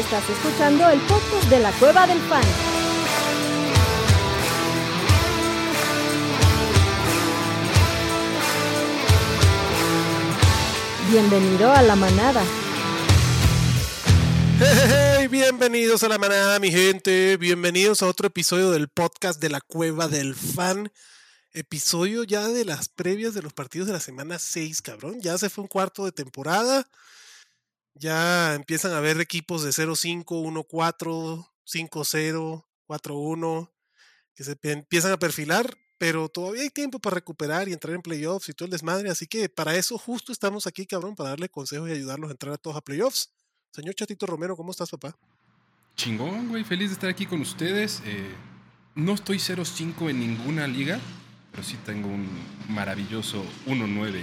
Estás escuchando el podcast de la Cueva del Fan. Bienvenido a la manada. Hey, bienvenidos a la manada, mi gente. Bienvenidos a otro episodio del podcast de la Cueva del Fan. Episodio ya de las previas de los partidos de la semana 6, cabrón. Ya se fue un cuarto de temporada. Ya empiezan a haber equipos de 0-5, 1-4, 5-0, 4-1, que se empiezan a perfilar, pero todavía hay tiempo para recuperar y entrar en playoffs y todo el desmadre. Así que para eso justo estamos aquí, cabrón, para darle consejos y ayudarlos a entrar a todos a playoffs. Señor Chatito Romero, ¿cómo estás, papá? Chingón, güey, feliz de estar aquí con ustedes. Eh, no estoy 0-5 en ninguna liga, pero sí tengo un maravilloso 1-9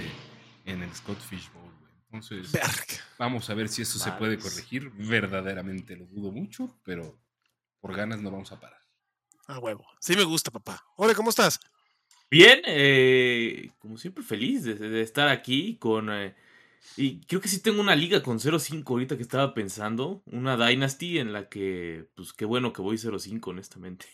en el Scott Fish Bowl. güey. Entonces, vamos a ver si eso se puede corregir. Verdaderamente lo dudo mucho, pero por ganas no vamos a parar. A huevo. Sí me gusta, papá. Hola, ¿cómo estás? Bien, eh, como siempre feliz de, de estar aquí con... eh, y creo que sí tengo una liga con 0-5 ahorita que estaba pensando. Una Dynasty en la que, pues qué bueno que voy 0-5, honestamente.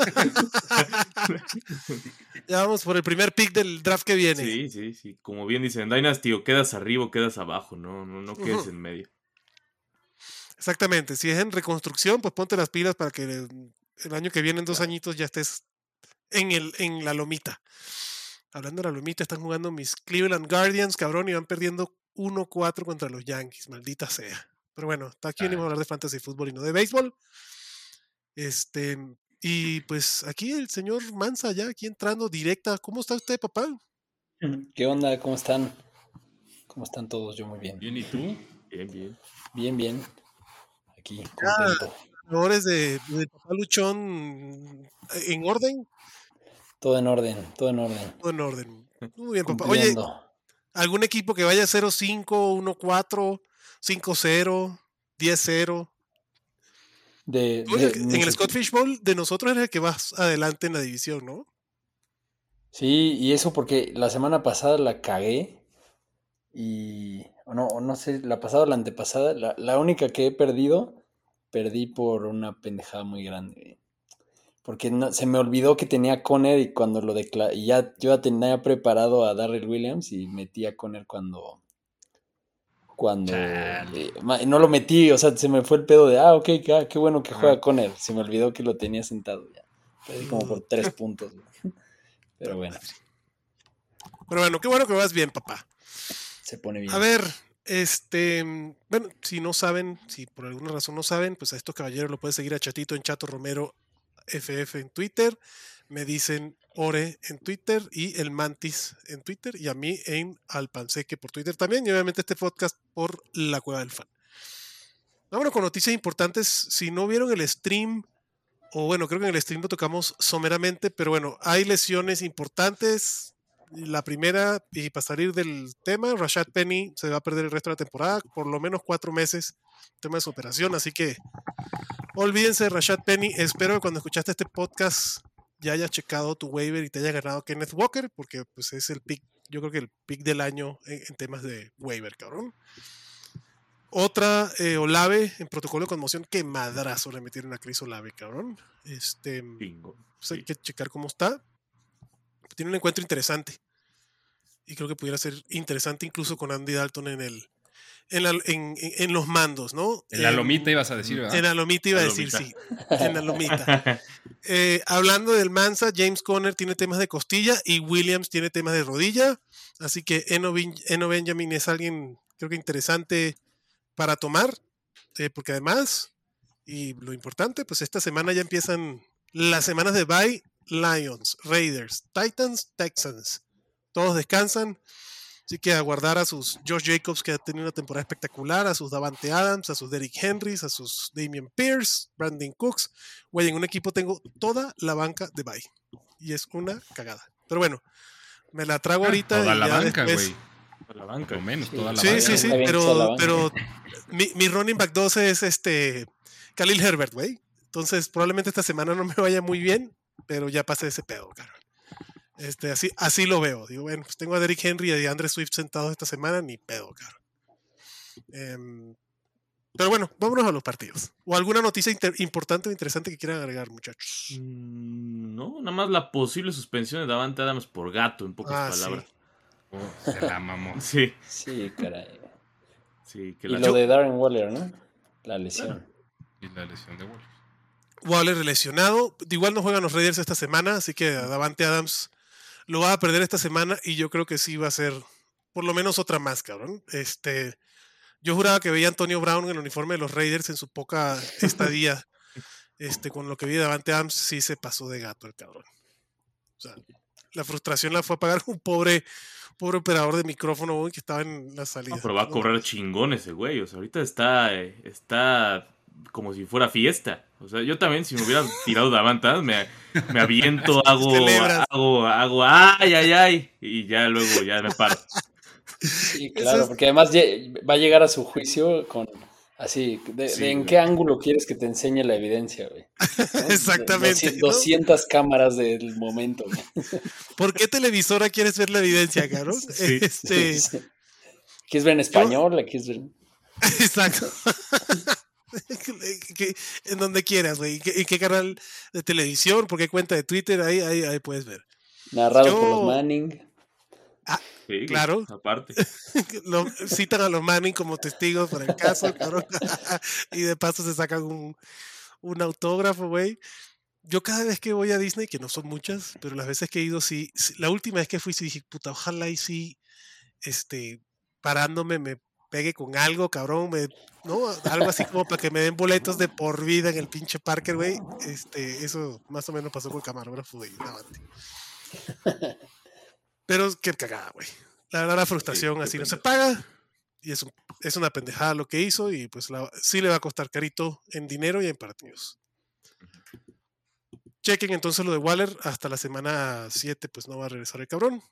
Ya vamos por el primer pick del draft que viene. Sí, sí, sí. Como bien dicen, Dynasty o quedas arriba o quedas abajo, no, no, no quedes en medio. Exactamente. Si es en reconstrucción, pues ponte las pilas para que el, año que viene, en dos añitos, ya estés en, el, en la lomita. Hablando de la lomita, están jugando mis Cleveland Guardians, cabrón, y van perdiendo 1-4 contra los Yankees, maldita sea. Pero bueno, aquí venimos a hablar de fantasy fútbol y no de béisbol. Este, y pues aquí el señor Mansa ya aquí entrando directa. ¿Cómo está usted, papá? ¿Qué onda? ¿Cómo están? ¿Cómo están todos? Yo muy bien. Bien, ¿y tú? Bien, bien. Bien, bien. Aquí, contento. Favores de, de papá Luchón en orden, Todo en orden, todo en orden. todo en orden. Muy bien, papá. Oye. ¿algún equipo que vaya 0-5, 1-4, 5-0, 10-0? De, de el en el Scott Fish Bowl de nosotros eres el que vas adelante en la división, ¿no? Sí, y eso porque la semana pasada la cagué y... O no, o no sé, la pasada o la antepasada, la, la única que he perdido, perdí por una pendejada muy grande. Porque no- se me olvidó que tenía Conner y cuando lo declaré, y ya yo ya tenía preparado a Darrell Williams y metí a Conner cuando... Cuando eh, no lo metí, o sea, se me fue el pedo de, ah, ok, qué, qué bueno que juega Conner. Se me olvidó que lo tenía sentado ya. Perdí como por tres puntos. güey. Pero bueno, Pero bueno, qué bueno que vas bien, papá. se pone bien. A ver, este, bueno, si no saben, si por alguna razón no saben, pues a estos caballeros lo puedes seguir a Chatito en Chato Romero FF en Twitter, me dicen Ore en Twitter y el Mantis en Twitter y a mí en Alpanseque por Twitter también y obviamente este podcast por La Cueva del Fan. Vámonos con noticias importantes. Si no vieron el stream, o bueno, creo que en el stream lo tocamos someramente, pero bueno, hay lesiones importantes. La primera, y para salir del tema, Rashad Penny se va a perder el resto de la temporada, por lo menos cuatro meses, tema de su operación, así que olvídense de Rashad Penny. Espero que cuando escuchaste este podcast ya hayas checado tu waiver y te haya ganado Kenneth Walker, porque pues es el pick, yo creo que el pick del año en, en temas de waiver, cabrón. Otra, eh, Olave en protocolo de conmoción, que madrazo le metieron a Chris Olave, cabrón. Este, Bingo. pues hay Sí. que checar cómo está. Tiene un encuentro interesante. Y creo que pudiera ser interesante incluso con Andy Dalton en el en, la- en- en- los mandos, ¿no? En la lomita ibas a decir, ¿verdad? En la lomita iba a La decir, lomita. sí. En la lomita. Eh, hablando del Mansa, James Conner tiene temas de costilla y Williams tiene temas de rodilla. Así que Eno, Ben- Eno Benjamin es alguien, creo que interesante para tomar. eh, porque además, y lo importante, pues esta semana ya empiezan las semanas de bye. Lions, Raiders, Titans, Texans. Todos descansan. Así que aguardar a sus Josh Jacobs, que ha tenido una temporada espectacular, a sus Davante Adams, a sus Derrick Henrys, a sus Damian Pierce, Brandon Cooks. Güey, en un equipo tengo toda la banca de bye. Y es una cagada. Pero bueno, me la trago ahorita. Ah, Toda y la ya banca, después- güey. A la banca. Lo menos, Sí. toda la Sí, banca. sí, sí, la pero, pero mi, mi running back 12 es este Khalil Herbert, güey. Entonces, probablemente esta semana no me vaya muy bien, pero ya pasé ese pedo, cara. Este, así, así lo veo. Digo, bueno, pues tengo a Derrick Henry y a Andre Swift sentados esta semana, ni pedo, cara. Em, Pero bueno, vámonos a los partidos. ¿O alguna noticia inter- importante o interesante que quieran agregar, muchachos? Mm, No, nada más la posible suspensión de Davante Adams por gato, en pocas Ah, sí. palabras. Oh, se la mamó. Sí, Sí, caray. sí, que Y lo de Darren Waller, ¿no? La lesión. Y la lesión de Waller. Waller lesionado. Igual no juegan los Raiders esta semana, así que Davante Adams lo va a perder esta semana y yo creo que sí va a ser por lo menos otra más, cabrón. Este, yo juraba que veía a Antonio Brown en el uniforme de los Raiders en su poca estadía. Este, con lo que vi de Davante Adams, sí se pasó de gato el cabrón. O sea, la frustración la fue a pagar un pobre, pobre operador de micrófono que estaba en la salida. No, pero va a No, cobrar chingón ese güey. O sea, ahorita está, eh, está como si fuera fiesta. O sea, yo también, si me hubieran tirado Davante Adams, me, me aviento, hago, Celebras. hago, hago, ay, ay, ay. Y ya luego ya me paro. Sí, claro, porque además va a llegar a su juicio con así, de, Sí, de en güey. qué ángulo quieres que te enseñe la evidencia, güey. ¿No? Exactamente, Doci- ¿no? 200 cámaras del momento, güey. ¿Por qué televisora quieres ver la evidencia, cabrón? Sí, Este, Sí, sí. ¿Quieres ver en español? ¿La quieres ver? Exacto. Que- en donde quieras, güey. ¿En qué- ¿En qué canal de televisión? ¿Por qué cuenta de Twitter? Ahí, ahí, ahí puedes ver. Narrado por Yo- los Manning. Sí, Claro. Aparte. Lo- citan a los Manning como testigos para el caso, cabrón. y de paso se sacan un, un autógrafo, güey. Yo cada vez que voy a Disney, que no son muchas, pero las veces que he ido, sí. sí, La última vez que fui, sí dije, puta, ojalá y sí, este, parándome me pegue con algo, cabrón, me, ¿no? Algo así como para que me den boletos de por vida en el pinche parque, güey. Este, eso más o menos pasó con el camarógrafo. Davante. Pero qué cagada, güey. La verdad, la frustración así no se paga. Y es, un- es una pendejada lo que hizo. Y pues la- sí le va a costar carito en dinero y en partidos. Chequen entonces lo de Waller. Hasta la semana 7, pues no va a regresar el cabrón.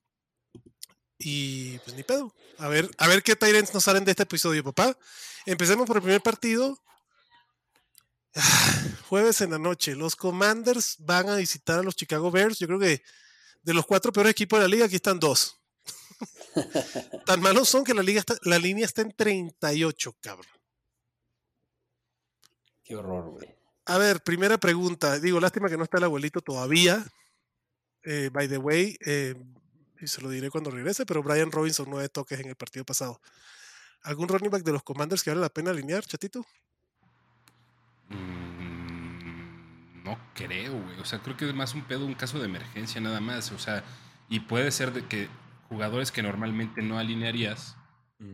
Y pues ni pedo. A ver, a ver qué Tyrants nos salen de este episodio, papá. Empecemos por el primer partido. Ah, Jueves en la noche. Los Commanders van a visitar a los Chicago Bears. Yo creo que de los cuatro peores equipos de la liga, aquí están dos. Tan malos son que la, liga está- la línea está en 38, cabrón. Qué horror, güey. A ver, primera pregunta. Digo, lástima que no está el abuelito todavía. Eh, by the way, eh, y se lo diré cuando regrese, pero Brian Robinson nueve toques en el partido pasado. ¿Algún running back de los Commanders que vale la pena alinear, chatito? Mm, no creo, güey. O sea, creo que es más un pedo, un caso de emergencia nada más. O sea, y puede ser de que jugadores que normalmente no alinearías,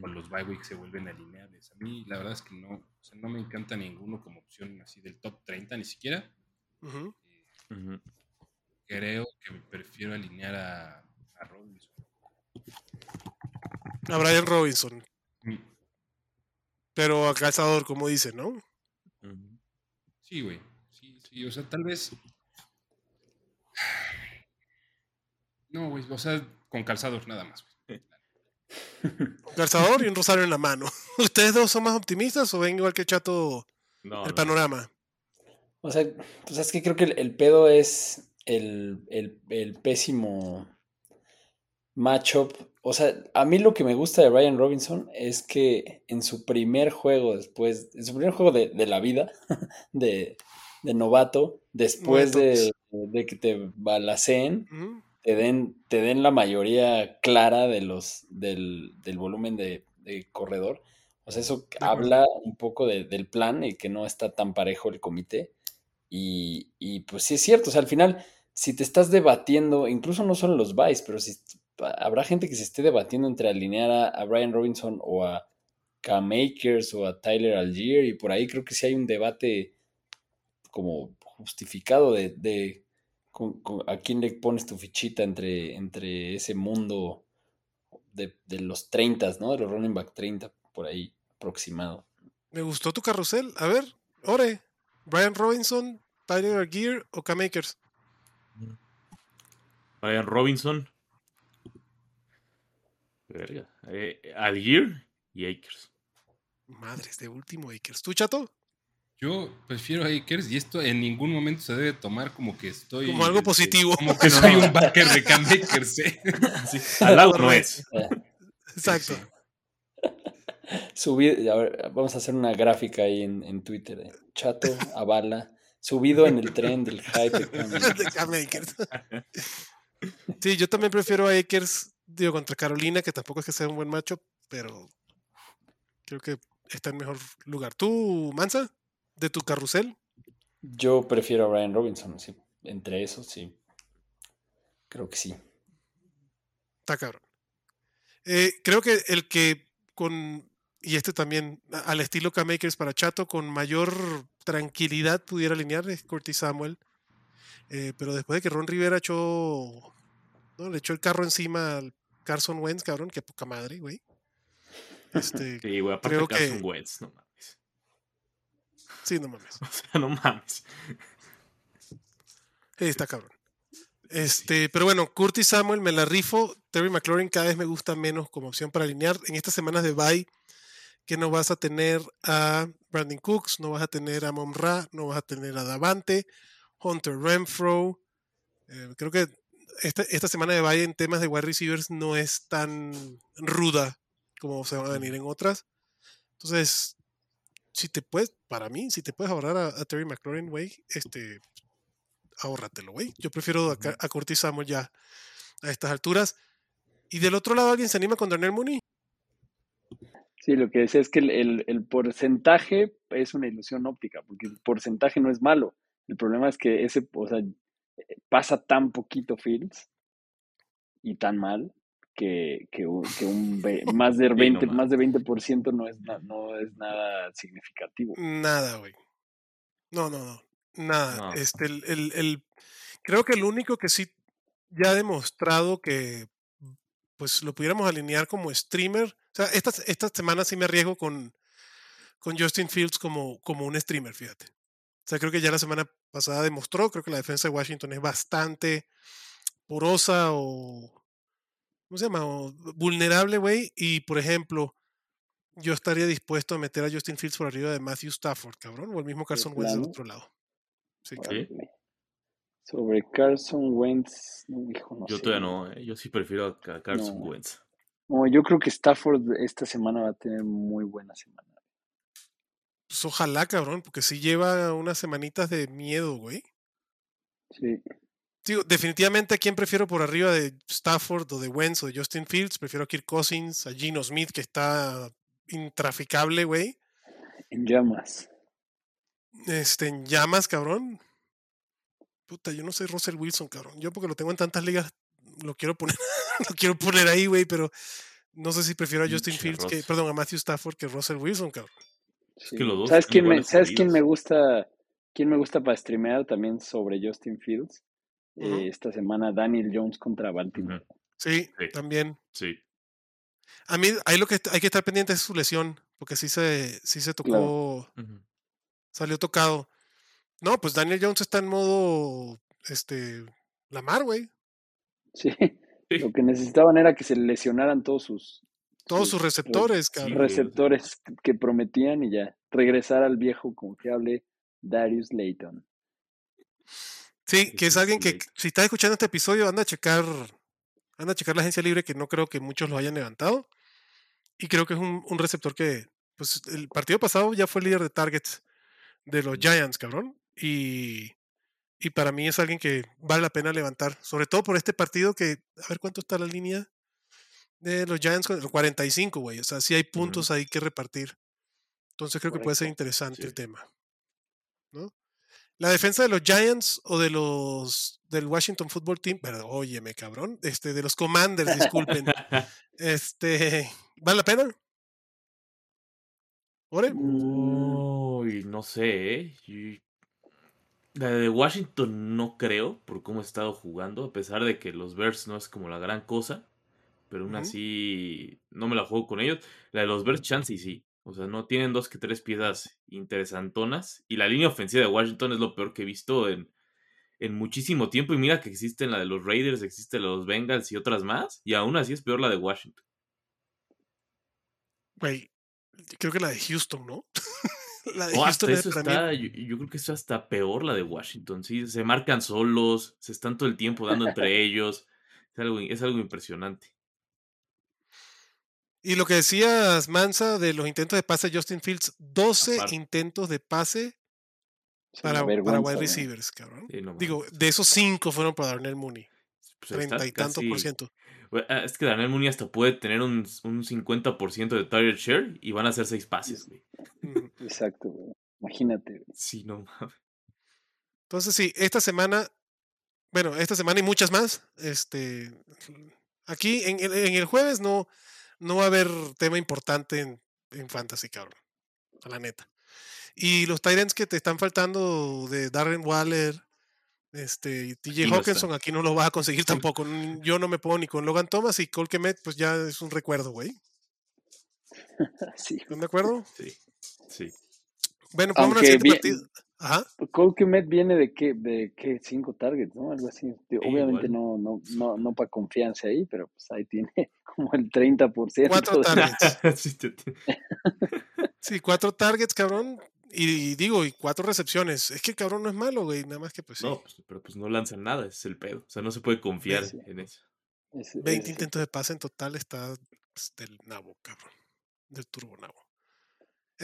con los bye weeks se vuelven alineables. A mí, la verdad es que no, o sea, no me encanta ninguno como opción así del top 30, ni siquiera. Ujú. Creo que prefiero alinear a, a Robinson. A Brian Robinson, Mm, pero a calzador, como dice, ¿no? Sí, güey. Sí, sí, o sea, tal vez. No, güey, o sea, con calzador nada más, güey. Calzador y un rosario en la mano. ¿Ustedes dos son más optimistas o ven igual que Chato No, el no. panorama? O sea, pues es que creo que el, el pedo es el, el- el pésimo matchup. O sea, a mí lo que me gusta de Ryan Robinson es que en su primer juego después, en su primer juego de, de la vida, de, de novato, después de, de que te balaceen, te den, te den la mayoría clara de los, del, del volumen de, de corredor. O sea, eso habla un poco de- del plan y que no está tan parejo el comité. Y, y, pues sí es cierto, o sea, al final, si te estás debatiendo, incluso no solo los Vice, pero si habrá gente que se esté debatiendo entre alinear a, a Brian Robinson o a Cam Akers o a Tyler Algier, y por ahí creo que sí hay un debate como justificado de, de con- con- a quién le pones tu fichita entre, entre ese mundo de, de los 30, ¿no? De los running back 30, por ahí aproximado. Me gustó tu carrusel. A ver, Ore, Brian Robinson, Tyler Gear o Cam Akers. Brian Robinson. Verga. Eh, Algier y Akers. Madres de último Akers. ¿Tú, Chato? Yo prefiero a Akers y esto en ningún momento se debe tomar como que estoy. Como algo este, positivo. Como que soy un backer de Cam Akers, ¿eh? Al lado no es. Exacto. Sí. Subido, a ver, vamos a hacer una gráfica ahí en, en Twitter. eh. Chato, Avala, subido en el tren del hype. de Cam Akers. Sí, yo también prefiero a Akers, digo, contra Carolina, que tampoco es que sea un buen macho, pero creo que está en mejor lugar. ¿Tú, Mansa? ¿De tu carrusel? Yo prefiero a Brian Robinson, sí. Entre esos, sí. Creo que sí. Está cabrón. Eh, creo que el que con, y este también, al estilo K-Makers para Chato, con mayor tranquilidad pudiera alinear es Curtis Samuel. Eh, pero después de que Ron Rivera echó, ¿no? le echó el carro encima al Carson Wentz, cabrón, que poca madre, güey. Este, Sí, güey, aparte Creo Carson que- Wentz, no mames. sí, no mames. O sea, no mames. Sí, está cabrón. Este, pero bueno, Curtis Samuel me la rifo. Terry McLaurin cada vez me gusta menos como opción para alinear. En estas semanas de bye, que no vas a tener a Brandon Cooks, no vas a tener a Momra, no vas a tener a Davante, Hunter Renfro. Eh, creo que esta, esta semana de bye en temas de wide receivers no es tan ruda como se van a venir en otras. Entonces, si te puedes, para mí, si te puedes ahorrar a, a Terry McLaurin, güey, este, ahórratelo, güey. Yo prefiero a, a Curtis Samuel ya a estas alturas. Y del otro lado, ¿alguien se anima con Darnell Mooney? Sí, lo que decía es que el, el- el porcentaje es una ilusión óptica, porque el porcentaje no es malo. El problema es que ese, o sea, pasa tan poquito Fields y tan mal que, que, un, que un ve- más, de no 20, mames. más de 20% no es, na- no es nada significativo. Nada, güey. No, no, no. Nada. No. Este, el, el- el- creo que el único que sí ya ha demostrado que pues lo pudiéramos alinear como streamer. O sea, esta, esta semana sí me arriesgo con, con Justin Fields como, como un streamer, fíjate. O sea, creo que ya la semana pasada demostró, creo que la defensa de Washington es bastante porosa o, ¿cómo se llama? O vulnerable, güey. Y, por ejemplo, yo estaría dispuesto a meter a Justin Fields por arriba de Matthew Stafford, cabrón, o el mismo Carson Wentz del otro lado. Sí, Órale. Sobre Carson Wentz, no, hijo, no Yo sé. todavía no, eh, yo sí prefiero a Ca- Carson No. Wentz. No, yo creo que Stafford esta semana va a tener muy buena semana. Pues ojalá, cabrón, porque sí lleva unas semanitas de miedo, güey. Sí. Digo, definitivamente a quién prefiero por arriba de Stafford o de Wentz o de Justin Fields. Prefiero a Kirk Cousins, a Gino Smith, que está intraficable, güey. En llamas. Este, en llamas, cabrón. Puta, yo no soy Russell Wilson, cabrón. Yo porque lo tengo en tantas ligas, lo quiero poner, lo quiero poner ahí, güey, pero no sé si prefiero a Justin Fields, que, perdón, a Matthew Stafford que Russell Wilson, cabrón. Sí. que los dos ¿Sabes quién me, ¿sabes quién me gusta? ¿Quién me gusta para streamear también sobre Justin Fields? Eh, esta semana Daniel Jones contra Baltimore. Sí, Sí. también. Sí. A mí, ahí lo que hay que estar pendiente es su lesión, porque sí se, sí se tocó, Claro. Salió tocado. No, pues Daniel Jones está en modo, este, Lamar, güey. Sí. Sí. Lo que necesitaban era que se lesionaran todos sus, Todos sus re- receptores, cabrón. receptores que prometían y ya. Regresar al viejo confiable Darius Layton. Sí, que es alguien que, si estás escuchando este episodio, anda a checar, anda a checar la agencia libre, que no creo que muchos lo hayan levantado. Y creo que es un, un receptor que, pues, el partido pasado ya fue líder de targets de los Giants, cabrón. Y, y para mí es alguien que vale la pena levantar, sobre todo por este partido que, a ver cuánto está la línea de los Giants, con- 45, güey. O sea, sí hay puntos ahí que repartir. Entonces creo que puede ser interesante el tema. ¿no? La defensa de los Giants o de los del Washington Football Team, pero óyeme, cabrón, este, de los Commanders, disculpen. este, ¿vale la pena? ¿Ore? Uy, no sé, ¿eh? La de Washington no creo, por cómo he estado jugando, a pesar de que los Bears no es como la gran cosa, pero aún así no me la juego con ellos. La de los Bears, chance y sí. O sea, no tienen dos que tres piezas interesantonas. Y la línea ofensiva de Washington es lo peor que he visto en, en muchísimo tiempo. Y mira que existen la de los Raiders, existe la de los Bengals y otras más. Y aún así es peor la de Washington. Güey, creo que la de Houston, ¿no? la de O hasta Houston es eso está, yo, yo creo que eso hasta peor la de Washington, sí, se marcan solos, se están todo el tiempo dando entre ellos, es algo, es algo impresionante. Y lo que decías, Mansa, de los intentos de pase de Justin Fields, 12 Aparte. intentos de pase para, wide receivers, cabrón. Sí, no Digo, de esos 5 fueron para Darnell Mooney. Pues Treinta y tantos por casi- ciento. Güey, ah, Es que Daniel Mooney hasta puede tener un, un 50% de target share y van a hacer 6 pases, güey. Exacto, güey. Imagínate, güey. Sí, no mames. Entonces, sí, esta semana, bueno, esta semana y muchas más, este, aquí en, el- en el jueves no, no va a haber tema importante en, en Fantasy, cabrón, a la neta. Y los Tyrants que te están faltando de Darren Waller, este, y TJ no Hawkinson, aquí no los vas a conseguir tampoco. Yo no me puedo ni con Logan Thomas y Cole Kemet, pues ya es un recuerdo, güey. Sí. ¿Están de acuerdo? Sí, sí. Bueno, pues siguiente bien- partido. Ajá. Cole Kmet viene de qué, de qué cinco targets, ¿no? Algo así. Sí, Obviamente igual. no, no, no, no para confianza ahí, pero pues ahí tiene como el 30%. Cuatro de- targets. Sí, Sí, cuatro targets, cabrón. Y, y digo, y cuatro recepciones. Es que el cabrón no es malo, güey. Nada más que pues sí. No, pues, pero pues no lanzan nada, ese es el pedo. O sea, no se puede confiar Sí. en eso. Es- 20 es- intentos de pase en total está pues, del nabo, cabrón. Del turbo nabo.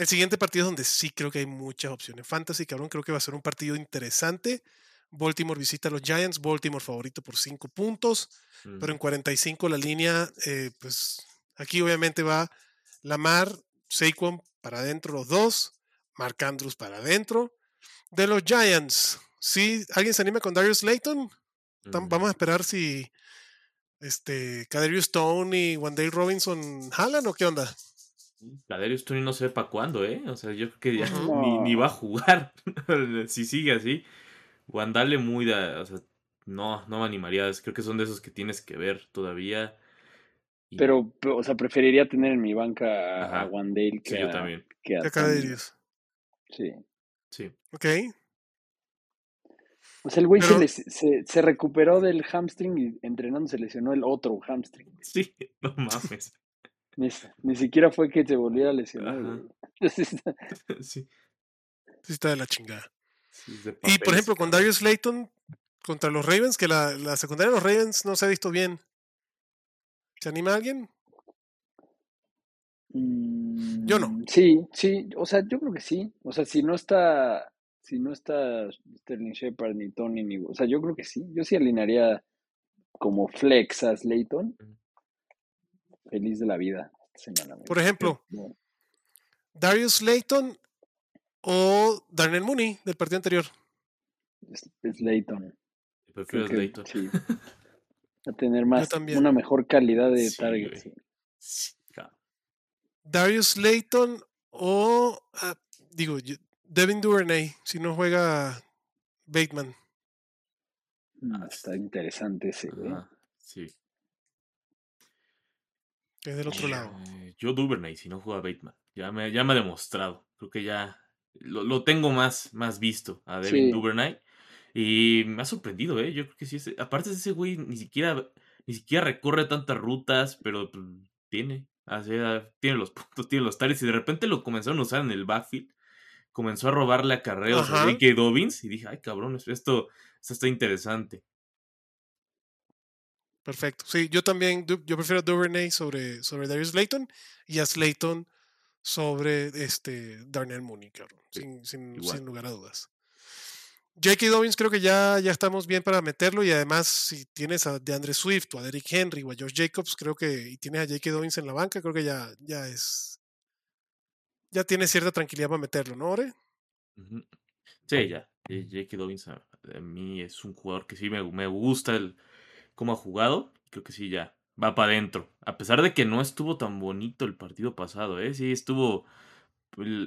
El siguiente partido es donde sí creo que hay muchas opciones. Fantasy, cabrón, creo que va a ser un partido interesante. Baltimore visita a los Giants. Baltimore favorito por 5 puntos. Pero en 45 la línea, eh, pues aquí obviamente va Lamar, Saquon para adentro los dos. Mark Andrews para adentro. De los Giants, ¿sí? ¿Alguien se anima con Darius Layton? Mm, Vamos a esperar si este Kadarius Stone y Wandale Robinson jalan o qué onda. Ladarius Tony no sé para cuándo, ¿eh? O sea, yo creo que ya ni, va a jugar si sigue así. O andarle muy, da- o sea, no, no me animaría. Creo que son de esos que tienes que ver todavía. Y- Pero, o sea, preferiría tener en mi banca a, Ajá. a Wandale que sí, yo a, también. que a. Sí. Sí. Ok. O sea, el güey Pero- se, les- se, se recuperó del hamstring y entrenando se lesionó el otro hamstring. Sí, no mames. Ni, ni siquiera fue que se volviera a lesionar, sí. Sí está de la chingada. sí, Y por ejemplo, con. Darius Layton contra los Ravens, que la, la secundaria de los Ravens no se ha visto bien. ¿Se anima alguien? Yo no. mm, Sí, sí, o sea, yo creo que sí. O sea, si no está, si no está Sterling Shepard ni Tony ni, o sea, yo creo que sí. Yo sí alinearía como flex a Slayton. Feliz de la vida. esta semana. Por ejemplo, No, Darius Layton o Darnell Mooney del partido anterior. es, es Slayton. Prefiero que Slayton. sí. A tener más, una mejor calidad de Sí, güey. Sí. Darius Layton o, ah, digo, Devin Duvernay, si no juega Bateman. Mm, Está interesante ese. Ajá, sí. Es del otro lado. Eh, yo Duvernay, si no juega Bateman. Ya me, ya me ha demostrado. Creo que ya lo, lo tengo más, más visto a Devin Sí. Duvernay. Y me ha sorprendido, ¿eh? Yo creo que sí. ese- aparte de ese güey, ni siquiera, ni siquiera recorre tantas rutas, pero pues, tiene. o sea, tiene los puntos, tiene los tales. Y de repente lo comenzaron a usar en el backfield. Comenzó a robarle acarreos a. J.K. Dobbins. Y dije, ay, cabrón, esto, esto está interesante. Perfecto. Sí, yo también, yo prefiero a Duvernay sobre, sobre Darius Layton y a Slayton sobre este Darnell Mooney. Sí, Sin, sin, igual. sin lugar a dudas. J.K. Dobbins creo que ya, ya estamos bien para meterlo y además si tienes a DeAndre Swift o a Derrick Henry o a Josh Jacobs, creo que y tienes a J.K. Dobbins en la banca, creo que ya, ya es ya tienes cierta tranquilidad para meterlo, ¿no, Ore? Sí, ya. J.K. Dobbins a, a mí es un jugador que sí me, me gusta el cómo ha jugado. Creo que sí, ya. Va para adentro. A pesar de que no estuvo tan bonito el partido pasado, ¿eh? Sí, estuvo.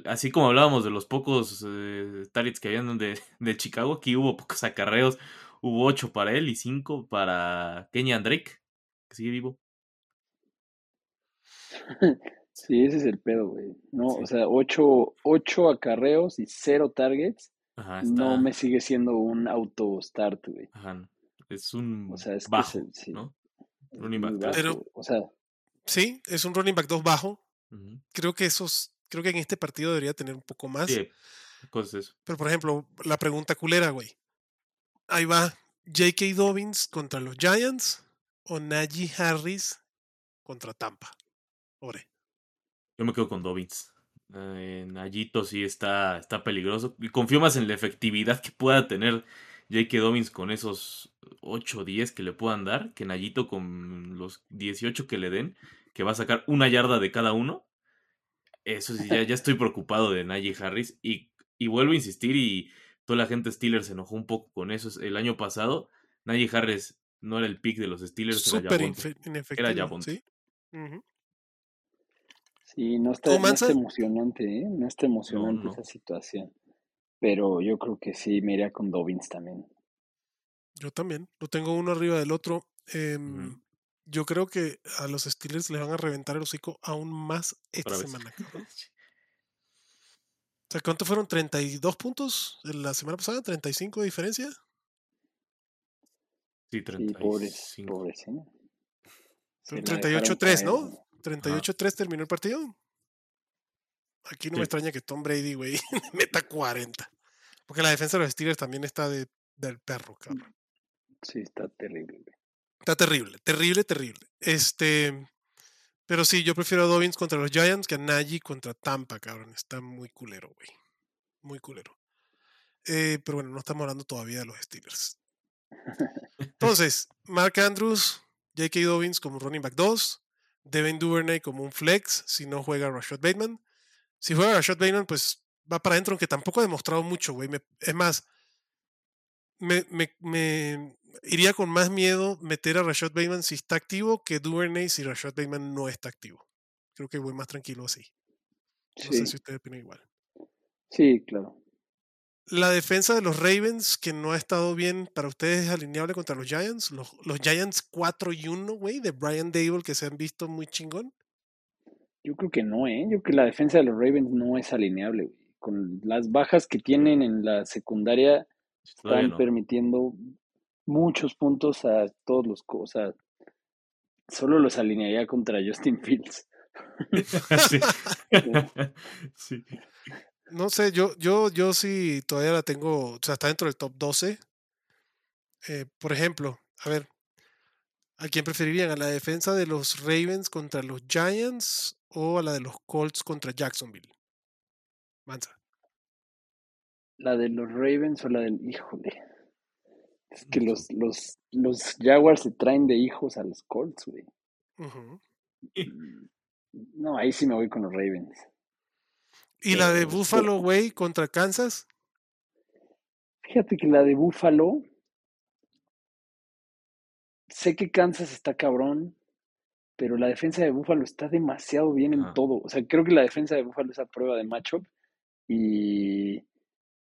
Así como hablábamos de los pocos eh, targets que habían de, de Chicago, aquí hubo pocos acarreos. Hubo ocho para él y cinco para Kenyan Drake, que sigue vivo. Sí, ese es el pedo, güey. No, Sí. o sea, ocho, ocho acarreos y cero targets. Ajá, No me sigue siendo un auto start, güey. ajá, es un O sea, es bajo, el- sí. ¿no? Running back bajo, Pero-. O sea, Sí, es un running back 2 bajo. Creo que esos, creo que en este partido debería tener un poco más. Sí, cosas eso. Pero por ejemplo, la pregunta culera, güey. Ahí va J.K. Dobbins contra los Giants o Najee Harris contra Tampa. Ore. Yo me quedo con Dobbins. Eh, Nayito sí está, está peligroso. Y confío más en la efectividad que pueda tener J.K. Dobbins con esos 8 o 10 que le puedan dar, que Nayito con los 18 que le den, que va a sacar una yarda de cada uno. Eso sí, ya, ya estoy preocupado de Najee Harris. Y, y vuelvo a insistir, y toda la gente Steelers se enojó un poco con eso. El año pasado, Najee Harris no era el pick de los Steelers, Súper era inefectivo. Era. ¿sí? No está, ¿Tú, no está emocionante, ¿eh? No está emocionante no. esa situación. Pero yo creo que sí, me iría con Dobbins también. Yo también. Lo tengo uno arriba del otro. Em. Yo creo que a los Steelers les van a reventar el hocico aún más esta semana. cabrón. O sea, ¿cuánto fueron? ¿32 puntos la semana pasada? ¿35 de diferencia? Sí, Sí, pobres, 35. pobres, ¿eh? Se Fueron la dejaron 38-3, caer. ¿no? 38-3 terminó el partido. Aquí no Sí. me extraña que Tom Brady, güey, meta 40. Porque la defensa de los Steelers también está de, del perro, cabrón. Sí, está terrible. Está terrible, terrible, terrible. Este, pero sí, yo prefiero a Dobbins contra los Giants que a Najee contra Tampa, cabrón. Está muy culero, güey. Muy culero. Eh, pero bueno, no estamos hablando todavía de los Steelers. Entonces, Mark Andrews, J.K. Dobbins como running back 2, Devin Duvernay como un flex si no juega Rashad Bateman. Si juega Rashad Bateman, pues va para adentro, aunque tampoco ha demostrado mucho, güey. Es más, me, me- me iría con más miedo meter a Rashad Bateman si está activo que Duvernay si Rashad Bateman no está activo. Creo que voy más tranquilo así. No Sí, sé si ustedes opinan igual. sí, claro. La defensa de los Ravens, que no ha estado bien para ustedes, es alineable contra los Giants. Los, los Giants 4 y 1, güey, de Brian Dable, que se han visto muy chingón. Yo creo que no, ¿eh? Yo creo que la defensa de los Ravens no es alineable, güey. Con las bajas que tienen en la secundaria, están no. permitiendo muchos puntos a todos los... co- O sea, solo los alinearía contra Justin Fields. sí. sí. No sé, yo, yo, yo sí todavía la tengo, o sea, está dentro del top 12. Eh, por ejemplo, a ver, ¿a quién preferirían? ¿A la defensa de los Ravens contra los Giants o a la de los Colts contra Jacksonville? Mansa. La de los Ravens o la del... Híjole. Es que los, los, los Jaguars se traen de hijos a los Colts, güey. Mm, No, ahí sí me voy con los Ravens. ¿Y la de Pero- Buffalo, güey, contra Kansas? Fíjate que la de Buffalo, sé que Kansas está cabrón, pero la defensa de Buffalo está demasiado bien en todo. O sea, creo que la defensa de Buffalo es a prueba de matchup y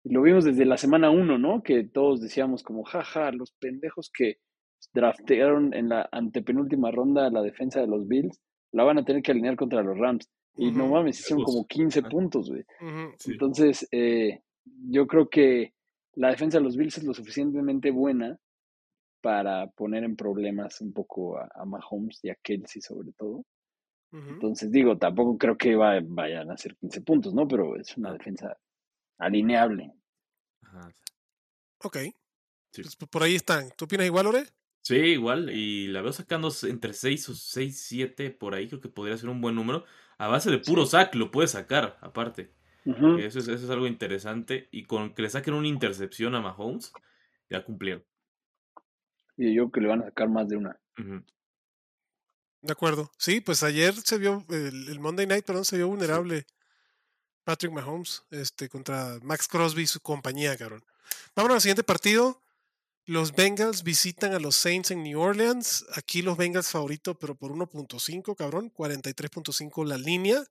lo vimos desde la semana uno, ¿no? Que todos decíamos como, jaja, los pendejos que draftearon en la antepenúltima ronda la defensa de los Bills, la van a tener que alinear contra los Rams. Y no mames, hicieron como 15 Ajá. puntos, güey. Sí. Entonces, eh, yo creo que la defensa de los Bills es lo suficientemente buena para poner en problemas un poco a, a Mahomes y a Kelsey sobre todo. Entonces, digo, tampoco creo que va- vayan a hacer 15 puntos, ¿no? Pero es una defensa alineable. Ajá. Ok. Sí. Pues por ahí están. ¿Tú opinas igual, Ore? Sí, igual, y la veo sacando entre 6 o 6, 7 por ahí, creo que podría ser un buen número. A base de puro sack lo puede sacar, aparte. Eso es, eso es algo interesante. Y con que le saquen una intercepción a Mahomes, ya cumplieron. Y yo creo que le van a sacar más de una. De acuerdo. Sí, pues ayer se vio, el, el Monday Night, perdón, se vio vulnerable Patrick Mahomes este, contra Max Crosby y su compañía, cabrón. Vámonos al siguiente partido. Los Bengals visitan a los Saints en New Orleans. Aquí los Bengals favorito, pero por 1.5, cabrón. 43.5 la línea.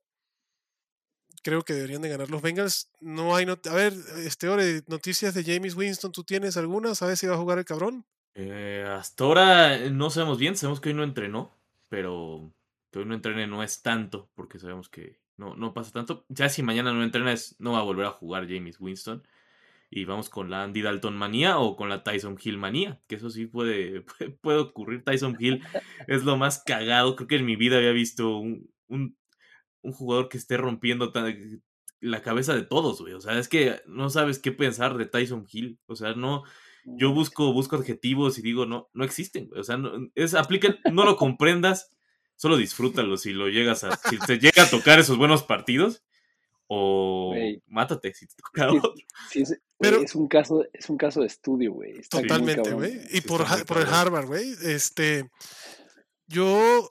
Creo que deberían de ganar los Bengals. No hay not- A ver, este Ore, noticias de James Winston, ¿tú tienes alguna? ¿Sabes si va a jugar el cabrón? Eh, hasta ahora eh, no sabemos bien, sabemos que hoy no entrenó, pero que hoy no entrene no es tanto, porque sabemos que no, no pasa tanto. Ya si mañana no entrena, es, no va a volver a jugar James Winston. Y vamos con la Andy Dalton manía o con la Tyson Hill manía, que eso sí puede, puede, ocurrir. Tyson Hill es lo más cagado. Creo que en mi vida había visto un, un, un jugador que esté rompiendo tan- la cabeza de todos, güey. O sea, es que no sabes qué pensar de Tyson Hill. O sea, no, yo busco, busco adjetivos y digo, no, no existen, güey. O sea, no, es, aplican, no lo comprendas, Solo disfrútalo si lo llegas a. Si te llega a tocar esos buenos partidos. O mátate si te toca Sí, otro. sí, es, Pero- es un caso, es un caso de estudio, güey. Totalmente, güey. Y Sí, por, Ha- por el. Harvard, güey. Este. Yo.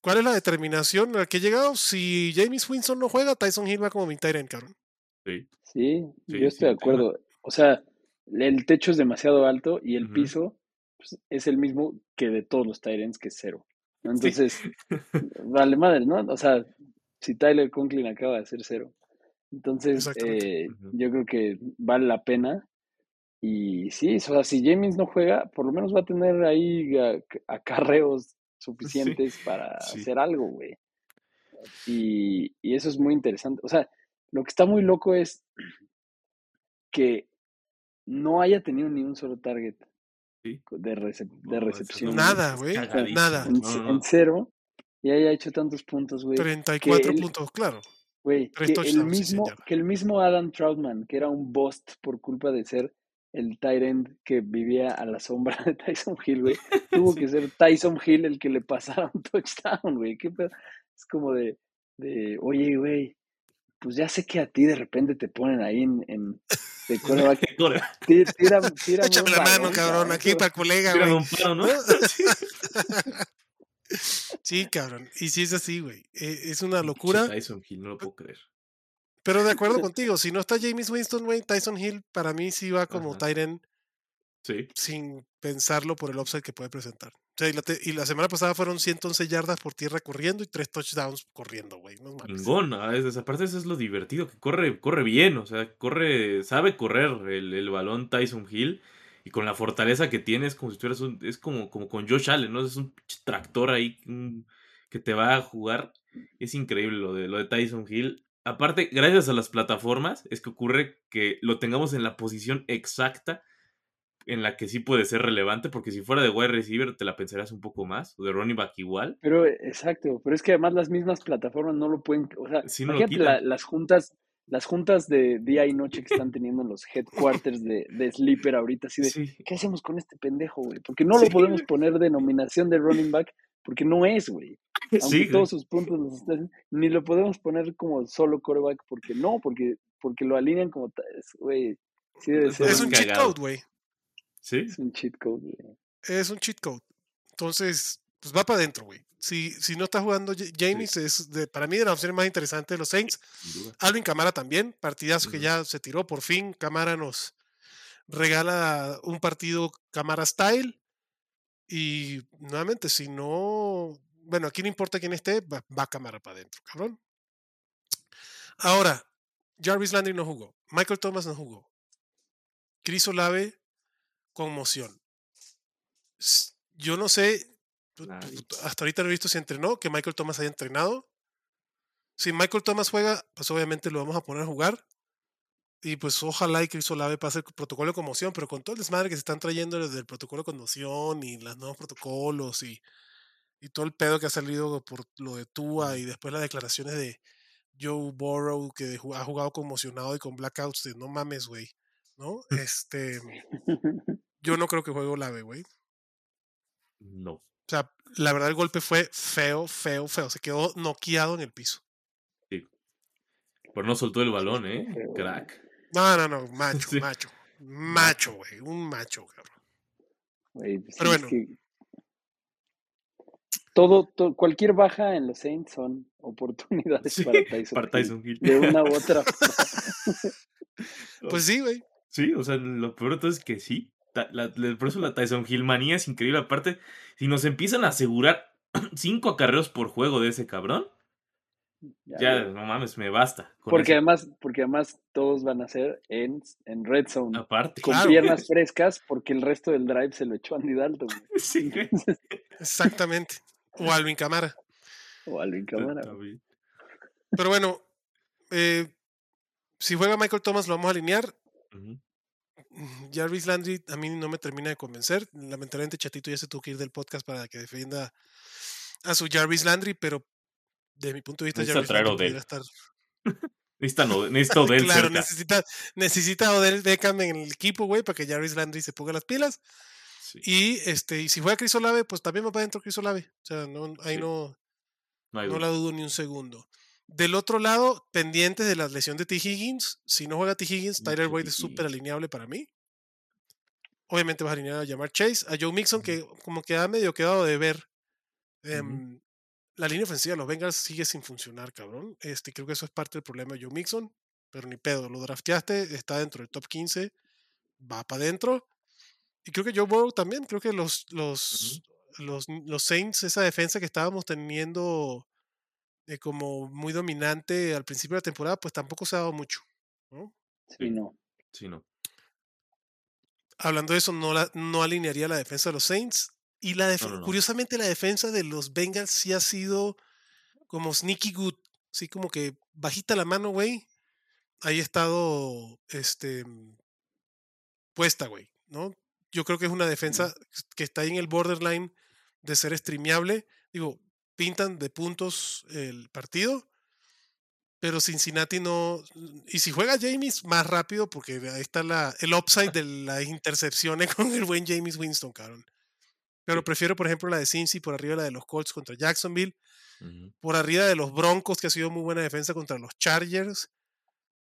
¿Cuál es la determinación a la que he llegado? Si James Winston no juega, Tyson Hill va como mi end, cabrón. Sí. Sí, Sí, yo estoy de acuerdo. O sea, el techo es demasiado alto y el piso pues, es el mismo que de todos los Tyrants, que es cero. Entonces, vale madre, ¿no? O sea, si Tyler Conklin acaba de hacer cero. Entonces, eh, yo creo que vale la pena. Y sí, o sea, si James no juega, por lo menos va a tener ahí acarreos suficientes para sí. hacer algo, güey. Y, y eso es muy interesante. O sea, lo que está muy loco es que no haya tenido ni un solo target. De, recep- recepción. Nada, güey, nada. En, cero y haya hecho tantos puntos, güey. 34 él- puntos, claro. Güey, que el mismo, que el mismo Adam Troutman, que era un bust por culpa de ser el tight end que vivía a la sombra de Tyson Hill, güey, tuvo que ser Tyson Hill el que le pasara un touchdown, güey. Es como de, de, oye, güey, pues ya sé que a ti de repente te ponen ahí en, en de Corre, tí- tírame, tírame Échame la mano, cabrón, aquí para el colega, güey. un paro, ¿no? Sí, cabrón. Y sí es así, güey. Eh, Es una locura. Tyson Hill, no lo puedo creer. Pero de acuerdo contigo, si no está James Winston, güey, Tyson Hill para mí sí va como end Sí. sin pensarlo por el upside que puede presentar. Y la, semana pasada fueron 111 yardas por tierra corriendo y 3 touchdowns corriendo, güey. No es- aparte eso es lo divertido, que corre, corre bien, o sea, corre, sabe correr el, el balón Tyson Hill y con la fortaleza que tiene es como si tuvieras un, es como, como con Josh Allen, ¿no? Es un tractor ahí que te va a jugar. Es increíble lo de, lo de Tyson Hill. Aparte, gracias a las plataformas, es que ocurre que lo tengamos en la posición exacta en la que sí puede ser relevante, porque si fuera de wide receiver te la pensarías un poco más, o de running back igual. Pero, eh, exacto, pero es que además las mismas plataformas no lo pueden, o sea, Sí, no lo imagínate la- las juntas, las juntas de día y noche que están teniendo en los headquarters de, de Sleeper ahorita, así de, Sí. ¿qué hacemos con este pendejo, güey? Porque no lo podemos poner denominación de running back, porque no es, güey. Aunque Sí, güey. todos sus puntos los están, ni lo podemos poner como solo quarterback, porque no, porque, porque lo alinean como, güey, sí Es Es un cheat code, güey. Sí. es un cheat code, güey. Es un cheat code. Entonces, pues va para adentro, güey. Si, si no está jugando Ja- James, es de, para mí de las opciones más interesantes de los Saints. Alvin Camara también, partidazo que ya se tiró por fin. Camara nos regala un partido Camara Style. Y nuevamente, si no. Bueno, aquí no importa quién esté, va, va Camara para adentro, cabrón. Ahora, Jarvis Landry no jugó. Michael Thomas no jugó. Chris Olave, conmoción. Yo no sé, pu- pu- Nice. hasta ahorita no he visto si entrenó, que Michael Thomas haya entrenado. Si Michael Thomas juega, pues obviamente lo vamos a poner a jugar. Y pues ojalá y Chris Olave pase el protocolo de conmoción, pero con todo el desmadre que se están trayendo desde el protocolo de conmoción y los nuevos protocolos y, y todo el pedo que ha salido por lo de Tua y después las declaraciones de Joe Burrow que ha jugado conmocionado y con blackouts de no mames, güey. ¿No? Este, yo no creo que juegue Olave, güey. No. O sea, la verdad el golpe fue feo, feo, feo. Se quedó noqueado en el piso. Pero no soltó el balón, ¿eh? Crack. No, no, no, macho, Sí. macho. Macho, güey. Un macho, cabrón. Güey, pues Pero sí, bueno. que todo, to- cualquier baja en los Saints son oportunidades Sí, para Tyson. Para Tyson Hill. De una u otra. Pues sí, güey. Sí, o sea, lo peor de todo es que sí. Ta- la- la- por eso la Tyson Hill manía es increíble. Aparte, si nos empiezan a asegurar cinco acarreos por juego de ese cabrón, Ya, ya, no mames, me basta. porque eso. además, porque además todos van a ser en, en red zone. Aparte. Con Claro. piernas frescas, porque el resto del drive se lo echó Andy Dalton. güey. Sí, güey. Exactamente. O Alvin Camara. O Alvin Camara. Pero bueno, eh, si juega Michael Thomas, lo vamos a alinear. Mm, Jarvis Landry a mí no me termina de convencer. Lamentablemente, Chatito ya se tuvo que ir del podcast para que defienda a su Jarvis Landry, pero de mi punto de vista, Necesita Jarvis Landry pudiera estar. Necesita, no, necesita Odell claro, cerca. necesita, necesita Odell Beckham en el equipo, güey, para que Jarvis Landry se ponga las pilas. Sí. Y este, y si juega Chris Olave, pues también va para adentro Chris Olave. O sea, no, ahí Sí. no, No, No la dudo ni un segundo. Del otro lado, pendientes de la lesión de T. Higgins. Si no juega T. Higgins, Tyler Boyd es súper alineable para mí. Obviamente vas a alinear a llamar Chase. A Joe Mixon, que como que ha medio quedado de ver. Em, La línea ofensiva de los Bengals sigue sin funcionar, cabrón. Este, creo que eso es parte del problema de Joe Mixon. Pero ni pedo, lo drafteaste, está dentro del top 15, va para adentro. Y creo que Joe Burrow también, creo que los, los, los, los Saints, esa defensa que estábamos teniendo eh, como muy dominante al principio de la temporada, pues tampoco se ha dado mucho. ¿no? Sí, Sí. no. Sí, no. Hablando de eso, no, la, no alinearía la defensa de los Saints. Y la def- No, no, no. curiosamente la defensa de los Bengals sí ha sido como sneaky good. Así como que bajita la mano, güey. Ahí ha estado este, puesta, güey. ¿no? Yo creo que es una defensa que está ahí en el borderline de ser streameable. Digo, pintan de puntos el partido, pero Cincinnati no. Y si juega James más rápido, porque ahí está la, el upside de las intercepciones con el buen James Winston, cabrón. Pero prefiero, por ejemplo, la de Cincy por arriba de la de los Colts contra Jacksonville, por arriba de los Broncos, que ha sido muy buena defensa contra los Chargers.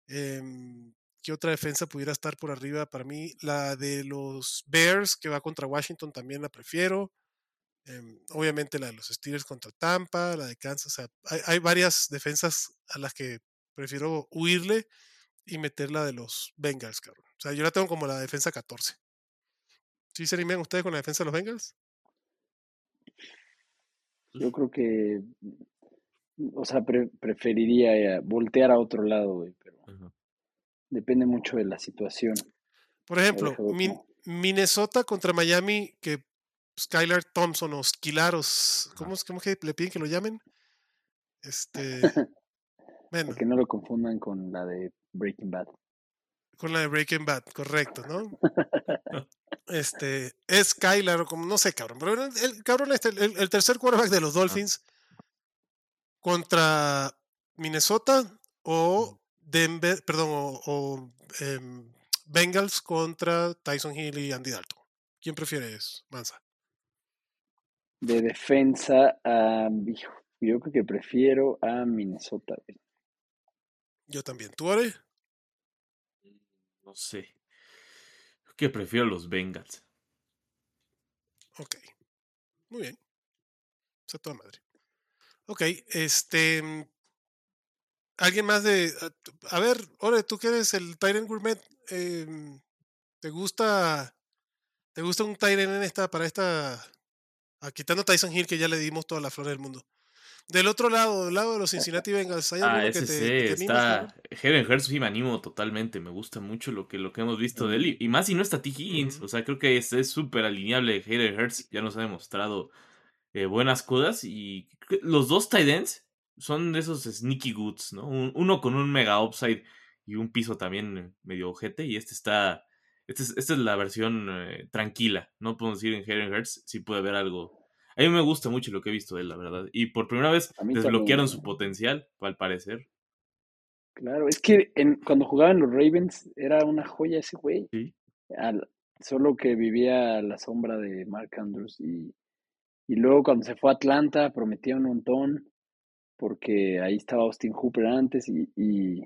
Em, ¿Qué otra defensa pudiera estar por arriba para mí? La de los Bears, que va contra Washington, también la prefiero. Em, obviamente la de los Steelers contra Tampa, la de Kansas. O sea, hay, hay varias defensas a las que prefiero huirle y meter la de los Bengals, cabrón. O sea, yo la tengo como la defensa 14. ¿Sí se animan ustedes con la defensa de los Bengals? Yo creo que, o sea, pre- preferiría eh, voltear a otro lado, güey, pero depende mucho de la situación. Por ejemplo, Min-. Minnesota contra Miami, que Skylar Thompson o Skilaros, ¿cómo, es- cómo que le piden que lo llamen? Este, bueno, que no lo confundan con la de Breaking Bad. con la de Breaking Bad, correcto, ¿no? Este, es Skylar, o como no sé, cabrón, pero el, el cabrón este, el, el tercer quarterback de los Dolphins contra Minnesota o Denver, perdón, o, o, em, Bengals contra Tyson Hill y Andy Dalton. ¿Quién prefieres, Mansa? De defensa, a, hijo, yo creo que prefiero a Minnesota. Yo también. ¿Tú, Ore? No sé. Creo que prefiero los Bengals. Ok. Muy bien. Está toda madre. Ok, este. mm, ¿Alguien más de. A, a ver, Ore, tú que eres el Tyrant Gourmet, em, ¿te gusta. ¿Te gusta un Tyrant en esta, para esta. Ah, quitando Tyson Hill, que ya le dimos todas las flores del mundo. Del otro lado, del lado de los Cincinnati Bengals, ¿hay Ah, ese que te, sí, que te está. Hayden Hurst sí me animo totalmente. Me gusta mucho lo que, lo que hemos visto de él. Y, más si no está T. Higgins. O sea, creo que es súper alineable. Hayden Hurst ya nos ha demostrado eh, buenas cosas. Y los dos tight ends son de esos sneaky goods, ¿no? Un- uno con un mega upside y un piso también medio ojete. Y este está. Es- esta es la versión eh, tranquila. No podemos decir en Hayden Hurst si puede haber algo. A mí me gusta mucho lo que he visto de él, la verdad. Y por primera vez desbloquearon también. su potencial, al parecer. Claro, es que en, cuando jugaban los Ravens era una joya ese güey. Sí. Al- solo que vivía a la sombra de Mark Andrews y, y luego cuando se fue a Atlanta prometía un montón porque ahí estaba Austin Hooper antes y, y,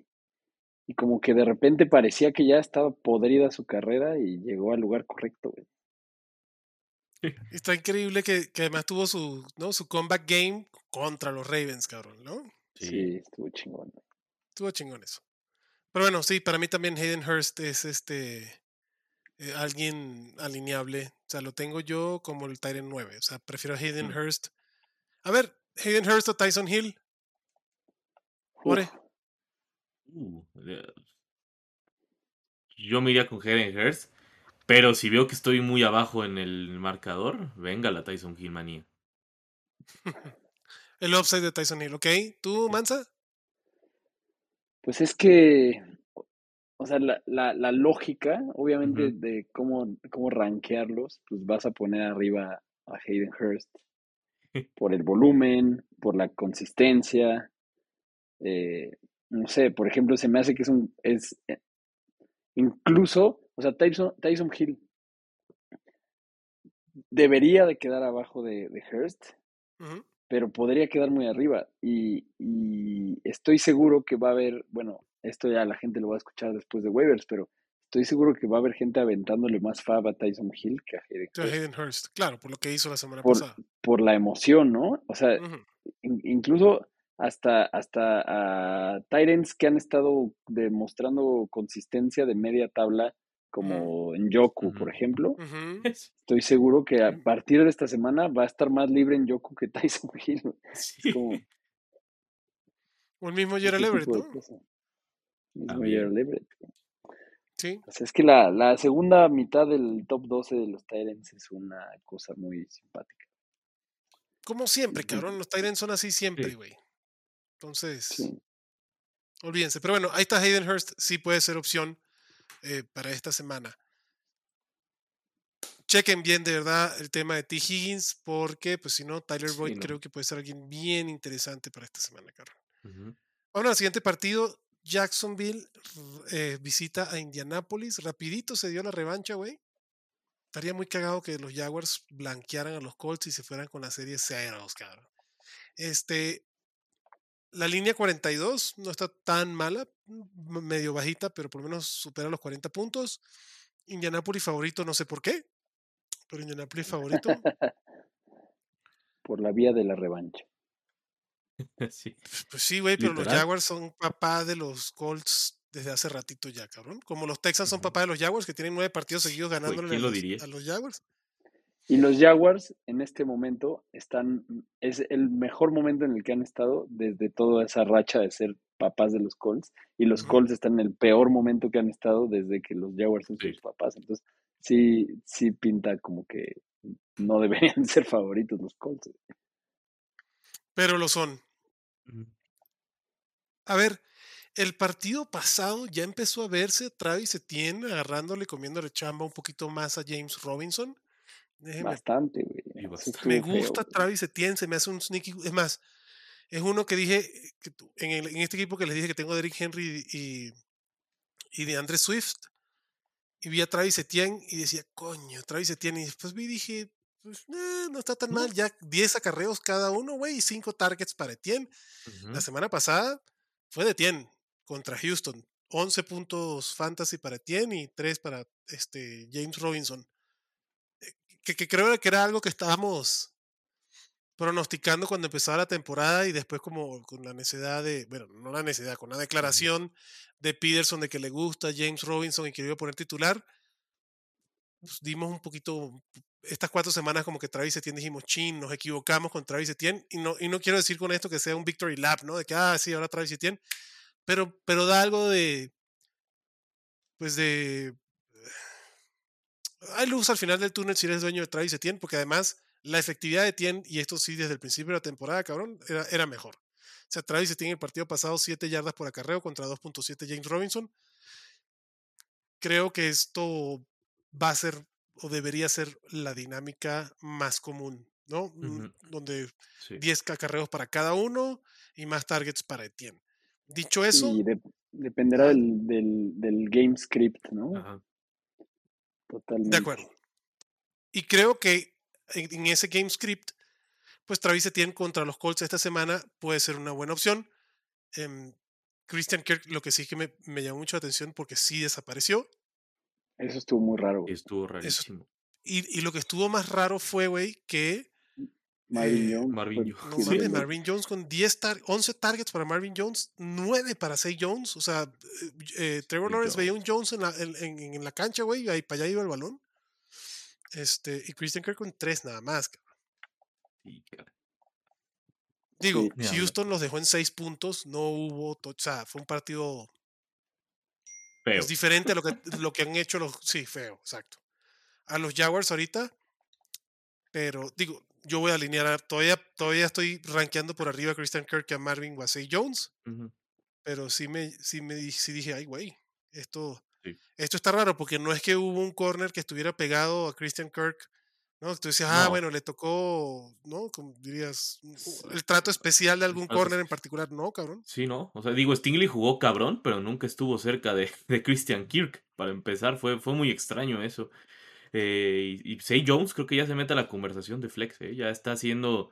y como que de repente parecía que ya estaba podrida su carrera y llegó al lugar correcto, güey. Está increíble que, que además tuvo su, ¿no? su comeback game contra los Ravens, cabrón, ¿no? Sí, estuvo chingón. Estuvo chingón eso. Pero bueno, sí, para mí también Hayden Hurst es este eh, alguien alineable. O sea, lo tengo yo como el Tyrant 9. O sea, prefiero a Hayden Mm. Hurst. A ver, Hayden Hurst o Tyson Hill. Ore. Uf, Uh, eh, yo me iría con Hayden Hurst, pero si veo que estoy muy abajo en el marcador, venga la Tyson Hill manía. El upside de Tyson Hill, ¿ok? ¿Tú, Mansa? Pues es que, o sea, la, la, la lógica, obviamente, de cómo, cómo rankearlos, pues vas a poner arriba a Hayden Hurst por el volumen, por la consistencia. eh, no sé, por ejemplo, se me hace que es un, es eh, incluso, o sea, Tyson, Tyson Hill debería de quedar abajo de, de Hurst, Ujú. pero podría quedar muy arriba. Y, y estoy seguro que va a haber, bueno, esto ya la gente lo va a escuchar después de waivers, pero estoy seguro que va a haber gente aventándole más fab a Tyson Hill que a Hayden a Hurst. Hayden Hurst, claro, por lo que hizo la semana Por, pasada. por la emoción, ¿no? O sea, in- incluso hasta, hasta a Tyrants que han estado demostrando consistencia de media tabla, como en Yoku, por ejemplo. Estoy seguro que a partir de esta semana va a estar más libre en Yoku que Tyson Hill. Es Sí. como O el mismo Gerald Everett, cosas. Mismo. Gerald Everett. Sí. O sea, es que la, la segunda mitad del top 12 de los Tyrants es una cosa muy simpática. Como siempre, cabrón. Los Tyrants son así siempre, Sí. Entonces, Sí. olvídense. Pero bueno, ahí está Hayden Hurst. Sí puede ser opción eh, para esta semana. Chequen bien de verdad el tema de T. Higgins, porque pues si no, Tyler Sí, Boyd no. creo que puede ser alguien bien interesante para esta semana, cabrón. Ujú. Ahora, al siguiente partido, Jacksonville eh, visita a Indianapolis. Rapidito se dio la revancha, güey. Estaría muy cagado que los Jaguars blanquearan a los Colts y se fueran con la serie ceros, cabrón. Este, la línea 42 no está tan mala, medio bajita, pero por lo menos supera los 40 puntos. Indianapolis favorito, no sé por qué, pero Indianapolis favorito. Por la vía de la revancha. Sí. Pues sí, güey, pero los. Jaguars son papá de los Colts desde hace ratito ya, cabrón. Como los Texans son papá de los Jaguars, que tienen nueve partidos seguidos ganándole a ¿quién lo los, a los Jaguars. Y los Jaguars en este momento están, es el mejor momento en el que han estado desde toda esa racha de ser papás de los Colts. Y los. Colts están en el peor momento que han estado desde que los Jaguars son Sí. sus papás. Entonces, sí, sí pinta como que no deberían ser favoritos los Colts. Pero lo son. A ver, el partido pasado ya empezó a verse Travis Etienne agarrándole, comiéndole chamba un poquito más a James Robinson. Déjeme Bastante, güey. Bastante. Me feo, gusta. Travis Etienne, se me hace un sneaky. Es más, es uno que dije que tu- en, el- en este equipo que les dije que tengo a Derrick Henry y, y de Andre Swift. Y vi a Travis Etienne y decía, coño, Travis Etienne. Y después vi y dije, pues eh, no está tan mal. Ya 10 acarreos cada uno, güey, y 5 targets para Etienne. La semana pasada fue de Etienne contra Houston. 11 puntos fantasy para Etienne y 3 para este, James Robinson. Que, que creo que era algo que estábamos pronosticando cuando empezaba la temporada y después como con la necesidad de, bueno, no la necesidad, con la declaración de Peterson de que le gusta James Robinson y que iba a poner titular, pues dimos un poquito, estas cuatro semanas como que Travis Etienne dijimos, chin, nos equivocamos con Travis Etienne y no, y no quiero decir con esto que sea un victory lap, ¿no? De que, ah, sí, ahora Travis Etienne, pero, pero da algo de, pues de, hay luz al final del túnel si eres dueño de Travis Etienne, porque además la efectividad de Etienne, y esto sí desde el principio de la temporada, cabrón, era, era mejor. O sea, Travis Etienne el partido pasado 7 yardas por acarreo contra 2.7 James Robinson. Creo que esto va a ser o debería ser la dinámica más común, ¿no? Mm. Donde Sí. 10 acarreos para cada uno y más targets para Etienne. Dicho eso, Y de- dependerá Ajá. del, del, del game script, ¿no? Ajá. Totalmente. De acuerdo. Y creo que en, en ese game script, pues Travis Etienne contra los Colts esta semana puede ser una buena opción. Em, Christian Kirk, lo que sí que me, me llamó mucho la atención porque sí desapareció. Eso estuvo muy raro. güey. Estuvo rarísimo. Y, y lo que estuvo más raro fue, güey, que Marvin eh, Jones. Marvin fue- Jones. no. Marvin con 10 tar- 11 targets para Marvin Jones, 9 para 6 Jones. O sea, eh, eh, Trevor Lawrence veía un Jones. En la, en, en- en la cancha, güey, y ahí para allá iba el balón. Este, y Christian Kirk con 3 nada más. cabrón. Sí, cara. Digo, Sí. Houston los dejó en 6 puntos, no hubo, o sea, fue un partido Feo. pues, diferente a lo que, lo que han hecho los, sí, feo, exacto. A los Jaguars ahorita, pero digo, yo voy a alinear, todavía, todavía estoy rankeando por arriba a Christian Kirk a Marvin Wasey Jones, pero sí me, sí me sí dije, ay, güey, esto, Sí. esto está raro porque no es que hubo un corner que estuviera pegado a Christian Kirk, ¿no? Tú decías, ah, No. bueno, le tocó, ¿no? Como dirías, el trato especial de algún corner en particular, no, cabrón. Sí, ¿no? O sea, digo, Stingley jugó cabrón, pero nunca estuvo cerca de, de Christian Kirk. Para empezar, fue, fue muy extraño eso. Eh, y, y Say Jones creo que ya se mete a la conversación de Flex, ¿eh? Ya está haciendo.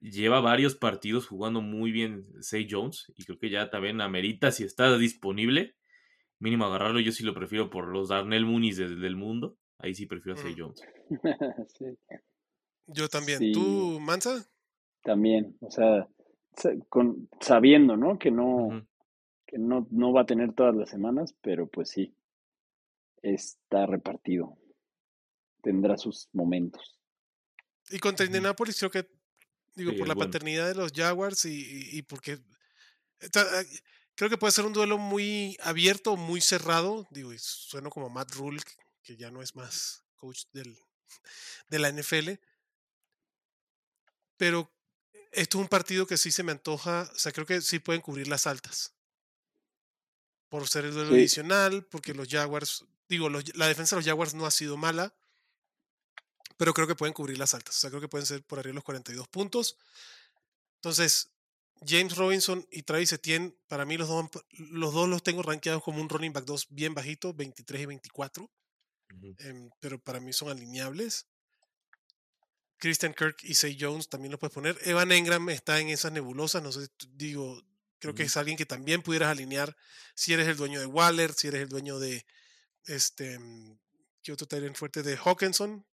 lleva varios partidos jugando muy bien Say Jones y creo que ya también amerita si está disponible, mínimo agarrarlo. Yo sí lo prefiero por los Darnell Moonies del mundo. Ahí sí prefiero a Say Mm. Jones. Sí, Yo también. Sí. ¿Tú, Mansa? también, o sea, con, sabiendo, ¿no? Que no, que no, no va a tener todas las semanas, pero pues sí, está repartido. Tendrá sus momentos. Y contra. Indianapolis creo que, digo, Sí, por la bueno. paternidad de los Jaguars y, y- porque eh, creo que puede ser un duelo muy abierto, muy cerrado. Digo, y sueno como Matt Rule, que ya no es más coach del, de la NFL. Pero esto es un partido que sí se me antoja, o sea, creo que sí pueden cubrir las altas. Por ser el duelo Sí. adicional, porque los Jaguars, digo, los- la defensa de los Jaguars no ha sido mala, pero creo que pueden cubrir las altas. O sea, creo que pueden ser por arriba de los 42 puntos. Entonces, James Robinson y Travis Etienne, para mí los dos, los dos los tengo rankeados como un running back 2 bien bajito, 23 y 24, Ujú. em, pero para mí son alineables. Christian Kirk y Say Jones también los puedes poner. Evan Engram está en esas nebulosas, no sé, digo, creo que es alguien que también pudieras alinear si eres el dueño de Waller, si eres el dueño de este, ¿qué otro Tyrant fuerte? De Hawkinson,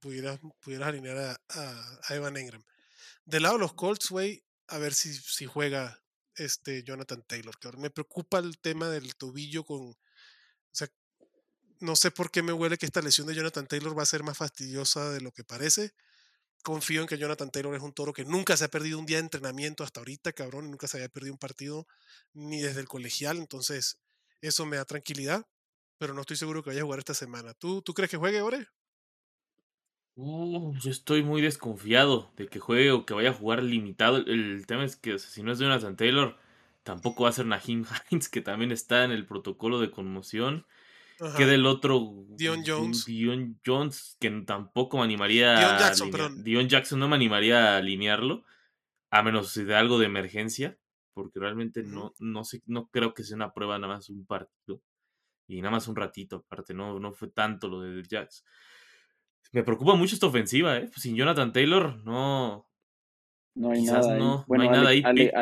pudieras, pudieras alinear a, a- Evan Engram. Del lado de los Colts, güey, a ver si, si juega este Jonathan Taylor. Que me preocupa el tema del tobillo con. O sea, no sé por qué me huele que esta lesión de Jonathan Taylor va a ser más fastidiosa de lo que parece. Confío en que Jonathan Taylor es un toro que nunca se ha perdido un día de entrenamiento hasta ahorita, cabrón, nunca se había perdido un partido ni desde el colegial, entonces eso me da tranquilidad, pero no estoy seguro que vaya a jugar esta semana. ¿Tú, ¿tú crees que juegue, Ore? Uh, yo estoy muy desconfiado de que juegue o que vaya a jugar limitado. El, tema es que o sea, si no es Jonathan Taylor, tampoco va a ser Naheem Hines, que también está en el protocolo de conmoción. Ajá. Queda el otro Dion Jones. Dion Jones, que tampoco me animaría Dion a Jackson, perdón. Dion Jackson no me animaría a alinearlo, a menos de algo de emergencia, porque realmente no, no sé, no creo que sea una prueba nada más un partido. Y nada más un ratito, aparte, no, no fue tanto lo de Jax. Me preocupa mucho esta ofensiva, ¿eh? Sin Jonathan Taylor, no. No hay Quizás nada ahí. no, no Bueno, hay nada ahí. Alec,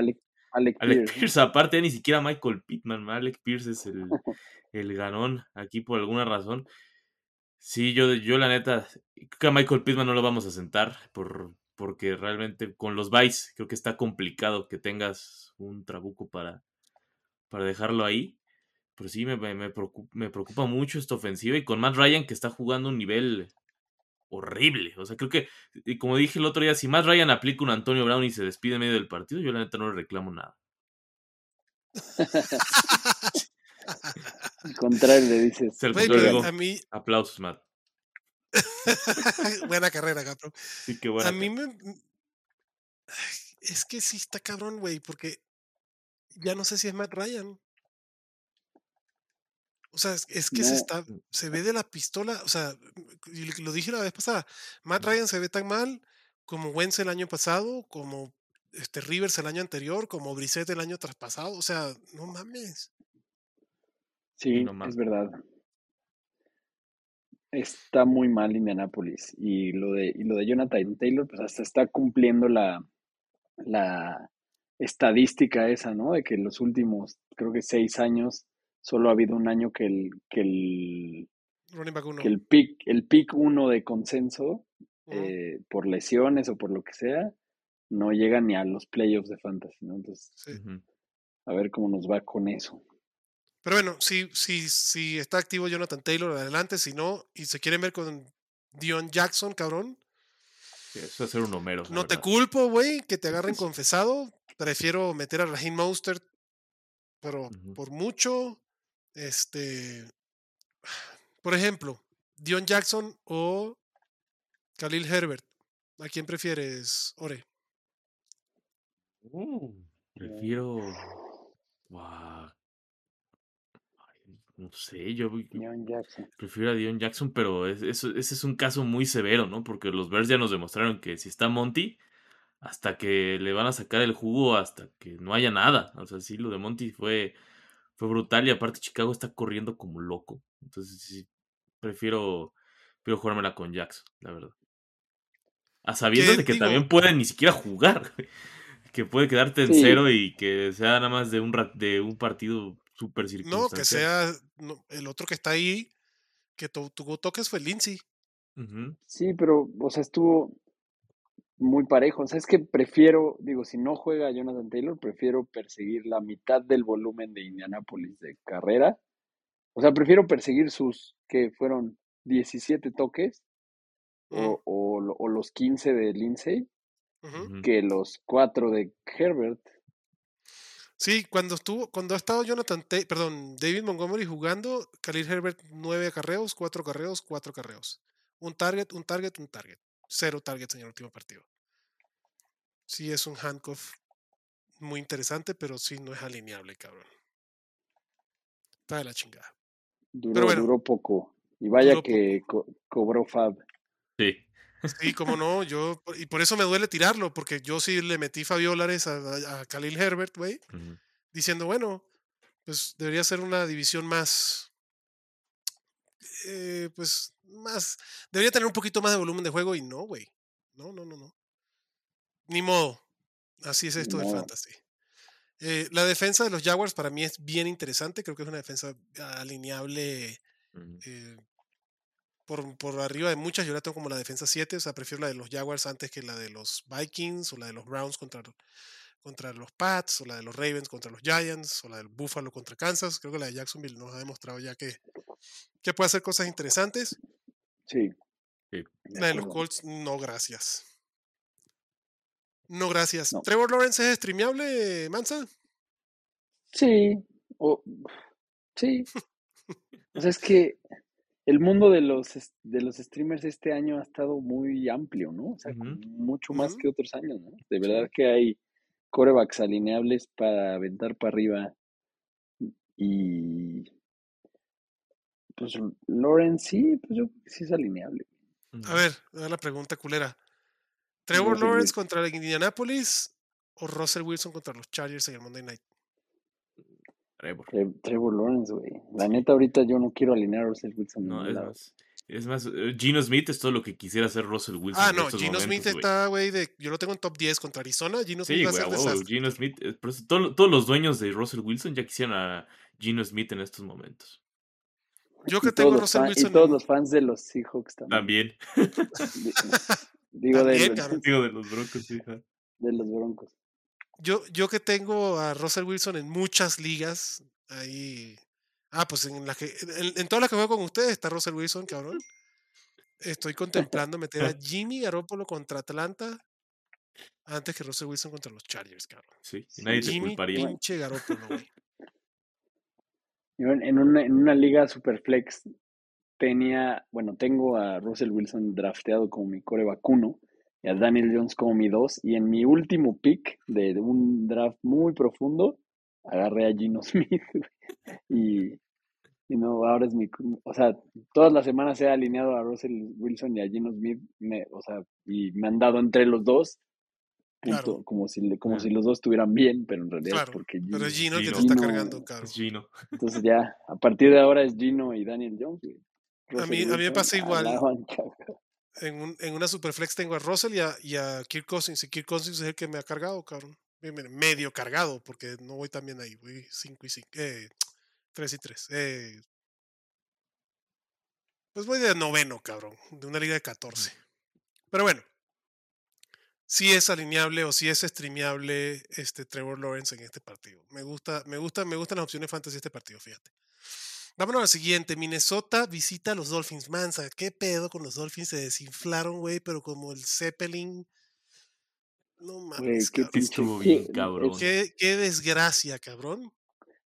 Alec, Pierce, ¿no? Pierce, aparte ni siquiera Michael Pittman, ¿no? Alec Pierce es el, el ganón aquí por alguna razón. Sí, yo, yo la neta, creo que a Michael Pittman no lo vamos a sentar por, porque realmente con los Vice creo que está complicado que tengas un trabuco para, para dejarlo ahí. Pero sí, me, me, me preocupa, me preocupa mucho esta ofensiva y con Matt Ryan que está jugando un nivel horrible. O sea, creo que, y como dije el otro día, si Matt Ryan aplica un Antonio Brown y se despide en medio del partido, yo la neta no le reclamo nada. Al contrario, le dices. A mí, aplausos, Matt. buena carrera, cabrón. Sí, qué buena. A mí me. Es que sí está cabrón, güey, porque ya no sé si es Matt Ryan. O sea, es, es que se está, se ve de la pistola, o sea, lo- dije la vez pasada, Matt Ryan se ve tan mal como Wentz el año pasado, como este Rivers el año anterior, como Brissett el año traspasado, o sea, no mames. Sí, no mames. es verdad. Está muy mal Indianapolis. Y lo de, y lo de Jonathan Taylor, pues hasta está cumpliendo la, la estadística esa, ¿no? De que en los últimos, creo que seis años, solo ha habido un año que el, que el, Running back uno. que el pick, el pick uno de consenso, eh, por lesiones o por lo que sea, no llega ni a los playoffs de fantasy, ¿no? Entonces, Sí. A ver cómo nos va con eso. Pero bueno, si, si, si está activo Jonathan Taylor, adelante, si no, y se quieren ver con Dion Jackson, cabrón, Sí, Eso es ser un homero. No te culpo, güey, que te agarren confesado. Prefiero meter a Raheem Mostert, pero por mucho. Este. Por ejemplo, Dion Jackson o Khalil Herbert. ¿A quién prefieres, Ore? Uh, prefiero. No sé, yo Dion Jackson. prefiero a Dion Jackson, pero es- ese es un caso muy severo, ¿no? Porque los Bears ya nos demostraron que si está Monty, hasta que le van a sacar el jugo, hasta que no haya nada. O sea, sí, lo de Monty fue, fue brutal y aparte Chicago está corriendo como loco. Entonces, sí, prefiero, prefiero jugármela con Jackson, la verdad. A sabiendo ¿Qué de que digo? también puede ni siquiera jugar. Que puede quedarte en Sí. cero y que sea nada más de un, de un partido súper No, circunstancial. que sea no, el otro que está ahí, que tu- tuvo toques fue Lindsay. Sí, pero, o sea, estuvo muy parejo. O sea, es que prefiero, digo, si no juega Jonathan Taylor, prefiero perseguir la mitad del volumen de Indianapolis de carrera. O sea, prefiero perseguir sus, que fueron 17 toques o, o lo- o los 15 de Lindsay, que los 4 de Herbert. Sí, cuando estuvo, cuando ha estado Jonathan, Ta- perdón, David Montgomery jugando, Khalil Herbert nueve acarreos, cuatro acarreos, cuatro acarreos. Un target, un target, un target. Cero targets en el último partido. Sí, es un handcuff muy interesante, pero sí no es alineable, cabrón. Está de la chingada. Duró, bueno. duró poco. Y vaya Duró que co- cobró Fab. Sí. Sí, como no, yo, y por eso me duele tirarlo, porque yo sí le metí Fabiolares a, a, a Khalil Herbert, güey, diciendo, bueno, pues debería ser una división más, eh, pues más, debería tener un poquito más de volumen de juego y no, güey. No, no, no, no. Ni modo. Así es esto del modo. fantasy. Eh, la defensa de los Jaguars para mí es bien interesante, creo que es una defensa alineable eh, por, por arriba de muchas. Yo la tengo como la defensa 7, o sea, prefiero la de los Jaguars antes que la de los Vikings o la de los Browns contra, contra los Pats o la de los Ravens contra los Giants o la del Buffalo contra Kansas. Creo que la de Jacksonville nos ha demostrado ya que, que puede hacer cosas interesantes. Sí. La de los. Colts, no gracias. No gracias. No. ¿Trevor Lawrence es streameable, Mansa? Sí, o, sí. O sea, es que el mundo de los, de los streamers este año ha estado muy amplio, ¿no? O sea, mucho más que otros años, ¿no? De verdad que hay corebacks alineables para aventar para arriba y pues Lawrence sí, pues yo creo que sí es alineable. A ver, a ver la pregunta culera. ¿Trevor Russell Lawrence Wilson. contra Indianapolis o Russell Wilson contra los Chargers en el Monday Night? Trevor. Tre- Trevor Lawrence, güey. La neta, ahorita yo no quiero alinear a Russell Wilson. No, es más. Es más, eh, Gino Smith es todo lo que quisiera hacer Russell Wilson. Ah, no, Gino Smith está, güey, de, yo lo tengo en top 10 contra Arizona. Gino Smith Sí, va a güey, ser a huevo, desastre. Gino Smith. eh, por eso todo- todos los dueños de Russell Wilson ya quisieran a Gino Smith en estos momentos. Yo que Y tengo Russell fan- Wilson. y todos los fans de los Seahawks también. También. Di- Digo, de, los-. Digo, de los Broncos, sí. de los Broncos. Yo, yo que tengo a Russell Wilson en muchas ligas. Ahí. Ah, pues en la que. En, en todas las que juego con ustedes está Russell Wilson, cabrón. Estoy contemplando meter a Jimmy Garoppolo contra Atlanta antes que Russell Wilson contra los Chargers, cabrón. Sí, y nadie te Jimmy culparía. pinche Garoppolo, güey. Yo en, una, en una liga Superflex tenía, bueno, tengo a Russell Wilson drafteado como mi core vacuno y a Daniel Jones como mi dos. Y en mi último pick de, un draft muy profundo, agarré a Gino Smith. y, y no, ahora es mi. O sea, todas las semanas he alineado a Russell Wilson y a Gino Smith. Me, o sea, y me han dado entre los dos. Punto, Claro. como, si, como si los dos estuvieran bien, pero en realidad Claro, es porque Pero es Gino el que Gino. te está Gino- cargando, cabrón. Es Gino. entonces ya, a partir de ahora es Gino y Daniel Jones. güey. A mí- a mí me pasa igual. En, un- en una Superflex tengo a Russell y a, y a Kirk Cousins. Y Kirk Cousins es el que me ha cargado, cabrón. Medio cargado, porque no voy tan bien ahí. Voy 5 y 5. Eh, 3 y 3. Eh, pues voy de noveno, cabrón. De una liga de 14. Pero bueno. Si es alineable o si es streameable este Trevor Lawrence en este partido. Me gusta, me gusta, me gustan las opciones fantasy de este partido, fíjate. Vámonos al siguiente. Minnesota visita a los Dolphins. Mansa, ¿qué pedo con los Dolphins? Se desinflaron, güey, pero como el Zeppelin. No Güey, mames, qué cabrón. bien cabrón. es- Qué, qué desgracia, cabrón.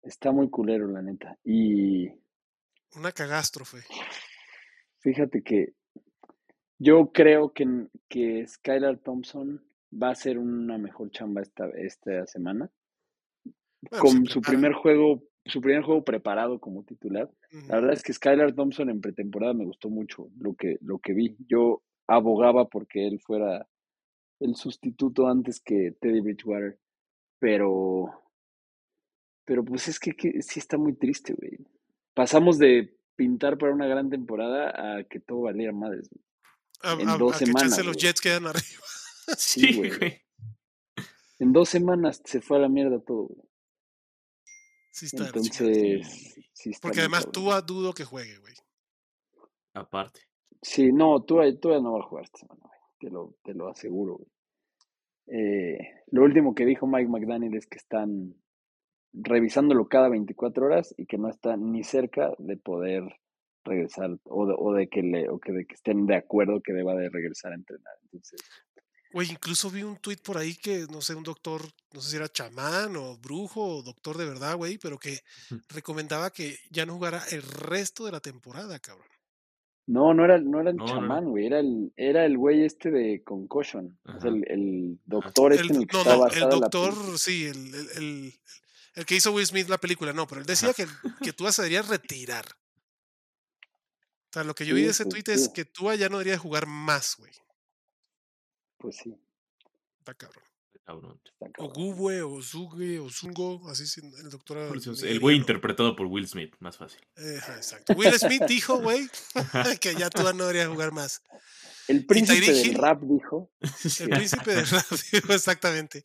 Está muy culero, la neta. Y Una cagástrofe. fíjate que yo creo que, que Skylar Thompson va a hacer una mejor chamba esta, esta semana. Bueno, Con se su primer juego, su primer juego preparado como titular. La verdad es que Skylar Thompson en pretemporada me gustó mucho lo que, lo que vi. Yo abogaba porque él fuera el sustituto antes que Teddy Bridgewater, pero, pero pues es que, que sí está muy triste, güey. Pasamos de pintar para una gran temporada a que todo valiera madres. güey. A, en a- dos a semanas, los. Jets quedan arriba. Sí, Sí, güey. güey. En dos semanas se fue a la mierda todo, güey. Sí está. Entonces, sí está Porque además. Tua dudo que juegue, güey. Aparte. Sí, no, tú todavía no va a jugar esta semana, güey. Te lo, te lo aseguro, güey. Eh, lo último que dijo Mike McDaniel es que están revisándolo cada 24 horas y que no está ni cerca de poder regresar o de, o de que le o que de que estén de acuerdo que deba de regresar a entrenar. Entonces, Güey, incluso vi un tweet por ahí que, no sé, un doctor, no sé si era chamán o brujo o doctor de verdad, güey, pero que recomendaba que ya no jugara el resto de la temporada, cabrón. no, no era, no era el No, chamán, güey, era el, era el güey este de concussion, o Ajá. sea, el, el doctor este El, en el que no, está no, el la doctor, sí, el, el, el- el que hizo Will Smith la película, no, pero él decía que, que Tua se debería retirar. O sea, lo que yo vi de ese tweet es sí. que Tua ya no debería jugar más, güey. Pues sí, Está cabrón. Está O cabrón. Gubwe, o Zuge, o Zungo, así sin el doctor. El güey interpretado por Will Smith, más fácil. Exacto. Will Smith dijo, güey, que ya Tua no debería jugar más. El príncipe del rap dijo, El príncipe de rap, dijo exactamente.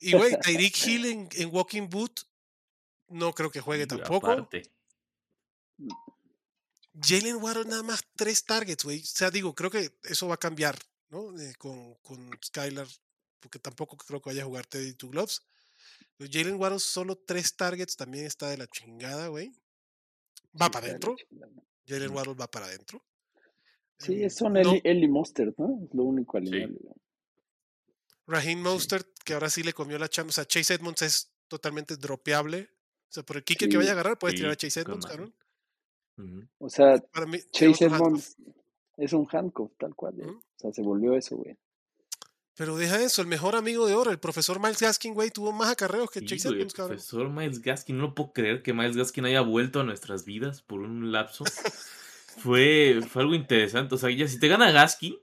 Y, güey, Tyreek Hill en, en Walking Boot, no creo que juegue Y tampoco. aparte, Jalen Waddle nada más tres targets, güey. O sea, digo, creo que eso va a cambiar, ¿no? Eh, con, con Skylar, porque tampoco creo que vaya a jugar Teddy Two Gloves. Pero Jalen Waddle solo tres targets también está de la chingada, güey. Va Sí, para adentro. Jalen. Waddle va para adentro. Sí, Em, son no, Eli, Eli Mostert, ¿no? Es lo único alineable. Raheem Mostert, que ahora sí le comió la chamba. O sea, Chase Edmonds es totalmente dropeable. O sea, por el kicker que vaya a agarrar, puedes tirar a Chase Edmonds, madre. O sea, Para mí, tiene Chase. Edmonds es un handcuff, tal cual. güey. Ujú. O sea, se volvió eso, güey. Pero deja eso, el mejor amigo de oro, el profesor Miles Gaskin, güey, tuvo más acarreos que Sí, Chase güey, Edmonds, cabrón. profesor Miles Gaskin, no lo puedo creer que Miles Gaskin haya vuelto a nuestras vidas por un lapso. fue, fue algo interesante. O sea, ya si te gana Gaskin,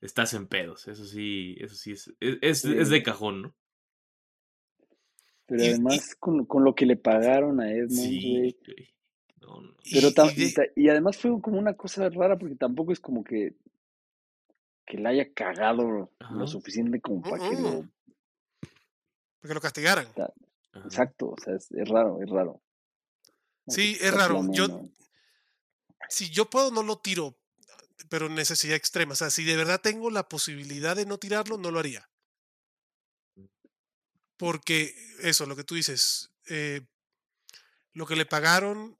estás en pedos. Eso sí, eso sí es, es, es- es de cajón, ¿no? Pero Y- y- además, con, con lo que le pagaron a Edmonds, Sí, güey. No, no. Pero y de- y, además fue como una cosa rara porque tampoco es como que, que le haya cagado Ajá. lo suficiente como para que lo... Porque lo castigaran. Exacto, o sea, es, es raro, es raro. Como Sí, es raro. Yo, si yo puedo, no lo tiro, pero necesidad extrema. O sea, si de verdad tengo la posibilidad de no tirarlo, no lo haría. Porque eso, lo que tú dices, eh, lo que le pagaron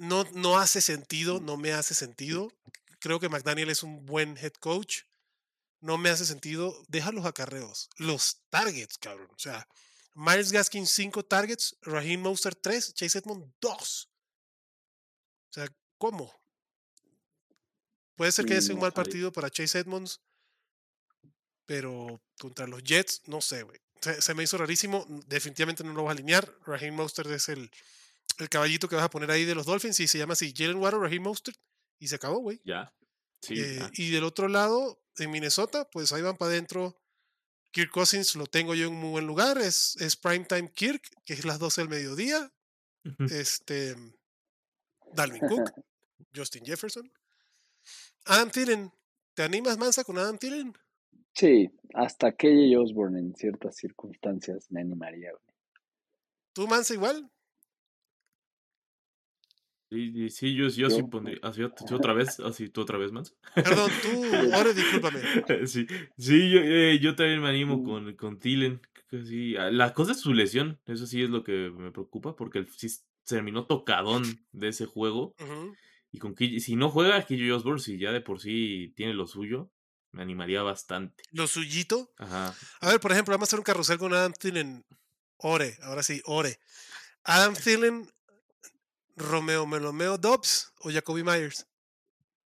no, no hace sentido, no me hace sentido. Creo que McDaniel es un buen head coach. No me hace sentido. Deja los acarreos, los targets, cabrón. O sea, Miles Gaskin 5 targets, Raheem Mostert 3, Chase Edmond 2. O sea, ¿cómo? Puede ser que haya sido un mal partido para Chase Edmonds, pero contra los Jets, no sé, güey. Se, se me hizo rarísimo. Definitivamente no lo vas a alinear. Raheem Mostert es el, el caballito que vas a poner ahí de los Dolphins y se llama así Jalen Waddle, Raheem Mostert y se acabó, güey. Ya. Sí. Eh, y del otro lado, en Minnesota, pues ahí van para adentro. Kirk Cousins lo tengo yo en muy buen lugar. Es, es Primetime Kirk, que es las 12 del mediodía. Este. Dalvin Cook, Justin Jefferson. Adam Thielen. ¿Te animas, Mansa, con Adam Thielen? Sí, hasta KJ Osborne en ciertas circunstancias me animaría. güey. ¿Tú, Mansa, igual? Sí, sí, sí, yo, yo sí pondría. Así, ¿tú otra vez? Así, tú otra vez más. Perdón, tú, ahora discúlpame. Sí, sí yo, eh, yo también me animo Mm. con, con que sí. Ah, La cosa es su lesión, eso sí es lo que me preocupa, porque el- sí terminó tocadón de ese juego. Y con Key- si no juega KJ Osborne, si ya de por sí tiene lo suyo, me animaría bastante. Lo suyito. Ajá. A ver, por ejemplo, vamos a hacer un carrusel con Adam Thielen. Ore, ahora sí, Ore. Adam Thielen, Romeo Melomeo Dobbs o Jacoby Myers.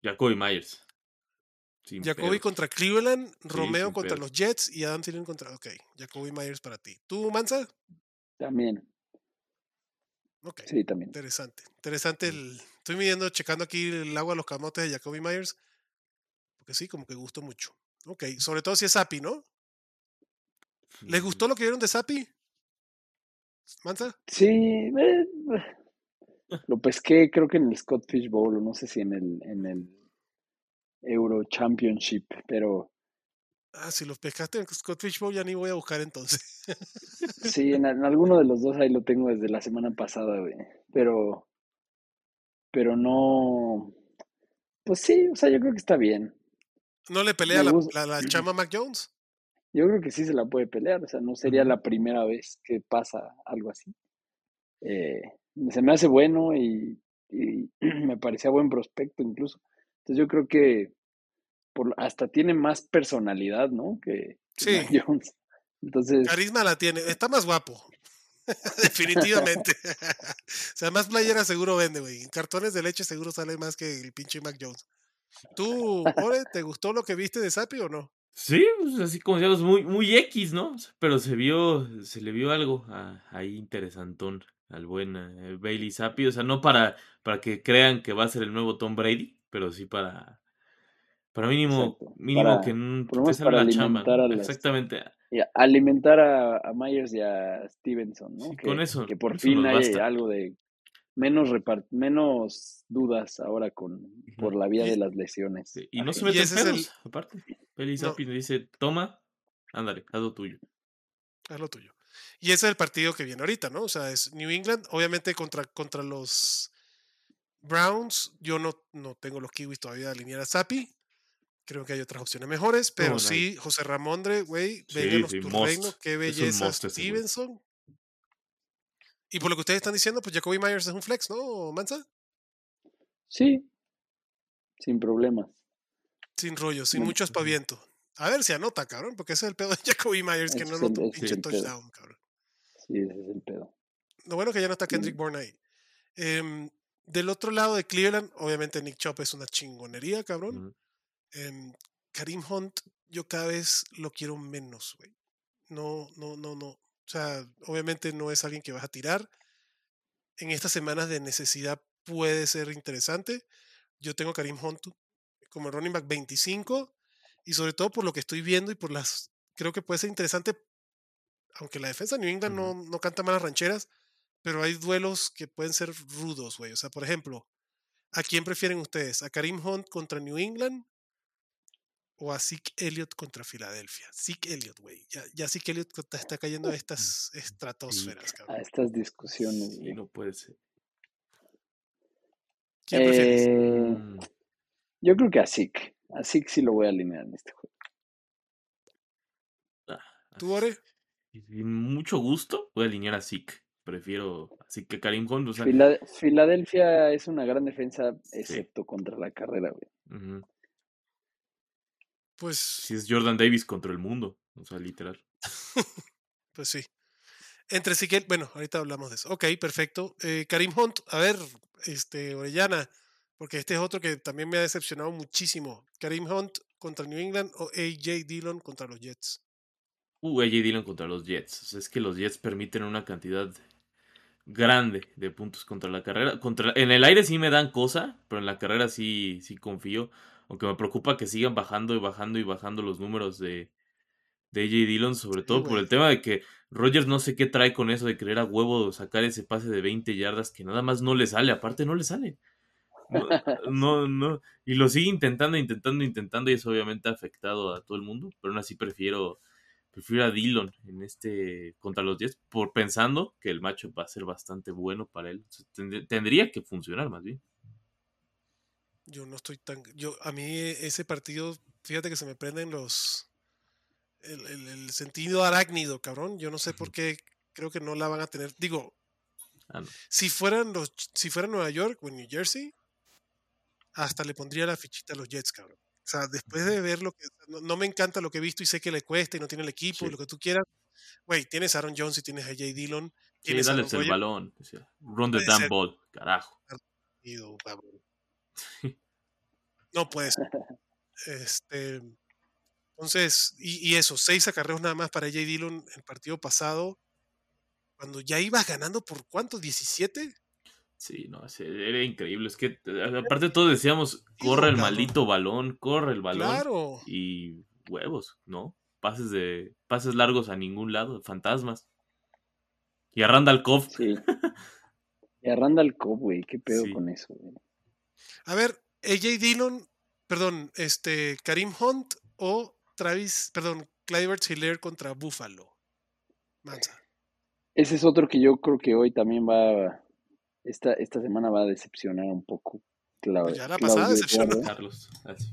Jacoby Myers. Sin Jacoby contra Cleveland, Romeo contra los Jets y Adam Thielen contra. Ok, Jacoby Myers para ti. ¿Tú, Mansa? También, Ok. sí, también. Interesante. Interesante. El, estoy midiendo, checando aquí el agua a los camotes de Jacoby Myers. Porque sí, como que gustó mucho. Ok, sobre todo si es Sapi, ¿no? ¿Les gustó lo que vieron de Sapi? ¿Mansa? Sí, eh, lo pesqué creo que en el Scott Fish Bowl, o no sé si en el, en el Euro Championship, pero Ah, si los pescaste en Scott Fishbowl ya ni voy a buscar entonces. sí, en, en alguno de los dos ahí lo tengo desde la semana pasada, güey. Pero, pero no, pues sí, o sea, yo creo que está bien. ¿No le pelea la, la, la chama Mac Jones? Yo creo que sí se la puede pelear, o sea, no sería la primera vez que pasa algo así. Eh, se me hace bueno y, y me parecía buen prospecto incluso. Entonces yo creo que por, hasta tiene más personalidad, ¿no? Que, Sí. Mac Jones. Entonces, Carisma la tiene. Está más guapo. Definitivamente. o sea, más playera seguro vende, güey. En cartones de leche seguro sale más que el pinche Mac Jones. ¿Tú, Ore, te gustó lo que viste de Sapi o no? Sí, pues así como decíamos, muy, muy X, ¿no? Pero se vio, se le vio algo ah, ahí interesantón al buen eh, Bailey Zappi. O sea, no para, para que crean que va a ser el nuevo Tom Brady, pero sí para, para mínimo, Exacto, mínimo para- que n- por lo te menos salga para la chamba. alimentar ¿no? a las- Exactamente. y a- alimentar a, a Myers y a Stevenson, ¿no? Sí, que, con eso- que por eso fin hay basta. algo de menos repart menos dudas ahora con por la vía Y- de las lesiones. Y no se meten es el- pedos, aparte. Bailey No. Zappi le dice, toma, ándale, haz lo tuyo. Haz lo tuyo. Y ese es el partido que viene ahorita, ¿no? O sea, es New England, obviamente contra, contra los Browns. Yo no, no tengo los Kiwis todavía de alinear a Sapi. Creo que hay otras opciones mejores, pero sí, José Ramondre, güey, Sí, sí, tu reino, qué belleza. Stevenson. Y por lo que ustedes están diciendo, pues Jacoby Myers es un flex, ¿no, Mansa? Sí, sin problemas. Sin rollo, sin mucho aspaviento. A ver si anota, cabrón, porque ese es el pedo de Jacoby Myers, que no el- anota un pinche el pedo. touchdown, cabrón. Sí, ese es el pedo. Lo bueno que ya no está Sí. Kendrick Bourne ahí. Em, del otro lado de Cleveland, obviamente Nick Chop es una chingonería, cabrón. Em, Karim Hunt, yo cada vez lo quiero menos, güey. No, no, no, no. O sea, obviamente no es alguien que vas a tirar. En estas semanas de necesidad puede ser interesante. Yo tengo a Karim Hunt como running back 25 y sobre todo por lo que estoy viendo y por las... Creo que puede ser interesante, aunque la defensa de New England no, no canta malas rancheras, pero hay duelos que pueden ser rudos, güey. O sea, por ejemplo, ¿a quién prefieren ustedes? ¿A Karim Hunt contra New England o a Zeke Elliott contra Filadelfia? Zeke Elliott, güey. Ya, ya Zeke Elliott está- está cayendo a estas estratosferas, A cabrón. estas discusiones. Sí, güey. no puede ser. ¿Quién prefieres? Eh, Mm, yo creo que a Zeke. A Zeke sí lo voy a alinear en este juego. ah, ¿Tú, Ore? Sin mucho gusto voy a alinear a Zeke. Prefiero así que Karim Hunt. O sea, Fila- Filadelfia es una gran defensa, excepto contra la carrera, güey. Pues, si es Jordan Davis contra el mundo. O sea, literal. pues sí. Entre sí que, bueno, ahorita hablamos de eso. Ok, perfecto. Eh, Karim Hunt, a ver, este, Orellana, porque este es otro que también me ha decepcionado muchísimo. Karim Hunt contra New England o AJ Dillon contra los Jets. Uh, AJ Dillon contra los Jets. O sea, es que los Jets permiten una cantidad grande de puntos contra la carrera. Contra, en el aire sí me dan cosa, pero en la carrera sí, sí confío. Aunque me preocupa que sigan bajando y bajando y bajando los números de, de AJ Dillon, sobre Sí, todo por el tema de que Rogers no sé qué trae con eso de querer a huevo sacar ese pase de 20 yardas que nada más no le sale, aparte no le sale. No, no. Y lo sigue intentando, intentando, intentando y eso obviamente ha afectado a todo el mundo, pero aún así prefiero prefiero a Dillon en este contra los 10 por pensando que el macho va a ser bastante bueno para él. Tendría que funcionar más bien. Yo no estoy tan. Yo, a mí ese partido, fíjate que se me prenden los. El, el- el sentido arácnido, cabrón. Yo no sé por qué creo que no la van a tener. Digo, Ah, no. si fueran los, si fuera Nueva York o New Jersey, hasta le pondría la fichita a los Jets, cabrón. O sea, después de ver lo que. No, no me encanta lo que he visto y sé que le cuesta y no tiene el equipo y Sí. lo que tú quieras. Güey, tienes a Aaron Jones y tienes a Jay Dillon. Sí, Tienes a dale el balón. run the damn ball, carajo. No puede ser. Este, entonces, y, y eso, seis acarreos nada más para J. Dillon el partido pasado, cuando ya ibas ganando por cuánto, 17. Sí, no, era increíble. Es que eh, aparte todos decíamos, corre el maldito balón, corre el balón. Claro. Y huevos, ¿no? Pases de pases largos a ningún lado, fantasmas. Y a Randall Cobb, Sí. Y a Randall Cobb, güey, qué pedo Sí. con eso, güey. A ver, AJ Dillon, perdón, este, Karim Hunt o Travis, perdón, Clyde Hiller contra Buffalo. Mansa. Ese es otro que yo creo que hoy también va, esta, esta semana va a decepcionar un poco. Claudio, Pues ya la pasada decepcionó. Eduardo, Carlos. así.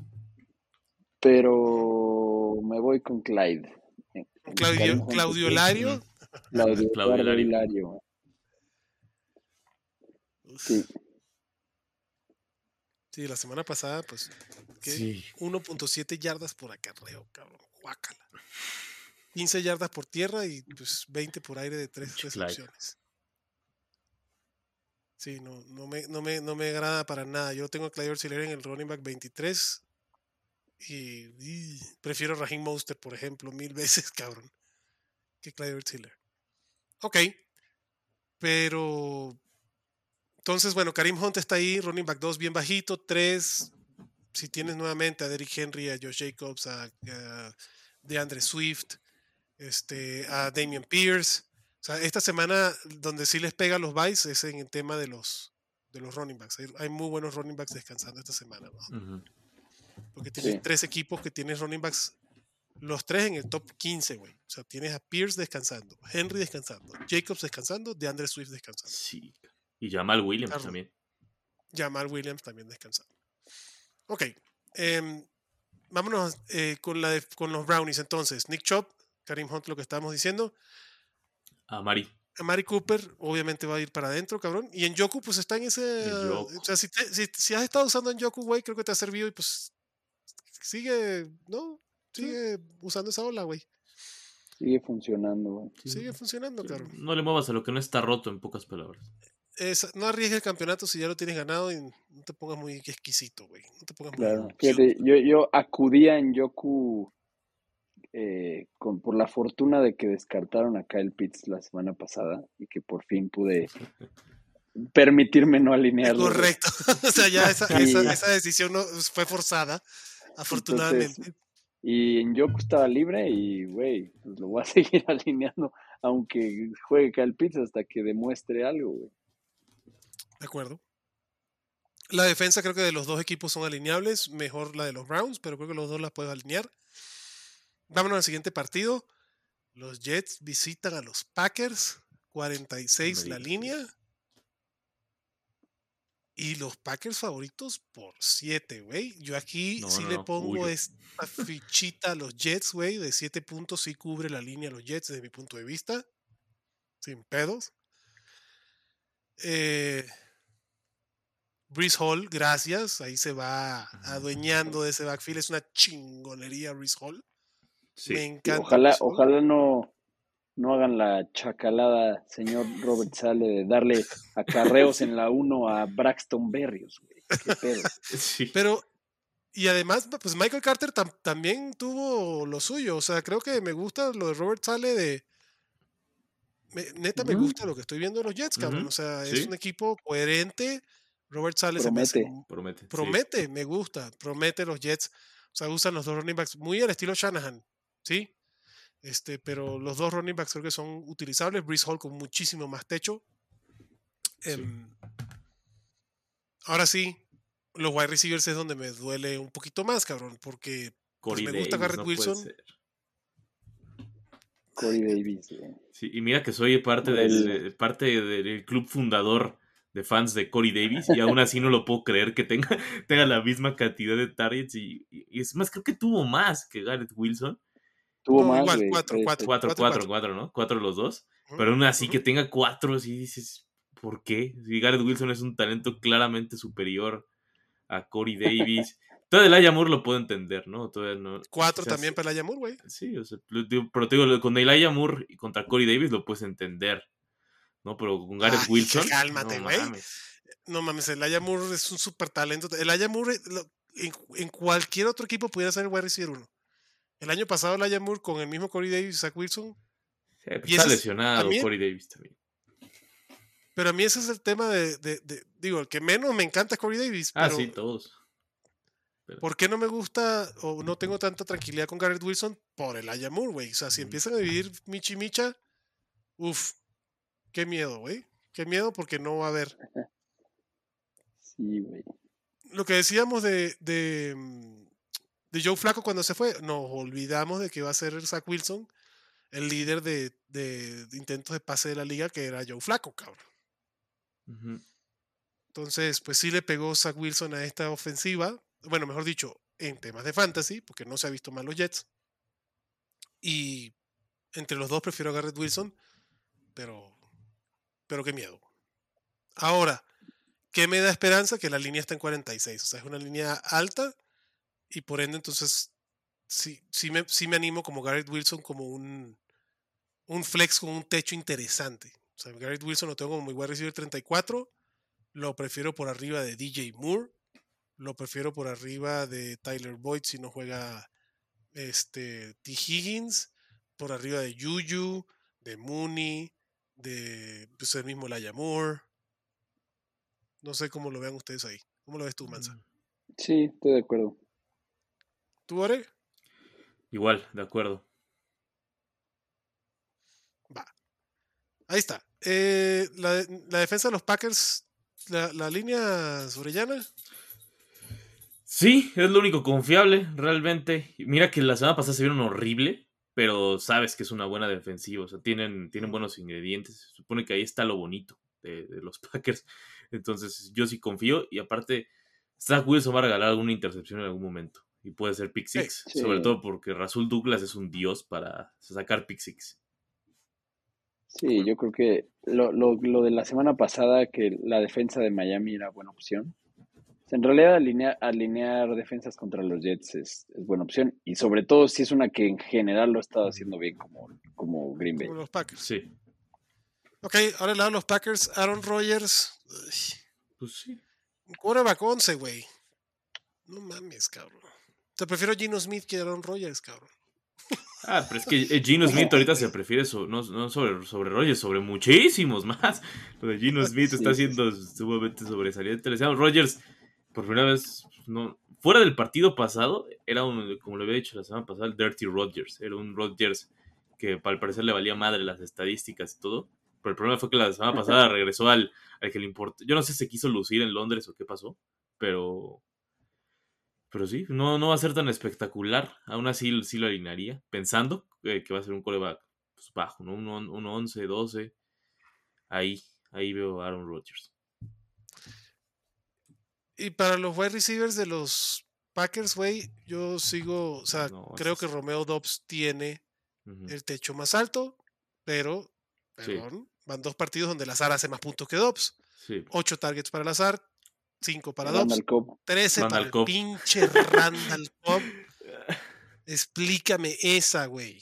pero me voy con Clyde. Eh, Claudio, Claudio. Lario. Claudio, Claudio Lario. Hilario. Sí, Sí, la semana pasada, pues. Sí. 1.7 yardas por acarreo, cabrón. Guácala. 15 yardas por tierra y pues 20 por aire de tres recepciones. Sí, no, no, me, no, me, no me agrada para nada. Yo tengo a Clyde Hiller en el running back 23 y, prefiero a Monster, por ejemplo, mil veces, cabrón, que Clyde Hiller. Ok, pero entonces, bueno, Karim Hunt está ahí, running back 2 bien bajito, 3, si tienes nuevamente a Derrick Henry, a Josh Jacobs, a, a DeAndre Swift, este, a Damian Pierce. O sea, esta semana donde sí les pega los buys es en el tema de los, de los running backs. Hay, hay muy buenos running backs descansando esta semana. Porque tienes Sí. tres equipos que tienes running backs, los tres en el top 15, güey. O sea, tienes a Pierce descansando, Henry descansando, Jacobs descansando, DeAndre Swift descansando. Sí. Y Jamal Williams Carlos. también. Jamal Williams también descansando. Ok. em, vámonos eh, con, la de- con los Brownies entonces. Nick Chop, Karim Hunt, lo que estábamos diciendo. A Mari. A Mari Cooper, obviamente va a ir para adentro, cabrón. Y en Yoku, pues está en ese. O sea, si, te- si, si has estado usando en Yoku, güey, creo que te ha servido y pues. Sigue, ¿no? Sigue usando esa ola, güey. sigue funcionando. güey. Sigue funcionando, cabrón. No le muevas a lo que no está roto, en pocas palabras. Es- no arriesgues el campeonato si ya lo tienes ganado y no te pongas muy exquisito, güey. No te pongas muy. Claro, cute. fíjate, yo, yo acudía en Yoku eh, con, por la fortuna de que descartaron a Kyle Pitts la semana pasada y que por fin pude permitirme no alinearlo. Correcto. o sea, ya esa, esa, esa decisión no, fue forzada, afortunadamente. Entonces, y en Yoku estaba libre y, güey, pues lo voy a seguir alineando aunque juegue Kyle Pitts hasta que demuestre algo, güey. De acuerdo. La defensa creo que de los dos equipos son alineables. Mejor la de los Browns, pero creo que los dos las puedo alinear. Vámonos al siguiente partido. Los Jets visitan a los Packers. 46 me la línea. Y los Packers favoritos por 7, güey. Yo aquí No, sí no, le pongo esta fichita a los Jets, güey. De 7 puntos sí cubre la línea a los Jets desde mi punto de vista. Sin pedos. Eh, Hall, gracias. Ahí se va adueñando de ese backfield. Es una chingonería, Brees Hall. Sí. Me encanta. ojalá, ojalá no, no hagan la chacalada, señor Robert Sale, de darle acarreos en la 1 a Braxton Berrios, güey. Qué pedo. Sí. Pero, y además, pues Michael Carter tam- también tuvo lo suyo. O sea, creo que me gusta lo de Robert Sale de. me- neta, me gusta lo que estoy viendo de los Jets, cabrón. O sea, sí. es un equipo coherente. Robert Sale se me Promete. Promete. sí. promete, me gusta, promete los Jets. O sea, usan los dos running backs muy al estilo Shanahan, ¿sí? Este, pero los dos running backs creo que son utilizables. Brees Hall con muchísimo más techo. Em, ahora sí, los wide receivers es donde me duele un poquito más, cabrón, porque Corey me gusta Davis, Garrett no Wilson. Corey Davis. Sí, y mira que soy parte El- del, de- parte del club fundador de fans de Corey Davis y aún así no lo puedo creer que tenga, tenga la misma cantidad de targets y, y es más, creo que tuvo más que Garrett Wilson. Tuvo No, más, igual, cuatro, Este, cuatro. Cuatro, Cuatro, cuatro, cuatro. cuatro, ¿no? Cuatro los dos. Pero aún así que tenga cuatro, sí dices, ¿por qué? Si Garrett Wilson es un talento claramente superior a Corey Davis. Todo el Aya Moore lo puedo entender, ¿no? Todavía no Cuatro también para la Yamur, güey. Sí, o sea, pero te digo, con Elijah Moore y contra Corey Davis lo puedes entender. ¿No? Pero con Garrett Ay, Wilson. cálmate, no güey. mames. No mames, el Aya Moore es un super talento. El Aya Moore eh, en, en cualquier otro equipo pudiera ser el wide receiver uno. El año pasado el Aya Moore con el mismo Corey Davis y Zach Wilson. Sí, Y está es- lesionado Corey Davis también. Pero a mí ese es el tema de, de- de- digo, el que menos me encanta es Corey Davis. Ah, pero sí, todos. ¿por qué no me gusta o no tengo tanta tranquilidad con Garrett Wilson? Por el Aya Moore, güey. O sea, si empiezan a vivir Michi Micha, uff, qué miedo, güey. Qué miedo porque no va a haber. Sí, güey. lo que decíamos de, de, mm, de Joe Flaco cuando se fue, nos olvidamos de que iba a ser Zach Wilson el líder de, de intentos de pase de la liga, que era Joe Flaco, cabrón. Entonces, pues sí le pegó Zach Wilson a esta ofensiva. Bueno, mejor dicho, en temas de fantasy, porque no se ha visto mal los Jets. Y entre los dos prefiero a Garrett Wilson, pero, pero qué miedo. Ahora, ¿qué me da esperanza? Que la línea está en 46. O sea, es una línea alta y por ende, entonces, sí, sí, me, sí me animo como Garrett Wilson como un, un flex con un techo interesante. O sea, Garrett Wilson lo tengo como muy buen recibir 34. Lo prefiero por arriba de DJ Moore. Lo prefiero por arriba de Tyler Boyd si no juega este, T. Higgins. Por arriba de Juju, de Mooney, de pues, el mismo Laia Moore. No sé cómo lo vean ustedes ahí. ¿Cómo lo ves tú, Mansa? Sí, estoy de acuerdo. ¿Tú, Ore? Igual, de acuerdo. Va. Ahí está. Eh, la, la defensa de los Packers, la, la línea sobrellana. Sí, es lo único confiable, realmente. Mira que la semana pasada se vieron horrible, pero sabes que es una buena defensiva. O sea, tienen, tienen buenos ingredientes. Se supone que ahí está lo bonito de, de los Packers. Entonces, yo sí confío. Y aparte, Zach Wilson va a regalar alguna intercepción en algún momento. Y puede ser pick six. Sí. Sobre todo porque Rasul Douglas es un dios para sacar pick six. Sí, yo creo que lo, lo, lo de la semana pasada, que la defensa de Miami era buena opción. En realidad alinear, alinear defensas contra los Jets es, es buena opción. Y sobre todo si es una que en general lo ha estado haciendo bien como, como Green Bay. Como los Packers. Sí, Ok, ahora el lado de los Packers, Aaron Rodgers. uy, pues sí. Un quarterback 11, güey. No mames, cabrón. Te prefiero Gino Smith que Aaron Rodgers, cabrón. Ah, pero es que eh, Gino Smith ahorita se prefiere so- no, no sobre, sobre Rogers, sobre muchísimos más. Lo de Gino Smith está Sí. siendo sumamente sobresaliente. Rogers, por primera vez, no, fuera del partido pasado, era un, como le había dicho la semana pasada, el Dirty Rogers. Era un Rogers que al parecer le valía madre las estadísticas y todo. Pero el problema fue que la semana pasada regresó al, al que le importó. Yo no sé si se quiso lucir en Londres o qué pasó, pero pero sí, no, no va a ser tan espectacular. Aún así sí lo alinearía, pensando que, que va a ser un coreback pues, bajo, ¿no? Un, un 11, 12. Ahí, ahí veo a Aaron Rodgers. Y para los wide receivers de los Packers, güey, yo sigo, o sea, No, creo que Romeo Dobbs tiene el techo más alto, pero, Sí. perdón, van dos partidos donde Lazar hace más puntos que Dobbs. Sí. Ocho targets para Lazar, cinco para Dobbs, Randall Cobb. 13 para el pinche Randall Cobb. Explícame esa, güey.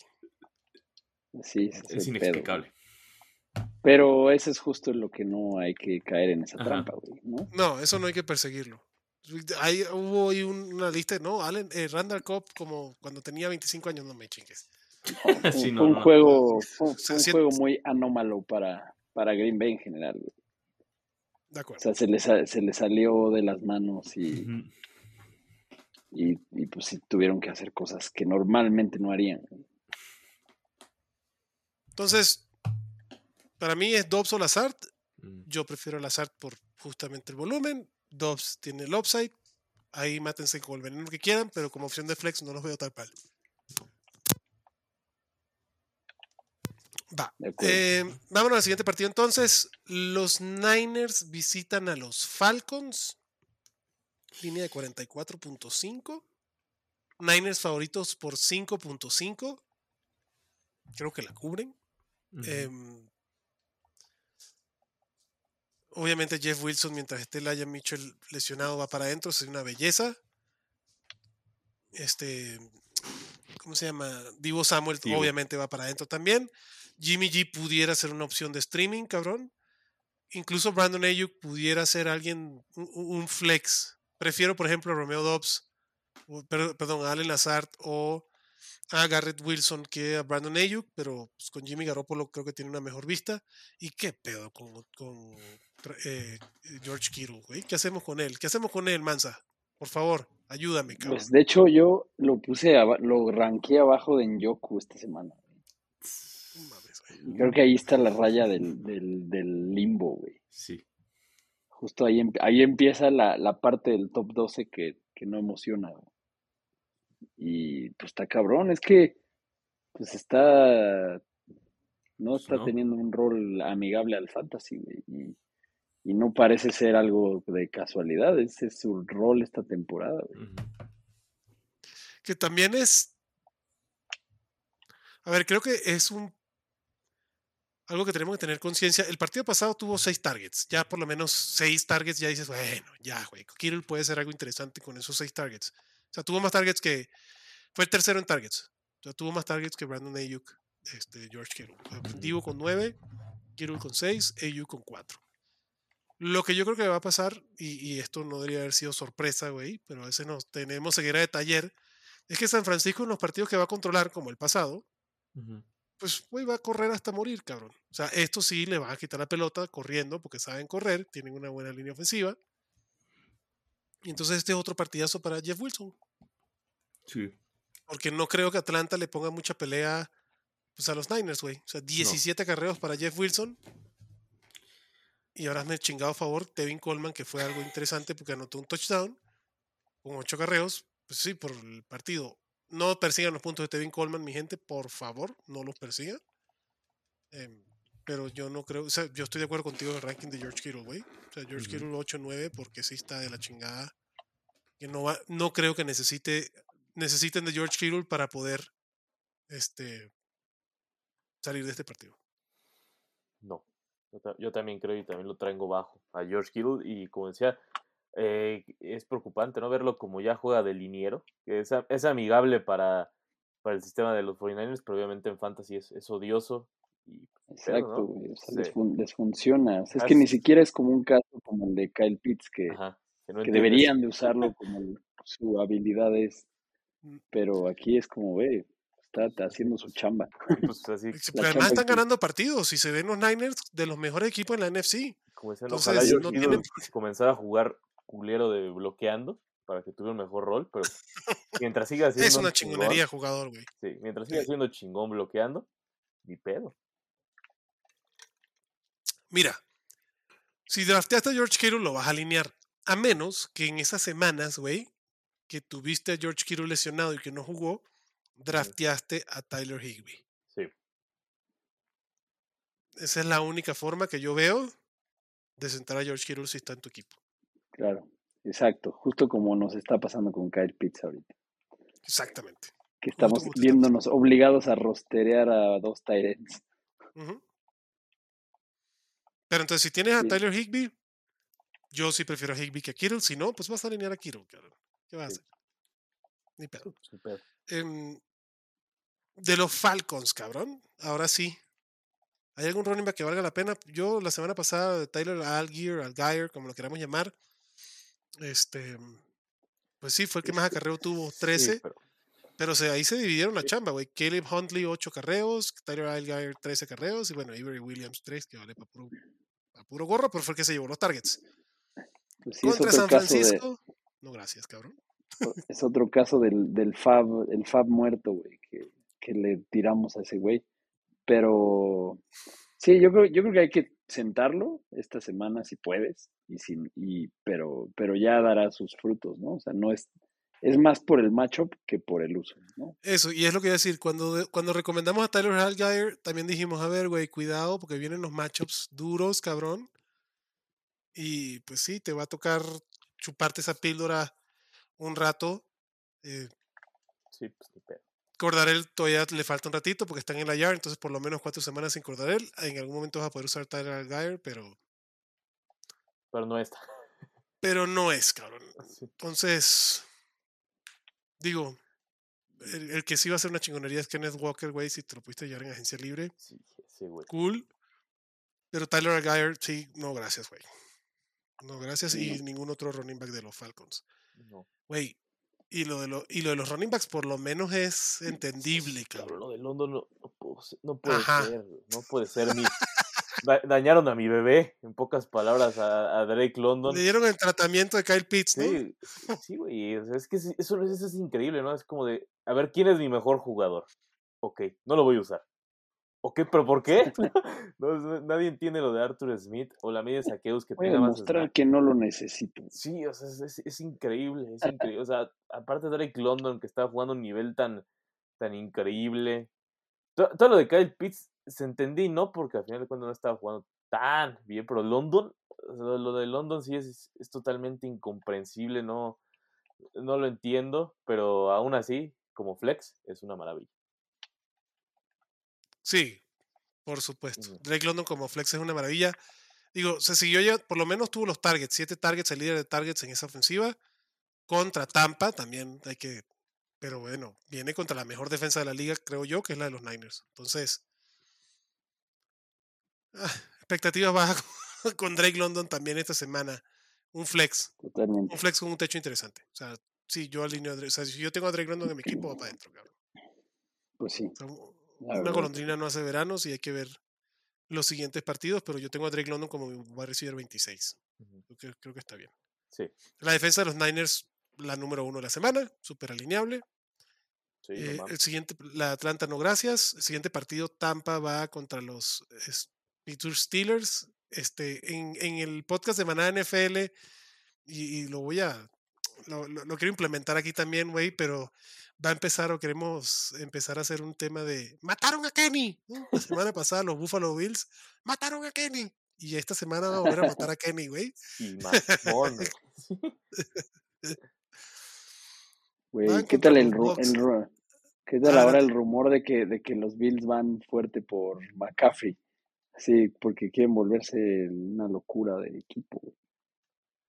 Sí, Es pedo. inexplicable. Pero ese es justo lo que no hay que caer en esa Ajá. trampa, güey, ¿no? No, eso no hay que perseguirlo. Hay, hubo ahí un- una lista, ¿no? Allen, eh, Randall Cobb, como cuando tenía 25 años, no me chingues. Sí, no, un no. juego, un juego muy anómalo para, para Green Bay en general, güey. De O sea, se le, se le salió de las manos y, y, y, pues sí tuvieron que hacer cosas que normalmente no harían. Entonces, para mí es Dobbs o Lazard. Mm. Yo prefiero Lazard por justamente el volumen. Dobbs tiene el upside. Ahí mátense con el veneno que quieran, pero como opción de flex no los veo tal cual. Va. Eh, vámonos al siguiente partido entonces. Los Niners visitan a los Falcons. Línea de 44.5. Niners favoritos por 5.5. Creo que la cubren. Em, obviamente Jeff Wilson, mientras esté Laia Mitchell lesionado, va para adentro, es una belleza. Este, ¿cómo se llama? Divo Samuel Divo. obviamente va para adentro también. Jimmy G pudiera ser una opción de streaming, cabrón. Incluso Brandon Ayuk pudiera ser alguien, un, flex. Prefiero, por ejemplo, a Romeo Dobbs, perdón, a Allen Lazard o a Garrett Wilson que a Brandon Ayuk, pero pues, con Jimmy Garoppolo creo que tiene una mejor vista. ¿Y qué pedo con, eh, George Kittle, güey? ¿Qué hacemos con él? ¿Qué hacemos con él, Mansa? Por favor, ayúdame, cabrón. Pues de hecho yo lo puse, lo ranqué abajo de Nyoku esta semana. No mames, güey. Y creo que ahí está la raya del, del, del limbo, güey. Sí. justo ahí, ahí empieza la, la parte del top 12 que, que no emociona. güey. Y pues está cabrón, es que pues está, no Pues está no. teniendo un rol amigable al fantasy, güey, y, y no parece ser algo de casualidad, ese es su rol esta temporada, güey. Que también es. A ver, creo que es un. Algo que tenemos que tener conciencia. El partido pasado tuvo seis targets. Ya por lo menos seis targets, ya dices, bueno, ya, güey. Kittle puede ser algo interesante con esos seis targets. O sea, tuvo más targets que. Fue el tercero en targets. O sea, tuvo más targets que Brandon Ayuk, este, George Kittle. Divo con nueve, Kittle con seis, Ayuk con cuatro. Lo que yo creo que va a pasar, y, y esto no debería haber sido sorpresa, güey, pero a veces nos tenemos ceguera de taller, es que San Francisco en los partidos que va a controlar, como el pasado, Ujú. Pues güey, va a correr hasta morir, cabrón. O sea, esto sí le van a quitar la pelota corriendo porque saben correr, tienen una buena línea ofensiva. Y entonces este es otro partidazo para Jeff Wilson, Sí. porque no creo que Atlanta le ponga mucha pelea pues, a los Niners, güey. O sea, 17 acarreos para Jeff Wilson. Y ahora me chingado a favor Tevin Coleman, que fue algo interesante porque anotó un touchdown con 8 acarreos. Pues sí, por el partido. No persigan los puntos de Tevin Coleman, mi gente, por favor, no los persigan. Em, pero yo no creo, o sea, yo estoy de acuerdo contigo en el ranking de George Kittle, güey. O sea, George Ujú. Kittle 8-9 porque sí está de la chingada. Que no va, no creo que necesite, necesiten de George Kittle para poder este salir de este partido. No. Yo también creo y también lo traigo bajo a George Kittle. Y como decía, eh, es preocupante no verlo como ya juega de liniero. Que es, es amigable para, para el sistema de los 49ers, pero obviamente en fantasy es, es odioso. Y pues, Exacto, ¿no? güey, o sea, Sí. les, fun- les funciona. O sea, es Ah, que ni siquiera es como un caso como el de Kyle Pitts, que, Ajá, que no que entiendes. deberían de usarlo como el- su habilidad es, Mm. pero aquí es como, ve, está haciendo su chamba. Pues así, Ex- La Pero además chamba están que- ganando partidos y se ven los Niners de los mejores equipos en la NFC. como decían, Entonces, ojalá George no tienen- comenzara a jugar culero de bloqueando para que tuviera un mejor rol, pero mientras siga siendo Es una chingón, chingonería jugador, güey. sí, mientras siga Sí. siendo chingón bloqueando, ni pedo. Mira, si drafteaste a George Kittle, lo vas a alinear. A menos que en esas semanas, güey, que tuviste a George Kittle lesionado y que no jugó, drafteaste a Tyler Higby. Sí. Esa es la única forma que yo veo de sentar a George Kittle si está en tu equipo. Claro, exacto, justo como nos está pasando con Kyle Pitts ahorita, Exactamente. que estamos viéndonos obligados a rosterear a dos Tyrants. Pero entonces, si tienes a Sí. Tyler Higby, yo sí prefiero a Higby que a Kittle. Si no, pues vas a alinear a Kittle, cabrón. ¿Qué vas a hacer? Ni pedo. Ni pedo. Em, de los Falcons, cabrón. Ahora sí. ¿Hay algún running back que valga la pena? Yo la semana pasada, Tyler Algier, Algier, como lo queramos llamar, este, pues sí, fue el que más acarreo tuvo, 13, Sí, pero pero ahí se dividieron la chamba, güey. Caleb Huntley, 8 carreos, Tyler Algier, 13 carreos, y bueno, Avery Williams, 3, que vale para puro, pa' puro gorro, pero fue el que se llevó los targets. Pues sí, Contra San de, Francisco, no gracias, cabrón. es otro caso del, del Fab, el Fab muerto, güey, que, que le tiramos a ese güey. Pero sí, yo creo, yo creo que hay que sentarlo esta semana si puedes, y sin, y, pero, pero ya dará sus frutos, ¿no? O sea, no es, es más por el matchup que por el uso, ¿no? Eso, y es lo que iba a decir, cuando, cuando recomendamos a Tyler Algier, también dijimos, a ver, güey, cuidado, porque vienen los matchups duros, cabrón. Y pues sí, te va a tocar chuparte esa píldora un rato. Eh, sí, pues ni pedo. Cordarel todavía le falta un ratito porque están en la yard, entonces por lo menos cuatro semanas sin Cordarel. En algún momento vas a poder usar Tyler Algier, pero, Pero no está. pero no es, cabrón. Entonces, digo, el, el que sí va a ser una chingonería es Kenneth Walker, güey, si te lo pudiste llevar en agencia libre. Sí, sí, güey. cool. Pero Tyler Algier, sí, no, gracias, güey. No, gracias. Sí, Y ningún otro running back de los Falcons. No. Güey, y lo, de lo, y lo de los running backs por lo menos es entendible, Cabrón, lo de London no, no, puedo ser- no puede Ajá. ser, no puede ser. Mi, da- dañaron a mi bebé, en pocas palabras, a, a Drake London. Le dieron el tratamiento de Kyle Pitts, ¿no? Sí, sí, güey. o sea, es que eso, eso es increíble, ¿no? Es como de, a ver, ¿quién es mi mejor jugador? Ok, no lo voy a usar. ¿O qué? ¿Pero por qué? No, nadie entiende lo de Arthur Smith o la media saqueos que Voy a tenga más demostrar snap. que no lo necesito. Sí, o sea, es, es- es increíble, es increíble. O sea, aparte de Drake London, que está jugando a un nivel tan, tan increíble. To- Todo, lo de Kyle Pitts se entendí, ¿no? Porque al final de cuentas no estaba jugando tan bien, pero London, o sea, lo de London sí es, es totalmente incomprensible, no, no lo entiendo, pero aún así, como flex, es una maravilla. Sí, por supuesto. Ujú. Drake London como flex es una maravilla. Digo, se siguió ya, por lo menos tuvo los targets, siete targets, el líder de targets en esa ofensiva. Contra Tampa también hay que, pero bueno, viene contra la mejor defensa de la liga, creo yo, que es la de los Niners. Entonces, ah, expectativas bajas con Drake London también esta semana. Un flex, Totalmente. un flex con un techo interesante. O sea, sí, yo alineo a Drake, o sea, si yo tengo a Drake London en mi equipo, va para adentro, cabrón. Pues sí. O sea, una golondrina no hace veranos y hay que ver los siguientes partidos, pero yo tengo a Drake London como wide receiver 26. Ujú. Creo que, creo que está bien. Sí, La defensa de los Niners, la número uno de la semana, súper alineable. sí, Eh, el siguiente, la Atlanta, no gracias. El siguiente partido, Tampa va contra los Pittsburgh Steelers. Este, en, en el podcast de Maná NFL, y, y lo voy a, lo, lo- lo quiero implementar aquí también, güey, pero va a empezar o queremos empezar a hacer un tema de mataron a Kenny. ¿no? La semana pasada los Buffalo Bills mataron a Kenny. Y esta semana va a volver a matar a Kenny, güey. Y mamón, güey. ¿qué tal el, el ¿Qué tal Ah, ahora el rumor de que, de que los Bills van fuerte por McCaffrey? Sí, porque quieren volverse una locura de equipo.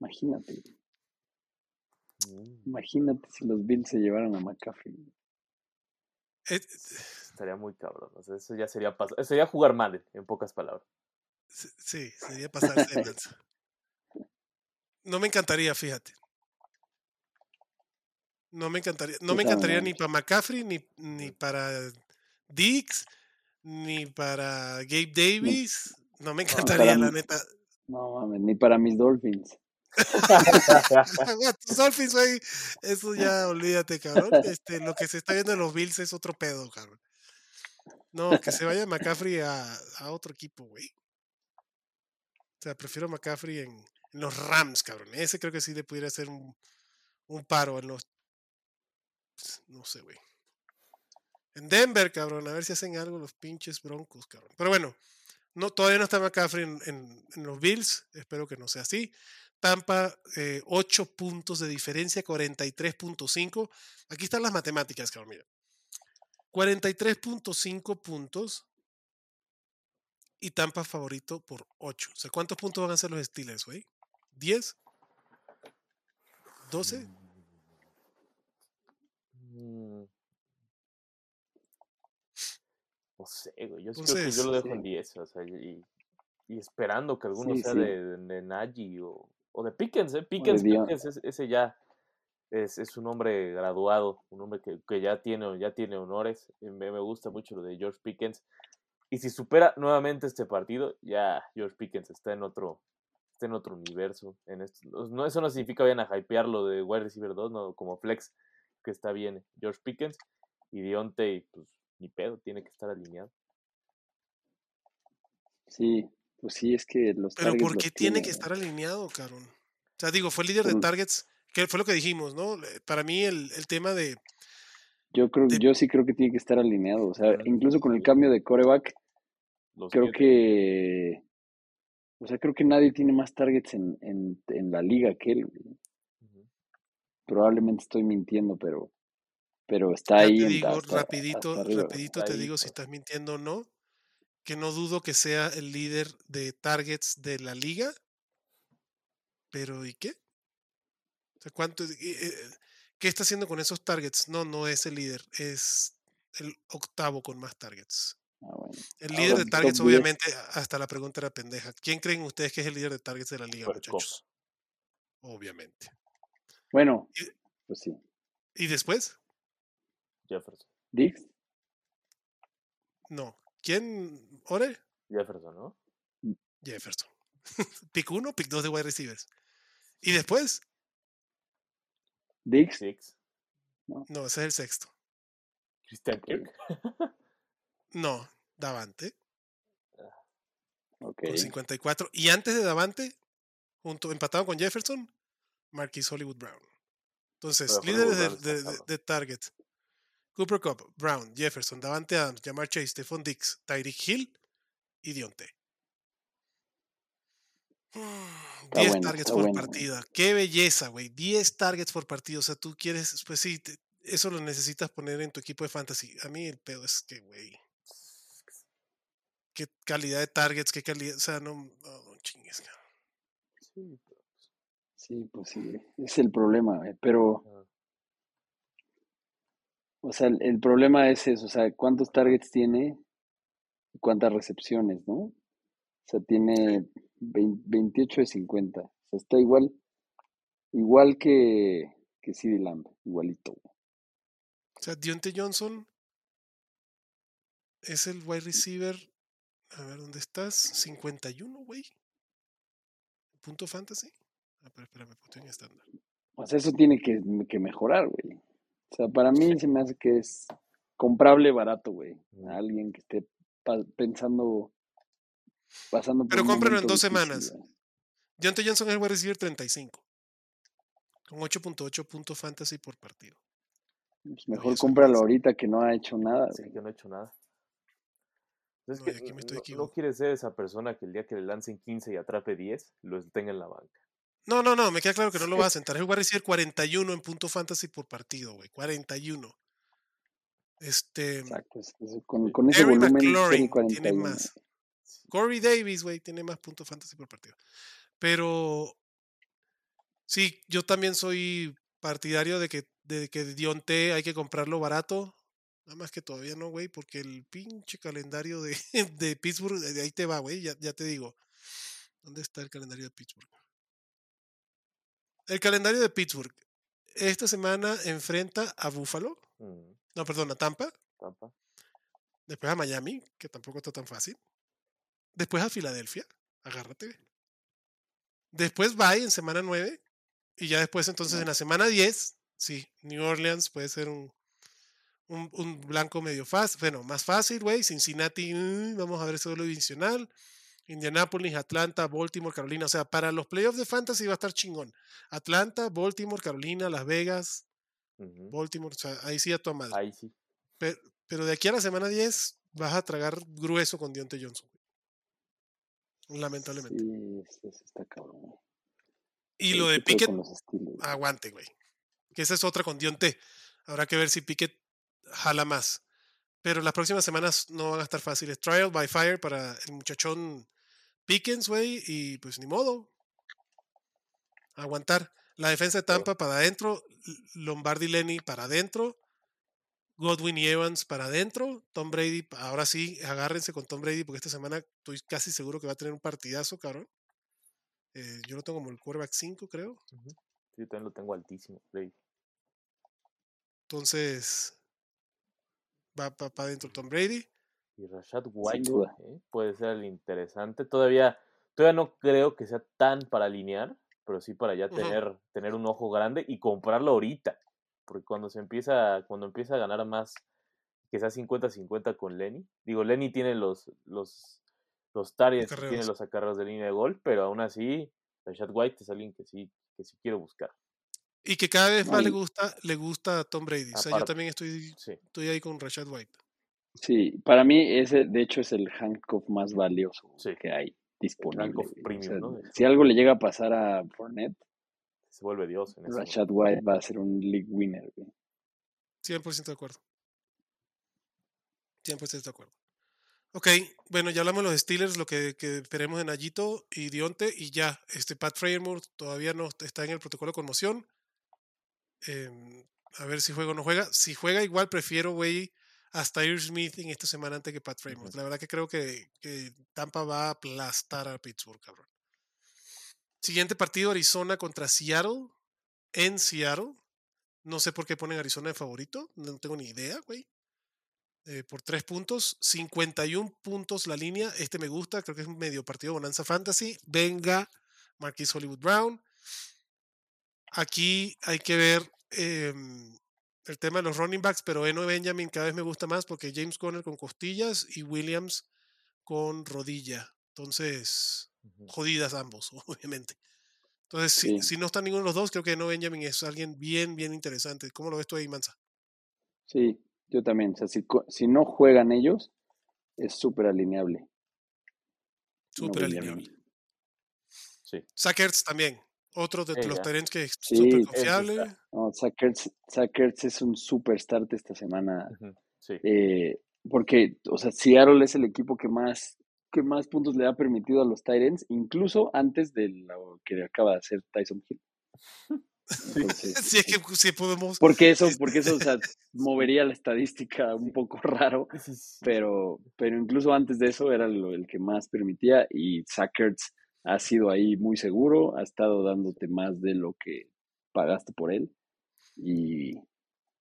Imagínate, imagínate si los Bills se llevaran a McCaffrey. Eh, Estaría muy cabrón. O sea, eso ya sería, pas- eso sería jugar mal, en pocas palabras. Sí, sería pasarse de lanza. No me encantaría, fíjate. No me encantaría, no me encantaría ni para McCaffrey, ni, ni para Dix, ni para Gabe Davis. No me encantaría, la mí- neta. No mames, ni para mis Dolphins. Tus eso ya olvídate, cabrón. Este, lo que se está viendo en los Bills es otro pedo, cabrón. No, que se vaya McCaffrey a, a otro equipo, güey. O sea, prefiero McCaffrey en, los Rams, cabrón. Ese creo que sí le pudiera hacer un, un paro en los. No sé, güey. En Denver, cabrón, a ver si hacen algo los pinches broncos, cabrón. Pero bueno, no, todavía no está McCaffrey en- en los Bills. Espero que no sea así. Tampa, eh, 8 puntos de diferencia, 43.5. Aquí están las matemáticas, cabrón, mira. 43.5 puntos y Tampa favorito por 8. O sea, ¿cuántos puntos van a hacer los Steelers, güey? ¿10? ¿12? Mm. No sé, güey. Yo sí creo que Entonces, yo lo dejo sí. en 10. O sea, y, y esperando que alguno Sí, sea sí. de, de Nagy o, o de Pickens, ¿eh? Pickens, que ese, ya es, es un hombre graduado, un hombre que, que ya, tiene, ya tiene honores. y Me, me gusta mucho lo de George Pickens. Y si supera nuevamente este partido, ya George Pickens está en otro, está en otro universo. En esto. No, eso no significa vayan a hypearlo de wide receiver 2, no, como flex, que está bien George Pickens. Y Deontay, pues ni pedo, tiene que estar alineado. Sí, pues sí, es que los Pero targets ¿por qué tiene que estar alineado, cabrón? O sea, digo, fue el líder de Por- targets, que fue lo que dijimos, ¿no? Eh, Para mí el, el tema de... Yo creo, de- yo sí creo que tiene que estar alineado. O sea, incluso con el cambio de coreback, creo que, o sea, creo que nadie tiene más targets en, en, en la liga que él. Probablemente estoy mintiendo, pero, pero está Ya ahí te digo, hasta, rapidito, hasta arriba. rapidito te ahí, digo si pues. estás mintiendo o no, que no dudo que sea el líder de targets de la liga, pero ¿y qué? O sea, ¿cuánto, eh, eh, ¿Qué está haciendo con esos targets? No, no es el líder, es el octavo con más targets. Ah, bueno. El Ahora, líder de targets, 10. obviamente, hasta la pregunta era pendeja. ¿Quién creen ustedes que es el líder de targets de la liga, muchachos? Obviamente. Bueno, Y- pues sí. ¿Y después? Jefferson. Dix, No. ¿Quién? ¿Ore? Jefferson, ¿no? Jefferson. pick 1, pick 2 de wide receivers. ¿Y después? Dix, Six. No, ese es el sexto. Christian Kirk. No, Davante Ok. con 54. Y antes de Davante, junto, empatado con Jefferson, Marquis Hollywood Brown. Entonces, líderes de target. Cooper Cup, Brown, Jefferson, Davante Adams, Jamar Chase, Stephon Dix, Tyreek Hill y Dionte. Mm, 10 bueno, targets por bueno, partida. Qué belleza, güey. 10 targets por partido. O sea, tú quieres, pues sí, te- eso lo necesitas poner en tu equipo de fantasy. A mí el pedo es que, güey. Qué calidad de targets, qué calidad. O sea, no, no, no chingues, cabrón. Sí, pero, Sí, pues sí, es el problema, güey. Pero, o sea, el, el problema es eso, o sea, cuántos targets tiene y cuántas recepciones, ¿no? O sea, tiene 20 28 de 50. O sea, está igual, igual que, que CeeDee Lamb, igualito. O sea, Dionte Johnson es el wide receiver. A ver, ¿dónde estás? 51, güey. Punto fantasy. Ah, pero espérame, punto en estándar. O sea, eso tiene que, que mejorar, güey. O sea, para mí se me hace que es comprable barato, güey. A alguien que esté pensando, pasando por Pero cómpralo en dos difícil, semanas. Dionte Johnson es el wide receiver 35. Con 8.8 puntos fantasy por partido. Pues mejor cómpralo ahorita que no ha hecho nada, sí, güey. que no he hecho nada. Es No, que y aquí me estoy no, no quiere ser esa persona que el día que le lancen 15 y atrape 10, lo tenga en la banca. No, no, no, me queda claro que no lo va a sentar. Es el wide receiver 41 en punto fantasy por partido, güey. 41. Este. Exacto. con, Sí. con ese Terry volumen, tiene 41. más. Corey Davis, güey, tiene más puntos fantasy por partido. Pero sí, yo también soy partidario de que, de que Dionte hay que comprarlo barato. Nada más que todavía no, güey, porque el pinche calendario de, de Pittsburgh, de ahí te va, güey, ya, ya te digo. ¿Dónde está el calendario de Pittsburgh? El calendario de Pittsburgh. Esta semana enfrenta a Buffalo. Mm, No, perdón, a Tampa. Tampa. Después a Miami, que tampoco está tan fácil. Después a Filadelfia, agárrate. Después va en semana 9. Y ya después, entonces, en la semana 10, sí, New Orleans puede ser un, un, un blanco medio fácil. Bueno, más fácil, güey. Cincinnati, mm, vamos a ver solo divisional. Indianapolis, Atlanta, Baltimore, Carolina. O sea, para los playoffs de fantasy va a estar chingón. Atlanta, Baltimore, Carolina, Las Vegas. Baltimore. O sea, ahí sí a tu madre. Ahí sí. Pero, pero de aquí a la semana 10 vas a tragar grueso con Dionte Johnson. Lamentablemente. Sí, sí, está cabrón. y Sí, lo de ¿qué pedo Pickett, aguante, güey. Que esa es otra con Dionte. Habrá que ver si Pickett jala más. Pero las próximas semanas no van a estar fáciles. Trial by fire para el muchachón Pickens, güey. Y pues ni modo. Aguantar. La defensa de Tampa para adentro. Lombardi Lenny para adentro. Godwin y Evans para adentro. Tom Brady, ahora sí, agárrense con Tom Brady porque esta semana estoy casi seguro que va a tener un partidazo, cabrón. Eh, yo lo tengo como el quarterback 5, creo. Ujú. Sí, Yo también lo tengo altísimo. Brady. Entonces, va para adentro Tom Brady. Y Rashad White. ¿eh? puede ser el interesante. Todavía, todavía no creo que sea tan para alinear, pero sí para ya tener, tener un ojo grande y comprarlo ahorita. Porque cuando se empieza, cuando empieza a ganar más, que sea 50-50 con Lenny. Digo, Lenny tiene los, los, los targets, tiene los acarreos de línea de gol, pero aún así, Rashad White es alguien que sí, que sí quiero buscar. Y que cada vez más le gusta, le gusta a Tom Brady. O sea, yo también estoy, Sí. estoy ahí con Rashad White. Sí, para mí ese de hecho es el handcuff más valioso Sí. que hay disponible. handcuff güey. O premium, sea, ¿no? Si algo le llega a pasar a Fournette, Se vuelve Dios en. Rashad White va a ser un league winner. güey. 100% de acuerdo. 100% de acuerdo. Ok, bueno, ya hablamos de los Steelers, lo que, que esperemos de Nayito y Dionte, y ya, este Pat Freyermuth todavía no está en el protocolo de conmoción. Em, a ver si juega o no juega. Si juega igual, prefiero, güey, hasta Smith en esta semana antes que Pat Freyermuth. La verdad que creo que, que Tampa va a aplastar a Pittsburgh, cabrón. Siguiente partido, Arizona contra Seattle. En Seattle. No sé por qué ponen Arizona de favorito. No tengo ni idea, güey. Eh, por tres puntos. 51 puntos la línea. Este me gusta. Creo que es un medio partido Bonanza Fantasy. Venga, Marquis Hollywood Brown. Aquí hay que ver. em, el tema de los running backs, pero Eno Benjamin cada vez me gusta más porque James Conner con costillas y Williams con rodilla. Entonces, jodidas ambos, obviamente. Entonces, si, Sí. si no está ninguno de los dos, creo que Eno Benjamin es alguien bien, bien interesante. ¿Cómo lo ves tú ahí, Mansa? Sí, yo también. O sea, si, si no juegan ellos, es súper alineable. Súper alineable. Sí. Sackers también. Otro de Sí, los. Tyrants que es Sí, súper ese confiable. No, Sackers, es un super start esta semana. Sí. eh, porque, o sea, Seattle es el equipo que más, que más puntos le ha permitido a los Tyrants, incluso antes de lo que acaba de hacer Tyson Hill. Entonces, Si es que si podemos. porque eso, porque eso, o sea, movería la estadística un poco raro, Sí, sí. pero, pero incluso antes de eso era lo, el que más permitía y Sackers ha sido ahí muy seguro, ha estado dándote más de lo que pagaste por él y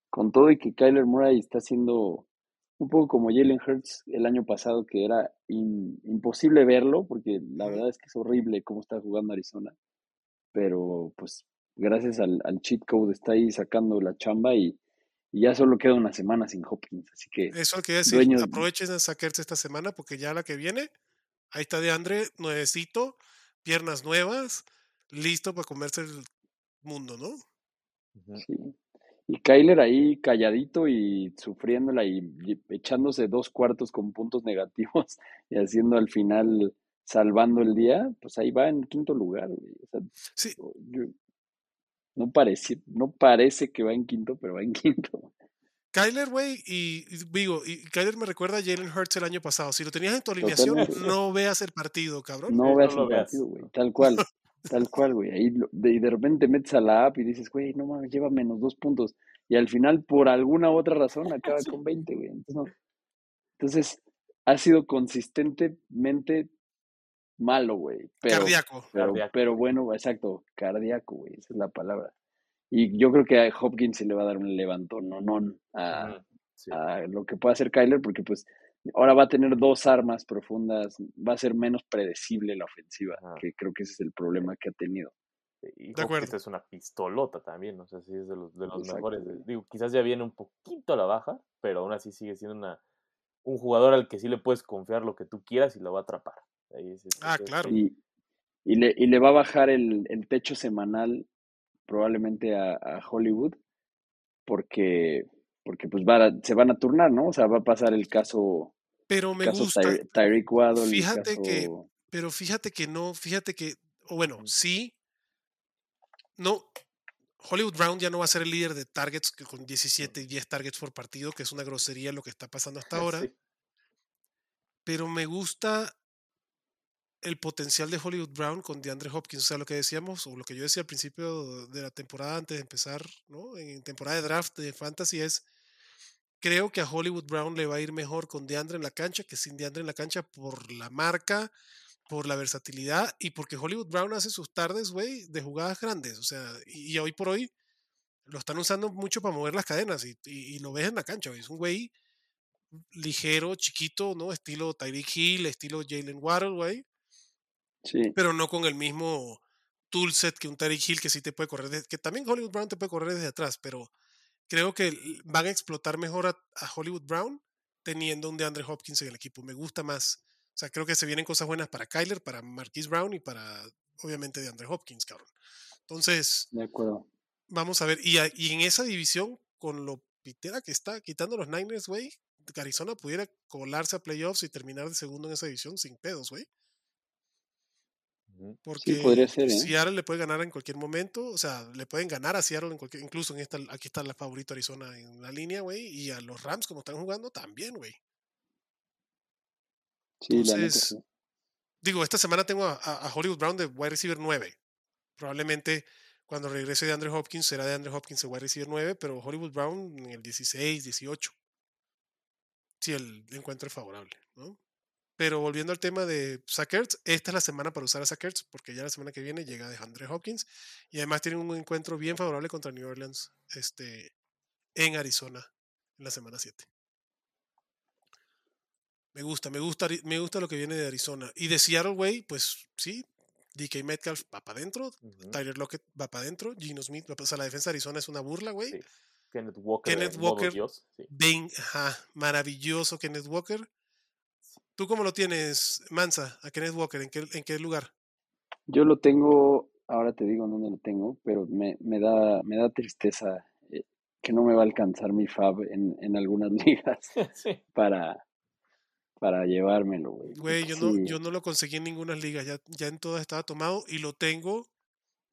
con todo y que Kyler Murray está haciendo un poco como Jalen Hurts el año pasado, que era in- imposible verlo, porque la verdad es que es horrible cómo está jugando Arizona, pero pues gracias al, al cheat code está ahí sacando la chamba y, y ya solo queda una semana sin Hopkins, así que Eso que decir. dueños, Aprovechen a Sackers esta semana porque ya la que viene, ahí está de Andre, nuevecito, piernas nuevas, listo para comerse el mundo, ¿no? Sí. Y Kyler ahí calladito y sufriéndola y, y echándose dos cuartos con puntos negativos y haciendo al final salvando el día, pues ahí va en quinto lugar, güey. O sea, Sí, yo- no parece, no parece que va en quinto, pero va en quinto. Kyler, güey, y y digo, y Kyler me recuerda a Jalen Hurts el año pasado. Si lo tenías en tu alineación, no veas el partido, cabrón. No veas no el veas. partido, güey. Tal cual. Tal cual, güey. Ahí lo- de, y de repente metes a la app y dices, güey, no mames, lleva menos dos puntos. Y al final, por alguna otra razón, acaba Sí. con 20, güey. Entonces, no. Entonces, ha sido consistentemente malo, güey. Pero, Cardíaco. pero, Cardíaco. pero bueno, exacto, cardíaco, güey. Esa es la palabra. Y yo creo que a Hopkins se le va a dar un levantón, no, no, a, Ujú. Sí. a lo que pueda hacer Kyler, porque pues ahora va a tener dos armas profundas, va a ser menos predecible la ofensiva, que creo que ese es el problema que ha tenido. Y De acuerdo. Es una pistolota también, o sea, sí es de los, de los mejores. Digo, quizás ya viene un poquito a la baja, pero aún así sigue siendo una, un jugador al que sí le puedes confiar lo que tú quieras y lo va a atrapar. Ahí es- es- Ah, es- claro. Y, y, le, y le va a bajar el, el techo semanal probablemente a, a Hollywood, porque, porque pues va a- se van a turnar, ¿no? O sea, va a pasar el caso, Pero me caso gusta. Ty- Tyreek Waddle, el Fíjate que, pero fíjate que no, fíjate que, o bueno, sí, no, Hollywood Brown ya no va a ser el líder de targets con 17 y 10 targets por partido, que es una grosería lo que está pasando hasta ahora, Sí. pero me gusta el potencial de Hollywood Brown con DeAndre Hopkins, o sea, lo que decíamos, o lo que yo decía al principio de la temporada antes de empezar, ¿no? En temporada de draft de fantasy es, creo que a Hollywood Brown le va a ir mejor con DeAndre en la cancha que sin DeAndre en la cancha por la marca, por la versatilidad y porque Hollywood Brown hace sus tardes, güey, de jugadas grandes. O sea, y, hoy por hoy lo están usando mucho para mover las cadenas y, lo ves en la cancha, güey. Es un güey ligero, chiquito, ¿no? Estilo Tyreek Hill, estilo Jalen Waddle, güey. Sí, Pero no con el mismo toolset que un Tyreek Hill que sí te puede correr, de- que también Hollywood Brown te puede correr desde atrás, pero creo que van a explotar mejor a, a Hollywood Brown teniendo un DeAndre Hopkins en el equipo. Me gusta más. O sea, creo que se vienen cosas buenas para Kyler, para Marquise Brown y para, obviamente, DeAndre Hopkins, cabrón. Entonces, de acuerdo. vamos a ver. Y, a- y en esa división, con lo pitera que está quitando los Niners, güey, Arizona pudiera colarse a playoffs y terminar de segundo en esa división sin pedos, güey. Porque podría ser, ¿eh? Seattle le puede ganar en cualquier momento, o sea, le pueden ganar a Seattle en cualquier, incluso en esta, aquí está la favorita Arizona en la línea, güey, y a los Rams como están jugando también, güey. Sí, la neta Entonces, sí. Digo, esta semana tengo a, a- Hollywood Brown de wide receiver 9. Probablemente cuando regrese de Andre Hopkins será de Andre Hopkins el wide receiver 9, pero Hollywood Brown en el 16, 18. Si el encuentro es favorable, ¿no? Pero volviendo al tema de Sackers, esta es la semana para usar a Sackers porque ya la semana que viene llega de Andre Hopkins y además tienen un encuentro bien favorable contra New Orleans este, en Arizona en la semana 7. Me gusta, me gusta, me gusta lo que viene de Arizona. Y de Seattle, güey, pues sí, DK Metcalf va para adentro. Tyler Lockett va para adentro, Gino Smith va pa- O sea, la defensa de Arizona es una burla, güey. Sí. Kenneth Walker. Kenneth Walker. Dios, sí. Ven, ajá, maravilloso Kenneth Walker. ¿Tú cómo lo tienes, Mansa, a Kenneth Walker? ¿En qué, en qué lugar? Yo lo tengo, ahora te digo dónde lo tengo, pero me, me da, me da tristeza eh, que no me va a alcanzar mi fab en, en algunas ligas sí. para, para llevármelo, güey. Güey, yo no, yo no lo conseguí en ninguna liga, ya, ya en todas estaba tomado y lo tengo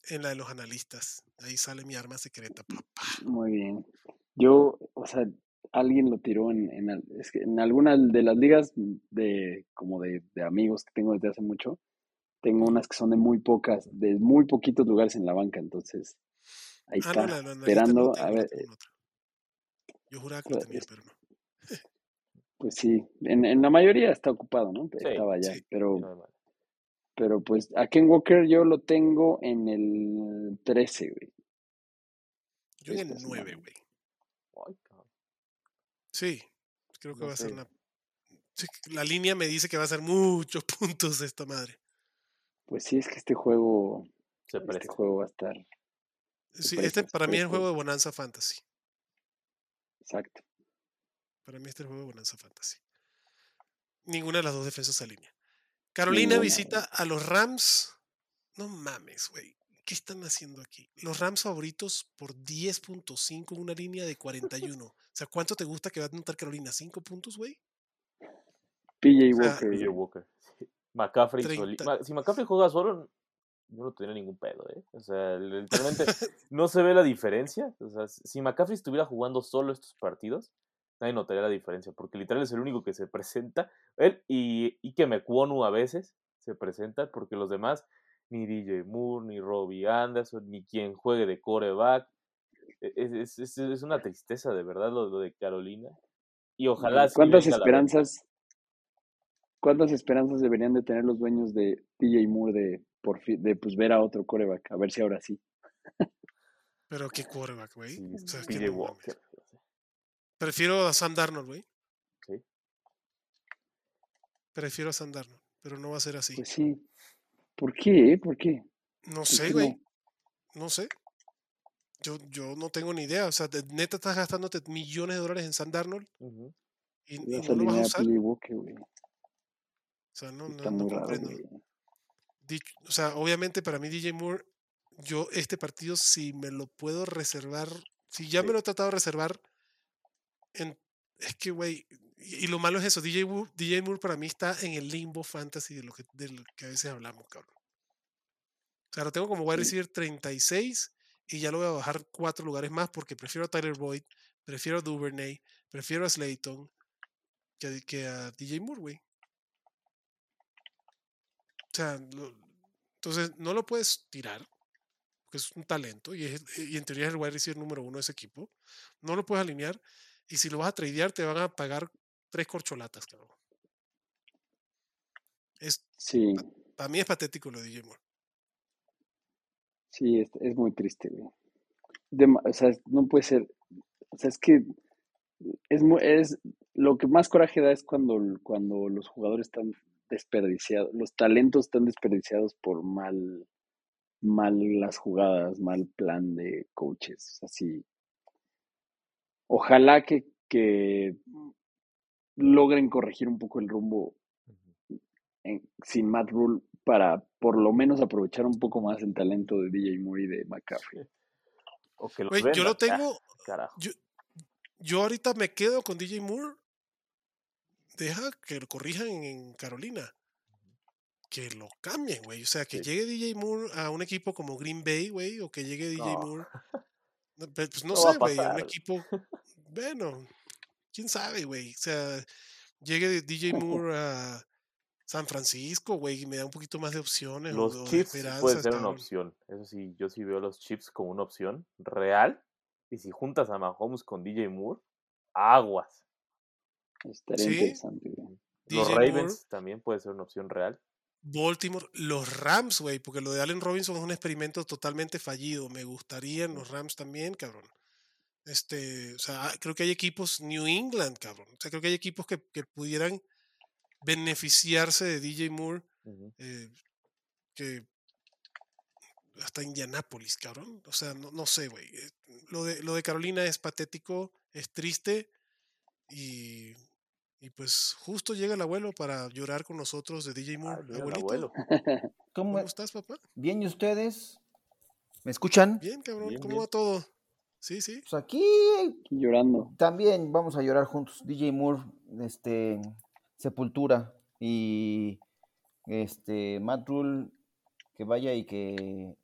en la de los analistas. Ahí sale mi arma secreta, papá. Muy bien. Yo, o sea, alguien lo tiró en, en, es que en alguna de las ligas de como de, de amigos que tengo desde hace mucho, tengo unas que son de muy pocas, de muy poquitos lugares en la banca, entonces ahí Ah, está, no, no esperando, tengo, a ver, tengo otra. Yo juraba que lo tenía, pero no. pues sí, en, en la mayoría está ocupado, ¿no? Sí, Estaba ya, sí. pero, pero pues a Ken Walker yo lo tengo en el 13, güey. Yo en el esta 9, semana. güey. Sí, creo que No va a ser sí, La línea me dice que va a ser muchos puntos de esta madre. Pues sí, es que este juego, Se este juego va a estar, Sí, este para mí es el juego de Bonanza Fantasy. exacto. Para mí este es el juego de Bonanza Fantasy. Ninguna de las dos defensas alinea. Carolina Ninguna, visita a los Rams. No mames, güey. ¿Qué están haciendo aquí? Los Rams favoritos por 10.5 en una línea de 41. O sea, ¿cuánto te gusta que va a anotar Carolina? ¿5 puntos, güey? PJ Walker. PJ. Walker. McCaffrey soli- 30. Ma- Si McCaffrey juega solo, yo no tendría ningún pedo, ¿eh? O sea, literalmente no se ve la diferencia. O sea, si McCaffrey estuviera jugando solo estos partidos, nadie notaría la diferencia, porque literal es el único que se presenta. Él y Ike Mekwonu a veces se presenta, porque los demás, ni DJ Moore, ni Robbie Anderson, ni quien juegue de coreback. e- Es, es- es- es una tristeza de verdad lo, lo de Carolina. Y ojalá ¿Cuántas esperanzas, cuántas esperanzas deberían de tener los dueños de DJ Moore de por fin, de pues ver a otro coreback? A ver si ahora sí. Pero qué quarterback, güey. Sí, O sea, no. Walker. Prefiero a Sam Darnold, güey. Sí. Prefiero a Sam Darnold, pero no va a ser así. Pues sí. ¿Por qué? ¿Por qué? No ¿Por sé, güey. no? No sé. Yo, yo no tengo ni idea. O sea, de- neta estás gastándote millones de dólares en Sam Darnold y, Voy y a no lo vas a usar. Walker. O sea, no, no, no raro, comprendo. o sea, obviamente para mí DJ Moore, yo este partido si me lo puedo reservar, si ya me lo he tratado de reservar, en, es que, güey, y, y lo malo es eso, DJ Moore, DJ Moore para mí está en el limbo fantasy de lo que, de lo que a veces hablamos, cabrón. O sea, lo tengo como wide Sí. receiver 36 y ya lo voy a bajar cuatro lugares más porque prefiero a Tyler Boyd, prefiero a Duvernay, prefiero a Slayton que, a- que a DJ Moore, güey. O sea, lo- entonces no lo puedes tirar, porque es un talento y, es- y en teoría es el wide receiver número uno de ese equipo. No lo puedes alinear y si lo vas a tradear te van a pagar tres corcholatas, cabrón. Es, Sí, para mí es patético lo de Moore. sí, es, es muy triste, güey. O sea, no puede ser. O sea, es que es, es lo que más coraje da es cuando, cuando los jugadores están desperdiciados, los talentos están desperdiciados por mal, mal las jugadas, mal plan de coaches. Así. Ojalá que, que logren corregir un poco el rumbo en- sin Matt Rule para por lo menos aprovechar un poco más el talento de DJ Moore y de McCaffrey. O que yo lo. Ah, tengo, yo, yo ahorita me quedo con DJ Moore. Deja que lo corrijan en, Carolina. Que lo cambien, güey. O sea, que Sí. llegue DJ Moore a un equipo como Green Bay, güey, o que llegue DJ No. Moore. Pues no No sé, güey, un equipo. Bueno, quién sabe, güey. O sea, llegue DJ Moore a San Francisco, güey, y me da un poquito más de opciones Los o chips pueden ser una cabrón. opción. Eso sí, yo sí veo los chips como una opción real. Y si juntas a Mahomes con DJ Moore, aguas. Estaría Sí. interesante, güey. Los DJ Ravens Moore, también puede ser una opción real. Baltimore, los Rams, güey, porque lo de Allen Robinson es un experimento totalmente fallido. Me gustarían los Rams también, cabrón. Este, o sea, ah, creo que hay equipos, New England, cabrón. O sea, creo que hay equipos que, que pudieran beneficiarse de DJ Moore, eh, que hasta Indianápolis, cabrón. O sea, no, no sé, güey. Eh, Lo de, lo de Carolina es patético, es triste y, y pues justo llega el abuelo para llorar con nosotros de DJ Moore. Abuelito, abuelo. ¿Cómo, ¿cómo estás, papá? bien y ustedes? ¿Me escuchan? Bien, cabrón. Bien, ¿Cómo bien. va todo? Sí, sí. Pues aquí llorando. también vamos a llorar juntos. DJ Moore, este, Sepultura y este Matt Rule, que vaya y que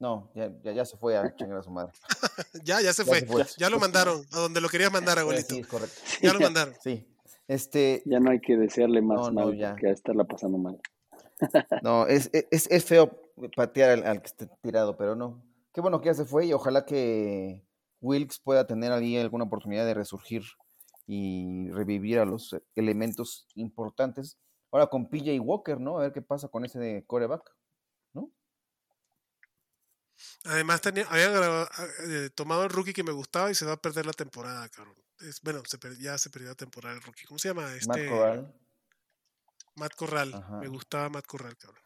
no, ya, ya, ya se fue a chingar a su madre. Ya, ya se Ya fue. se fue. Ya lo mandaron a donde lo querías mandar, abuelito. Sí, es correcto. Ya lo mandaron. Sí. Este, Ya no hay que desearle más No, no, mal ya. que a estarla pasando mal. No, es, es, es feo patear al, al que esté tirado, pero no. Qué bueno que ya se fue y ojalá que Wilkes pueda tener ahí alguna oportunidad de resurgir y revivir a los elementos importantes. Ahora con PJ Walker, ¿no? A ver qué pasa con ese de coreback, ¿no? Además, tenía, habían grabado- eh, tomado el rookie que me gustaba y se va a perder la temporada, cabrón. Es, bueno, se per- ya se perdió la temporada el rookie. ¿Cómo se llama? Este, Matt Corral. Matt Corral. Ajá. Me gustaba Matt Corral, cabrón.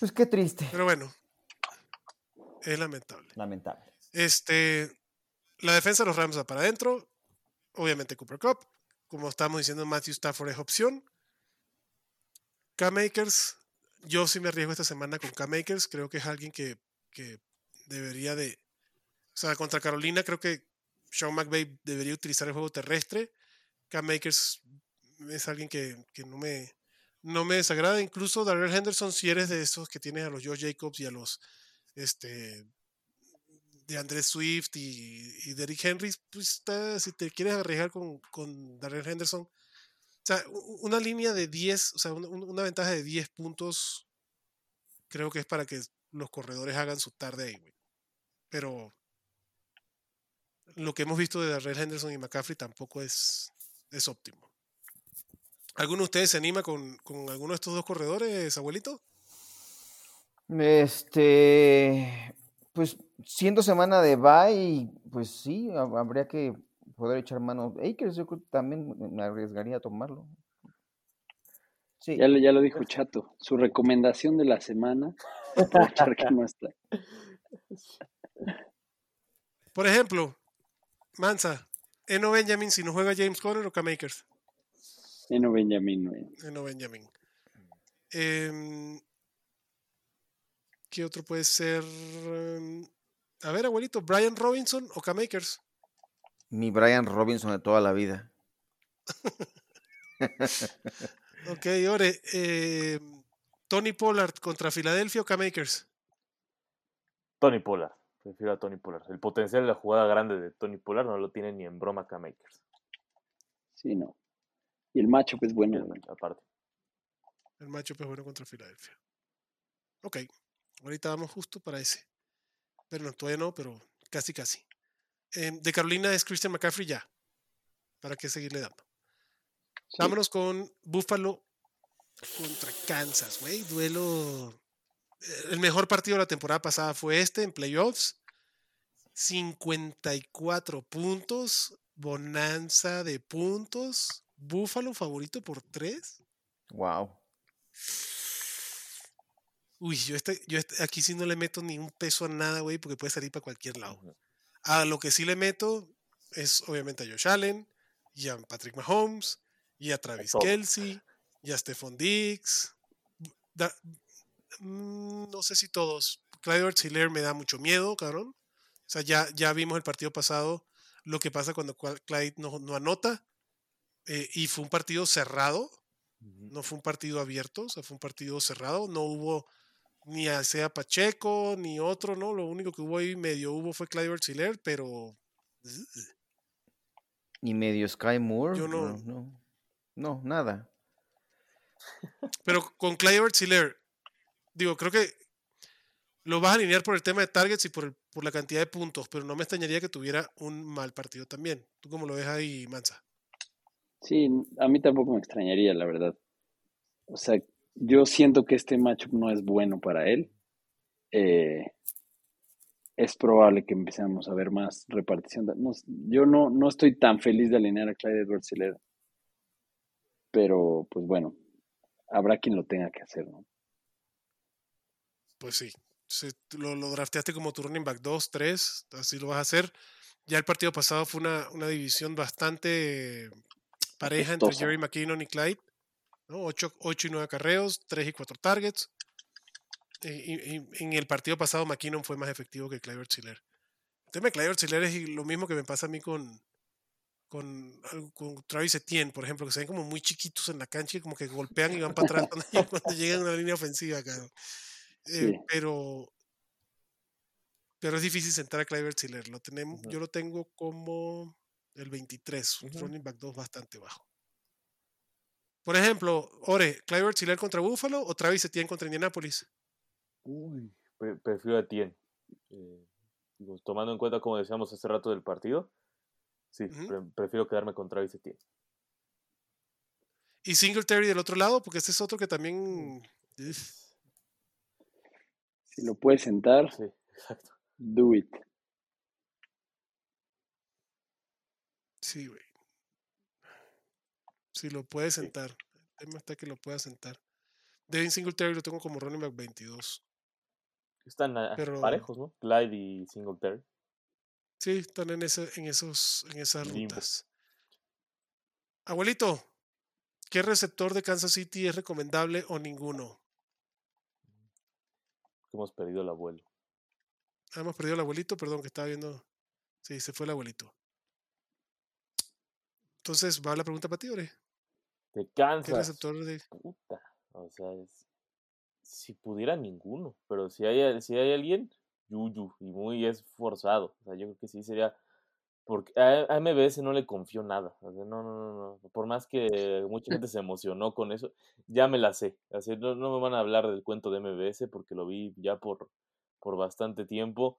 Pues qué triste. Pero bueno, es lamentable. Lamentable. Este, la defensa de los Rams va para adentro. Obviamente Cooper Cup. Como estamos diciendo, Matthew Stafford es opción. K-Makers. Yo sí me arriesgo esta semana con K-Makers. Creo que es alguien que, que debería de... O sea, contra Carolina creo que Sean McVay debería utilizar el juego terrestre. K-Makers es alguien que, que no me no me desagrada. Incluso Darrell Henderson, si eres de esos que tienes a los Joe Jacobs y a los este de Andrés Swift y, y Derrick Henry, pues está- si te quieres arriesgar con, Darrell Henderson, o sea, una línea de 10, o sea, una, una ventaja de 10 puntos, creo que es para que los corredores hagan su tarde ahí, güey. Pero lo que hemos visto de Darrell Henderson y McCaffrey tampoco es, es óptimo. ¿Alguno de ustedes se anima con, con alguno de estos dos corredores, abuelito? Este, pues siendo semana de bye, pues sí, ha- habría que poder echar mano. Akers, yo creo que también me- arriesgaría a tomarlo. Sí, Ya, lo- ya lo dijo Chato. Su recomendación de la semana. aprovechar que no está. Por ejemplo, Mansa, Eno Benjamin si no juega James Conner o K-Makers. Eno Benjamin. güey. Eno Benjamin. Em, ¿Qué otro puede ser? A ver, abuelito, Brian Robinson o K-Makers. mi Brian Robinson de toda la vida. Ok, Ore. em, Tony Pollard contra Filadelfia o K-Makers. Tony Pollard. Prefiero a Tony Pollard. El potencial de la jugada grande de Tony Pollard no lo tiene ni en broma K-Makers. Sí, no. Y el macho es bueno. Aparte. El macho es bueno contra Filadelfia. Ok, ahorita vamos justo para ese. Pero no, todavía no, pero casi casi. Em, de Carolina es Christian McCaffrey ya. ¿Para qué seguirle dando? Sí. Vámonos con Buffalo contra Kansas, güey. Duelo. eh, El mejor partido de la temporada pasada fue este en playoffs. 54 puntos. Bonanza de puntos. Buffalo favorito por 3. Wow. Uy, yo, este, yo este- aquí sí no le meto ni un peso a nada, güey, porque puede salir para cualquier lado. A lo que sí le meto es obviamente a Josh Allen, y a Patrick Mahomes, y a Travis todos. Kelsey, y a Stephon Diggs. Da- mm, no sé si todos. Clyde Edwards-Helaire me da mucho miedo, cabrón. O sea, ya, ya vimos el partido pasado lo que pasa cuando Clyde no, no anota. eh, y fue un partido cerrado, no fue un partido abierto, o sea, fue un partido cerrado. No hubo ni a sea Pacheco ni otro, ¿no? Lo único que hubo ahí medio hubo fue Clyde Edwards-Helaire, pero Y medio Sky Moore. Yo no- No, no, no, nada. Pero con Clyde Edwards-Helaire, digo, creo que lo vas a alinear por el tema de targets y por, el- por la cantidad de puntos, pero no me extrañaría que tuviera un mal partido también. ¿Tú cómo lo ves ahí, Mansa? Sí, a mí tampoco me extrañaría, la verdad. O sea, yo siento que este matchup no es bueno para él. Eh, es probable que empecemos a ver más repartición. de- no yo no, no estoy tan feliz de alinear a Clyde edwards helaire pero pues bueno, habrá quien lo tenga que hacer, ¿no? Pues sí, lo, lo drafteaste como tu running back 2, 3, así lo vas a hacer. Ya el partido pasado fue una, una división bastante pareja entre. Jerry McKinnon y Clyde. ¿No? 8, y 9 carreos, 3 y 4 targets. Y, y- en el partido pasado McKinnon fue más efectivo que Clyde Chiller. El tema de Clyde Chiller es lo mismo que me pasa a mí con, con, con Travis Etienne, por ejemplo, que se ven como muy chiquitos en la cancha y como que golpean y van para atrás cuando, cuando llegan a una línea ofensiva. Eh, Sí. pero, pero es difícil sentar a. Lo tenemos, Ujú. Yo lo tengo como el 23, un running back 2 bastante bajo. Por ejemplo, Ore, Clyde Chiller contra Buffalo o Travis Etienne contra Indianapolis. Uy, pre- prefiero a Tien. Eh, digo, tomando en cuenta, como decíamos hace rato del partido, sí, pre- prefiero quedarme con Travis Etienne. Y Singletary del otro lado, porque este es otro que también. Si lo puedes sentar, Sí, exacto. do it. Sí, güey. Si lo puedes Sí. sentar. El tema está que lo puedas sentar. Devin Singletary lo tengo como running back 22. Están ah, Pero- parejos, ¿no? Clyde y Singletary. Sí, están en, ese, en, esos, en esas rutas. Abuelito, ¿qué receptor de Kansas City es recomendable o ninguno? Hemos perdido el abuelo. Ah, hemos perdido al abuelito, perdón, que estaba viendo. Sí, se fue el abuelito. Entonces, va la pregunta para ti, Ore. De ¿Qué Kansas. receptor de.? Puta. O sea, es- si pudiera ninguno. Pero si hay, si hay alguien, Yuyu. Y muy es forzado. O sea, yo creo que sí sería. Porque a, MBS no le confío nada. O sea, no, no, no, no. Por más que mucha gente se emocionó con eso, ya me la sé. Así, no, no me van a hablar del cuento de MBS porque lo vi ya por, por bastante tiempo.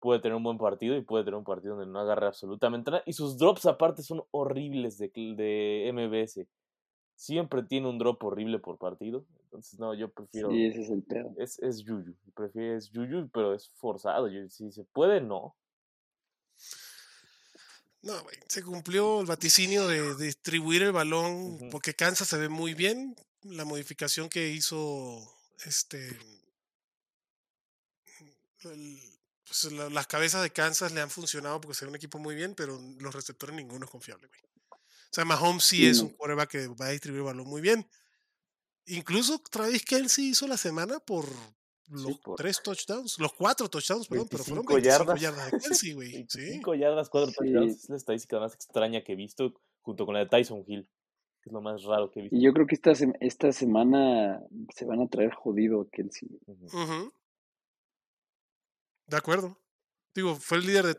Puede tener un buen partido y puede tener un partido donde no agarre absolutamente nada. Y sus drops aparte son horribles de, de MBS. Siempre tiene un drop horrible por partido. Entonces, no, yo prefiero. Sí, ese es el pedo. Es, es Yuyu. Prefiero es Yuyu, pero es forzado. Si se puede, no. No, güey, se cumplió el vaticinio de, de distribuir el balón porque Kansas se ve muy bien. La modificación que hizo este el- pues, la- las cabezas de Kansas le han funcionado porque se ve un equipo muy bien, pero los receptores ninguno es confiable, güey. O sea, Mahomes sí Sí, es no. un quarterback que va a distribuir el balón muy bien. Incluso Travis Kelsey hizo la semana por los por tres touchdowns, los cuatro touchdowns, perdón, pero fueron 25 25 yardas. yardas de Kelsey, güey. Sí. 25 yardas, 4 Sí. touchdowns. Es la estadística más extraña que he visto, junto con la de Tyson Hill, que es lo más raro que he visto. Y yo creo que esta, esta semana se van a traer jodido a Kelsey. De acuerdo. Digo, fue el líder de. O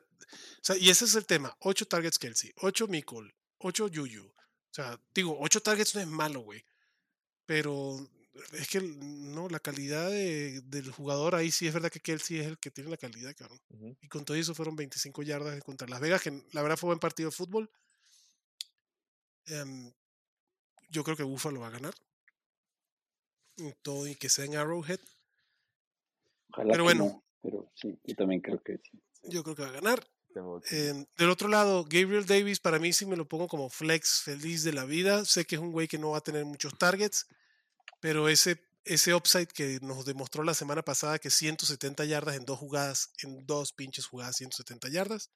sea, y ese es el tema. 8 targets Kelsey, 8 Mikol, 8 Yuyu. O sea, digo, 8 targets no es malo, güey. Pero es que no, la calidad de- del jugador ahí sí es verdad que Kelsey es el que tiene la calidad, cabrón. Ujú. Y con todo eso fueron 25 yardas contra Las Vegas, que la verdad fue buen partido de fútbol. Em, yo creo que Buffalo va a ganar. Y todo y que sea en Arrowhead. Ojalá Pero que bueno. no, pero sí, yo también creo que sí. Yo creo que va a ganar. Em, del otro lado, Gabriel Davis, para mí sí me lo pongo como flex feliz de la vida. Sé que es un güey que no va a tener muchos targets, pero ese, ese upside que nos demostró la semana pasada, que 170 yardas en dos jugadas, en dos pinches jugadas, 170 yardas.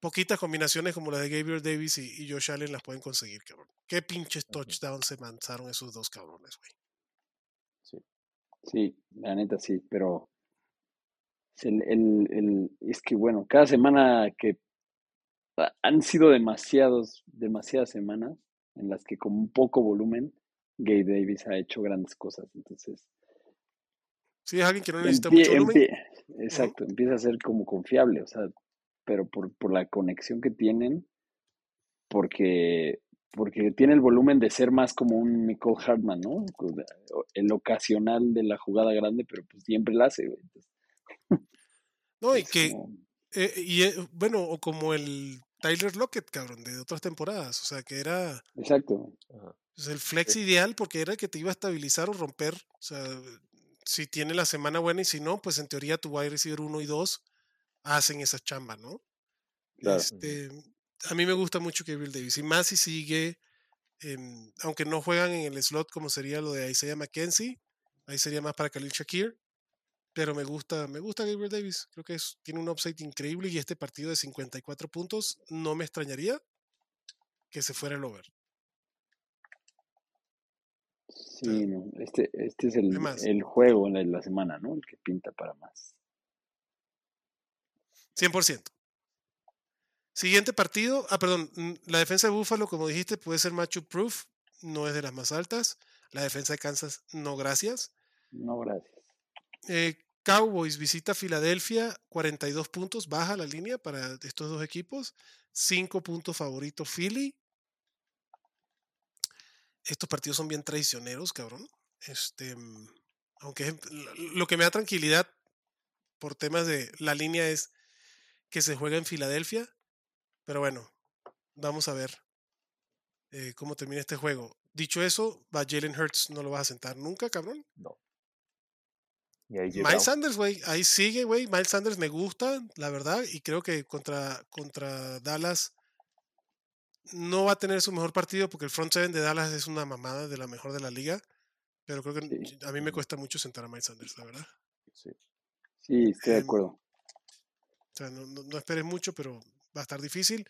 Poquitas combinaciones como la de Gabriel Davis y, y Josh Allen las pueden conseguir, cabrón. Qué pinches touchdowns se lanzaron esos dos cabrones, güey. Sí, la neta sí, pero el, el, el- es que bueno, cada semana que ha- han sido demasiados, demasiadas semanas en las que con un poco volumen, Gabe Davis ha hecho grandes cosas. Entonces, Sí, es alguien que no necesita empie- mucho volumen. empie- exacto, empieza a ser como confiable, o sea, pero por, por la conexión que tienen, porque, porque tiene el volumen de ser más como un Nicole Hartman, ¿no? El ocasional de la jugada grande, pero pues siempre la hace, güey. Entonces, No, y es que como- Eh, y eh, bueno, o como el Tyler Lockett, cabrón, de otras temporadas. O sea, que era exacto. Ajá. pues, el flex Sí. ideal porque era el que te iba a estabilizar o romper. O sea, si tiene la semana buena y si no, pues en teoría tu wide receiver 1 y 2 hacen esa chamba, ¿no? Claro. Este, a mí me gusta mucho Gabriel Davis. Y más si sigue, aunque no juegan en el slot como sería lo de Isaiah McKenzie, ahí sería más para Khalil Shakir. Pero me gusta, me gusta Gabriel Davis. Creo que es, tiene un upside increíble y este partido de 54 puntos no me extrañaría que se fuera el over. Sí, no, este, este es el, el juego de la semana, ¿no? El que pinta para más. 100%. Siguiente partido. Ah, perdón. mm, La defensa de Buffalo, como dijiste, puede ser matchup proof. No es de las más altas. La defensa de Kansas, no gracias. No, gracias. Eh, Cowboys visita Filadelfia, 42 puntos, baja la línea para estos dos equipos. 5 puntos favorito Philly. Estos partidos son bien traicioneros, cabrón. Este, aunque lo que me da tranquilidad por temas de la línea es que se juega en Filadelfia. Pero bueno, vamos a ver eh, cómo termina este juego. Dicho eso, va Jalen Hurts, no lo vas a sentar nunca, cabrón. No. Y ahí Miles Sanders, güey, ahí sigue, güey. Miles Sanders me gusta, la verdad, y creo que contra, contra Dallas no va a tener su mejor partido porque el front seven de Dallas es una mamada de la mejor de la liga. Pero creo que Sí. a mí me cuesta mucho sentar a Miles Sanders, la verdad. Sí. Sí, estoy de Em, acuerdo. O sea, no, no, no esperes mucho, pero va a estar difícil.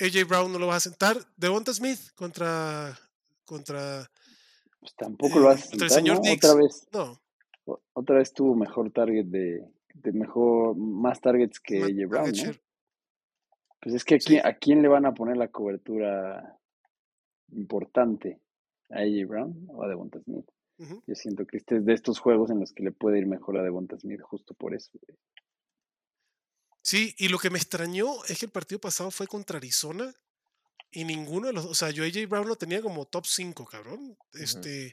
AJ Brown no lo vas a sentar. Devonta Smith contra. contra. Pues tampoco lo vas a el sentar, señor ¿no? Diggs. Otra vez, No, otra vez tuvo mejor target de, de mejor, más targets que AJ Brown, ¿no? Pues es que Sí. ¿a quién le van a poner la cobertura importante? ¿A AJ Brown o a Devonta Smith? Yo siento que este es de estos juegos en los que le puede ir mejor a Devonta Smith justo por eso. Sí, y lo que me extrañó es que el partido pasado fue contra Arizona y ninguno de los. O sea, yo AJ Brown lo tenía como top 5, cabrón. Este.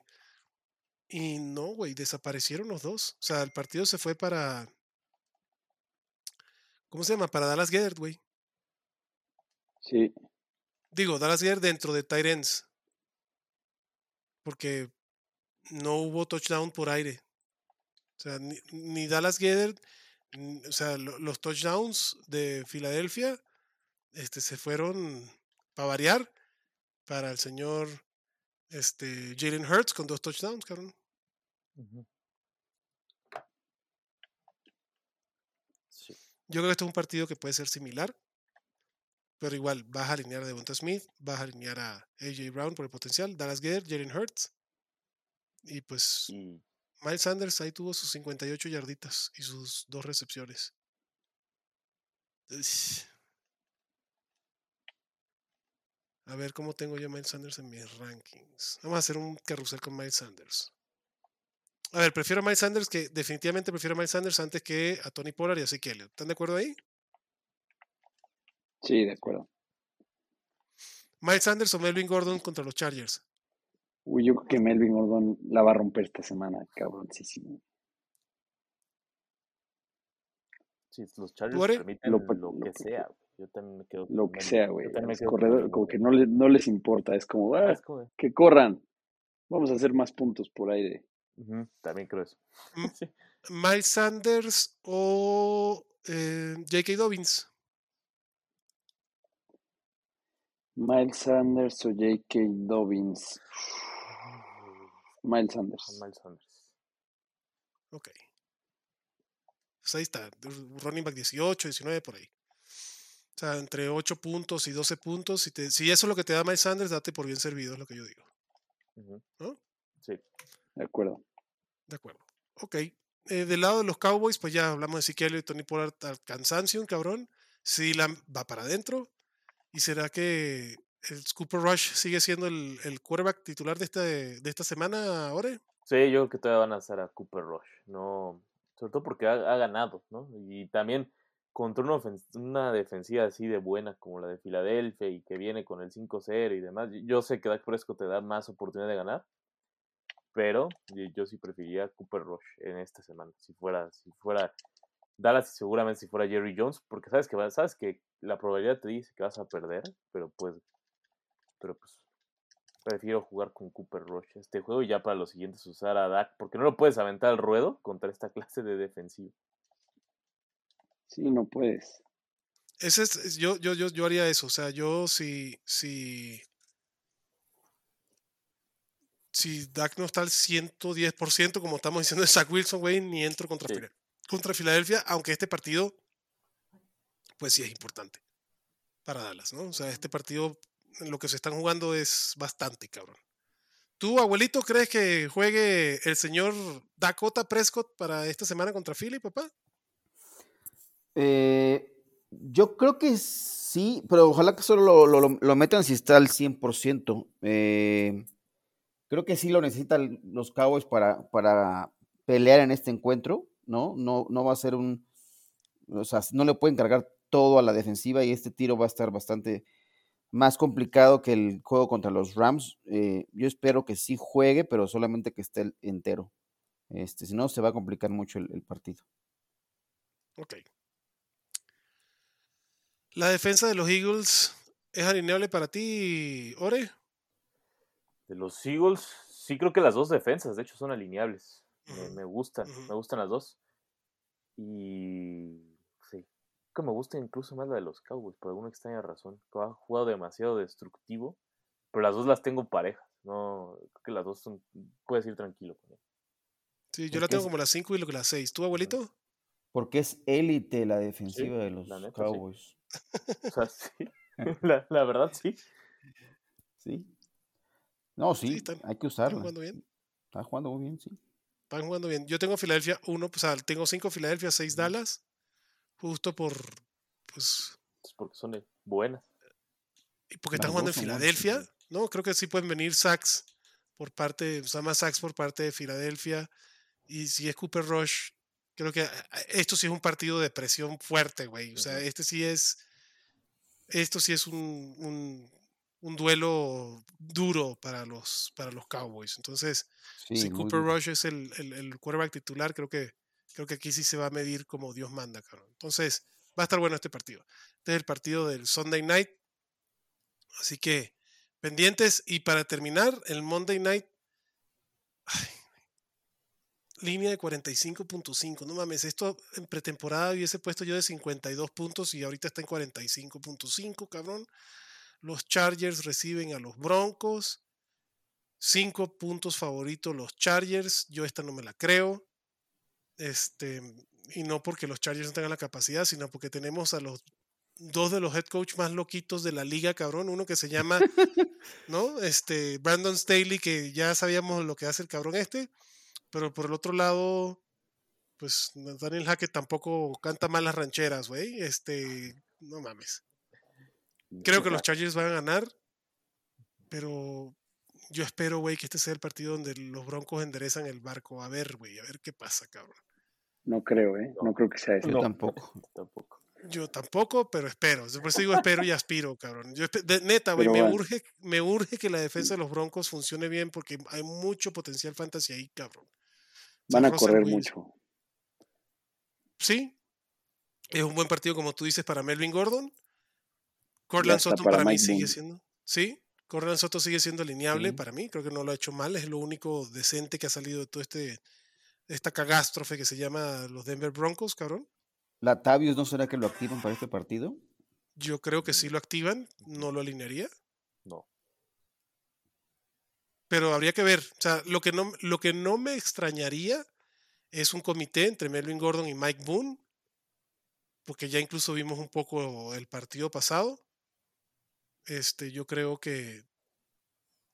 Y no, güey, desaparecieron los dos. O sea, el partido se fue para. ¿Cómo se llama? Para Dallas Gethert, güey. Sí, Digo, Dallas Gethert dentro de Tyrants. Porque no hubo touchdown por aire. O sea, ni, ni Dallas n- o sea, lo- los touchdowns de Filadelfia este, se fueron, para variar, para el señor este, Jalen Hurts con dos touchdowns, cabrón. Sí. Yo creo que este es un partido que puede ser similar, pero igual vas a alinear a Devonta Smith, vas a alinear a AJ Brown por el potencial, Dallas Gethert, Jalen Hurts, y pues Y Miles Sanders ahí tuvo sus 58 yarditas y sus dos recepciones. A ver cómo tengo yo a Miles Sanders en mis rankings. Vamos a hacer un carrusel con Miles Sanders. A ver, prefiero a Miles Sanders que definitivamente prefiero a Miles Sanders antes que a Tony Pollard y a Zeke. ¿Están de acuerdo ahí? sí, de acuerdo. Miles Sanders o Melvin Gordon contra los Chargers. Uy, yo creo que Melvin Gordon la va a romper esta semana, cabroncísimo. sí, los Chargers permiten Lo que lo que- sea. güey. Yo también me quedo Lo con que sea, güey. Melvin como que no, le- no les importa. Es como, Ah, "Ah, es como- que corran. Vamos a hacer más puntos por aire. También creo eso. Sí. Miles Sanders o eh, J.K. Dobbins. Miles Sanders o J.K. Dobbins. Miles Sanders. Miles Sanders. Ok. Pues ahí está. Running back 18, 19 por ahí. O sea, entre 8 puntos y 12 puntos. Si, te- si eso es lo que te da Miles Sanders, date por bien servido, es lo que yo digo. ¿No? Sí. De acuerdo. De acuerdo. Ok. Eh, del lado de los Cowboys, pues ya hablamos de Siquelio y Tony Pollard al cansancio, un cabrón. Si va para adentro. ¿Y será que el Cooper Rush sigue siendo el, el quarterback titular de, este, de esta semana, Ore? Sí, yo creo que todavía van a hacer a Cooper Rush. No, sobre todo porque ha, ha ganado, ¿no? Y también contra una, una defensiva así de buena como la de Filadelfia y que viene con el 5-0 y demás. Yo sé que Dak Prescott te da más oportunidad de ganar, pero yo, sí preferiría Cooper Rush en esta semana. Si fuera, si fuera Dallas y seguramente si fuera Jerry Jones, porque sabes que va- sabes que la probabilidad te dice que vas a perder, pero pues, pero pues prefiero jugar con Cooper Rush este juego y ya para los siguientes usar a Dak, porque no lo puedes aventar al ruedo contra esta clase de defensivo. Sí, no puedes. Ese es, es- yo, yo, yo, yo haría eso. O sea, yo si, si, si Dak no está al 110%, como estamos diciendo de Zach Wilson, güey, ni entro contra, Sí. Fila- contra Filadelfia, aunque este partido, pues sí es importante para Dallas, ¿no? O sea, este partido, en lo que se están jugando es bastante, cabrón. ¿Tú, abuelito, crees que juegue el señor Dakota Prescott para esta semana contra Philly, papá? Eh, yo creo que sí, pero ojalá que solo lo, lo- lo- lo metan si está al 100%. Eh, creo que sí lo necesitan los Cowboys para, para pelear en este encuentro, ¿no? No, no va a ser un... O sea, no le pueden cargar todo a la defensiva y este tiro va a estar bastante más complicado que el juego contra los Rams. Eh, yo espero que sí juegue, pero solamente que esté entero. Este, si no, se va a complicar mucho el- el partido. Ok. La defensa de los Eagles es alineable para ti, Ore. De los Eagles, sí creo que las dos defensas, de hecho, son alineables. Me, gustan, me gustan las dos. Y sí, creo que me gusta incluso más la de los Cowboys, por alguna extraña razón. que Ha jugado demasiado destructivo, pero las dos las tengo parejas. No, creo que las dos son, puedes ir tranquilo con ellas. Sí, yo la tengo es- como las 5 y lo que las 6. ¿Tú, abuelito? Porque es élite la defensiva de los sí. Cowboys. O sea, sí, la, la verdad sí. Sí. No, sí, están- hay que Están usarla. jugando bien. Está jugando muy bien, sí. Están jugando bien. Yo tengo Filadelfia 1, o sea, tengo 5 Filadelfia, 6 Dallas. Justo por, pues, Es porque son buenas. y porque están jugando en buenas, Filadelfia. ¿no? Creo que sí pueden venir sacks por parte, o sea, más sacks por parte de Filadelfia. Y si es Cooper Rush, creo que ah, esto sí es un partido de presión fuerte, güey. O sea, este sí es, esto sí es un, un, un duelo duro para los, para los Cowboys. Entonces, Sí, si Cooper. Rush es el, el, el quarterback titular, creo que, creo que aquí sí se va a medir como Dios manda, cabrón. Entonces, va a estar bueno este partido. Este es el partido del Sunday night. Así que, pendientes. Y para terminar, el Monday night. ay, línea de 45.5. No mames, esto en pretemporada hubiese puesto yo de 52 puntos y ahorita está en 45.5, cabrón. Los Chargers reciben a los Broncos. Cinco puntos favoritos los Chargers. Yo esta no me la creo. Este, y no porque los Chargers no tengan la capacidad, sino porque tenemos a los dos de los head coach más loquitos de la liga, cabrón. Uno que se llama, ¿no? Este, Brandon Staley, que ya sabíamos lo que hace el cabrón este. Pero por el otro lado, pues Daniel Hackett tampoco canta mal las rancheras, güey. Este, no mames. Creo que los Chargers van a ganar, pero yo espero, güey, que este sea el partido donde los Broncos enderezan el barco. A ver, güey, a ver qué pasa, cabrón. No creo, ¿eh? No, No. creo que sea eso. Yo No. tampoco. Tampoco. Yo tampoco, pero espero. Por eso digo espero y aspiro, cabrón. Yo de- neta, güey, me bueno. urge, me urge que la defensa de los Broncos funcione bien porque hay mucho potencial fantasy ahí, cabrón. Van a correr Wilson- mucho. Sí. Es un buen partido, como tú dices, para Melvin Gordon. Hasta Sutton para para mí sigue siendo. Sí. Cortland Sutton sigue siendo alineable Sí. para mí. Creo que no lo ha hecho mal. Es lo único decente que ha salido de todo este esta cagástrofe que se llama los Denver Broncos, cabrón. ¿Latavius no será que lo activan para este partido? Yo creo que sí lo activan, no lo alinearía. No. Pero habría que ver. O sea, lo que no, lo que no me extrañaría es un comité entre Melvin Gordon y Mike Boone. Porque ya incluso vimos un poco el partido pasado. Este, yo creo que,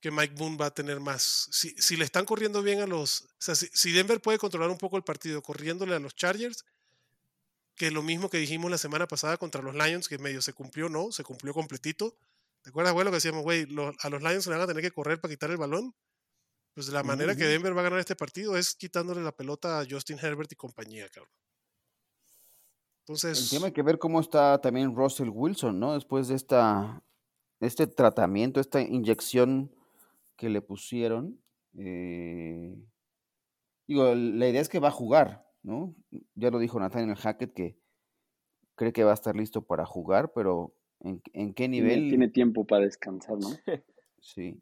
que Mike Boone va a tener más. Si, si le están corriendo bien a los. O sea, si, si Denver puede controlar un poco el partido corriéndole a los Chargers, que lo mismo que dijimos la semana pasada contra los Lions, que medio se cumplió, ¿no? Se cumplió completito. ¿Te acuerdas, güey, lo que decíamos, güey? lo- a los Lions se le van a tener que correr para quitar el balón. Pues la manera que. Denver va a ganar este partido es quitándole la pelota a Justin Herbert y compañía, cabrón. El Entonces, tema hay que ver cómo está también Russell Wilson, ¿no? Después de esta, este tratamiento, esta inyección que le pusieron. eh, digo, la idea es que va a jugar, ¿no? Ya lo dijo Nathaniel Hackett que cree que va a estar listo para jugar, pero ¿en, en qué Tiene, nivel? tiene tiempo para descansar, ¿no? Sí.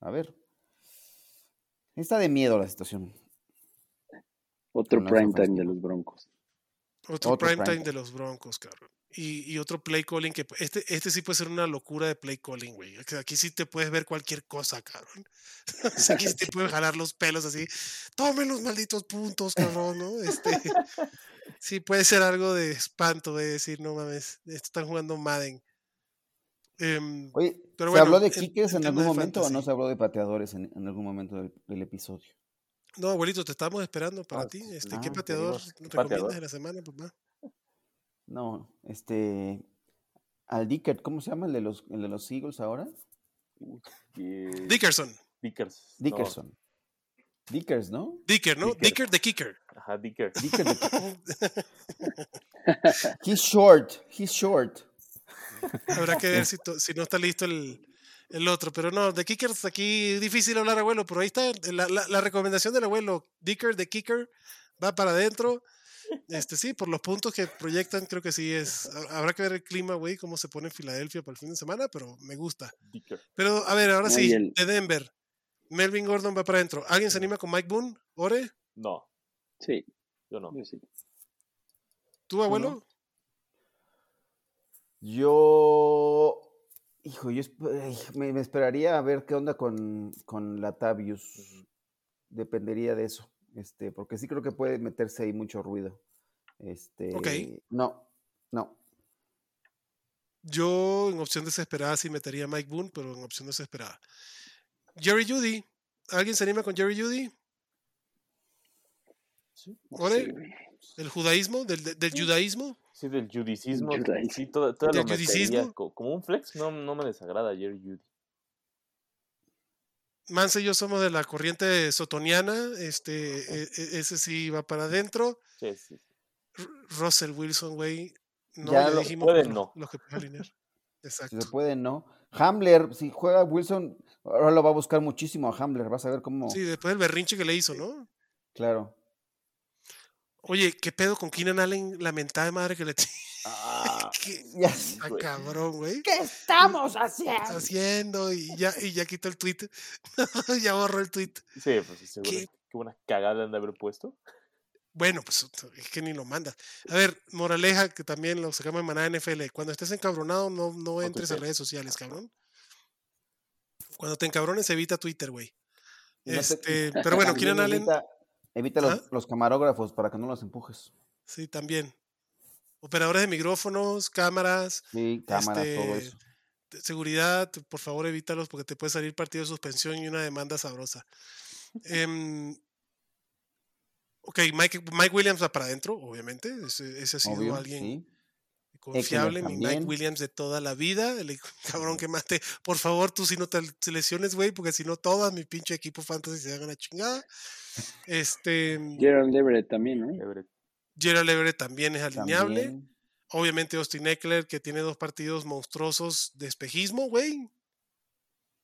A ver. Está de miedo la situación. Otro prime time de los Broncos. Otro, Otro prime time prime de los Broncos, cabrón. Y, y otro play calling que este, este sí puede ser una locura de play calling, güey. Aquí sí te puedes ver cualquier cosa, cabrón. Aquí sí te pueden jalar los pelos así. Tomen los malditos puntos, cabrón, ¿no? Este, sí puede ser algo de espanto, de decir, no mames, están jugando Madden. Em, Oye, Pero ¿se bueno, habló de kickers en algún momento o no se habló de pateadores en, en algún momento del, del episodio? No, abuelito, te estamos esperando para Ah, ti. Este, ah, ¿Qué pateador venimos. ¿Qué recomiendas pateador? de la semana, papá? No, este. Al Dickert, ¿cómo se llama el de los, el de los Eagles ahora? Eh, Dickerson. Dickers. no, Dickerson. Dickers, ¿no? Dicker, ¿no? Dicker. Dicker the Kicker. ajá, Dickers. Dickers de- He's short, he's short. Habrá que ver si no está listo el, el otro. Pero no, de Kickers aquí difícil hablar, abuelo. Pero ahí está la, la- la recomendación del abuelo. Dicker de Kicker va para adentro. Este sí, por los puntos que proyectan, creo que sí es. ha- Habrá que ver el clima, güey, cómo se pone en Filadelfia para el fin de semana, pero me gusta. Dicker. Pero a ver, ahora sí, de Denver. Melvin Gordon va para adentro. ¿Alguien se anima con Mike Boone? ¿Ore? No, Sí, yo no. yo sí. ¿Tú, abuelo? Yo. Hijo, yo esp- ay, me, me esperaría a ver qué onda con, con Latavius. Dependería de eso. Este, porque sí creo que puede meterse ahí mucho ruido. Este. No, no. Yo en opción desesperada sí metería a Mike Boone, pero en opción desesperada. Jerry Judy. ¿Alguien se anima con Jerry Judy? Sí. ¿Del judaísmo? ¿Del, de- del judaísmo? Sí, del judicismo. Sí, todo, todo lo ¿Del judicismo? co- como un flex. No, no me desagrada Jerry Judy. Mance y yo somos de la corriente sotoniana. Este, e- e- ese sí va para adentro. Sí, sí. Russell Wilson, güey. No, Ya lo- dijimos puede, los, no. los que puede alinear. Si Exacto. se puede, no. Hamler, si juega Wilson, ahora lo va a buscar muchísimo a Hamler. Vas a ver cómo. Sí, después del berrinche que le hizo, ¿no? Claro. Oye, ¿qué pedo con Keenan Allen? La mentada de madre que le tiene. Ah, Ah, güey. cabrón, güey. ¿Qué estamos haciendo? haciendo y ya, y ya quitó el tweet. ya borró el tweet. Sí, pues seguro. ¿Qué? Qué buena cagada han de haber puesto. Bueno, pues es que ni lo mandas. A ver, moraleja, que también lo sacamos en Maná NFL. Cuando estés encabronado, no, no entres a redes sociales, cabrón. Cuando te encabrones, evita Twitter, güey. Te- Este, pero bueno, Keenan Allen, Evita, evita los, camarógrafos para que no los empujes. sí, también. Operadores de micrófonos, cámaras, Sí, cámaras, todo Este, eso. seguridad, por favor evítalos porque te puede salir partido de suspensión y una demanda sabrosa. Em, ok, Mike, Mike Williams va para adentro, obviamente. Ese, ese ha sido Obvio, alguien sí. confiable, mi Mike. Williams de toda la vida. El cabrón que mate. Por favor, tú si no te lesiones, güey, porque si no, todas mi pinche equipo fantasy se hagan la chingada. Este, Gerald Everett también, ¿no? Everett. Gerald Everett también es alineable. También. Obviamente Austin Eckler, que tiene dos partidos monstruosos de espejismo, güey.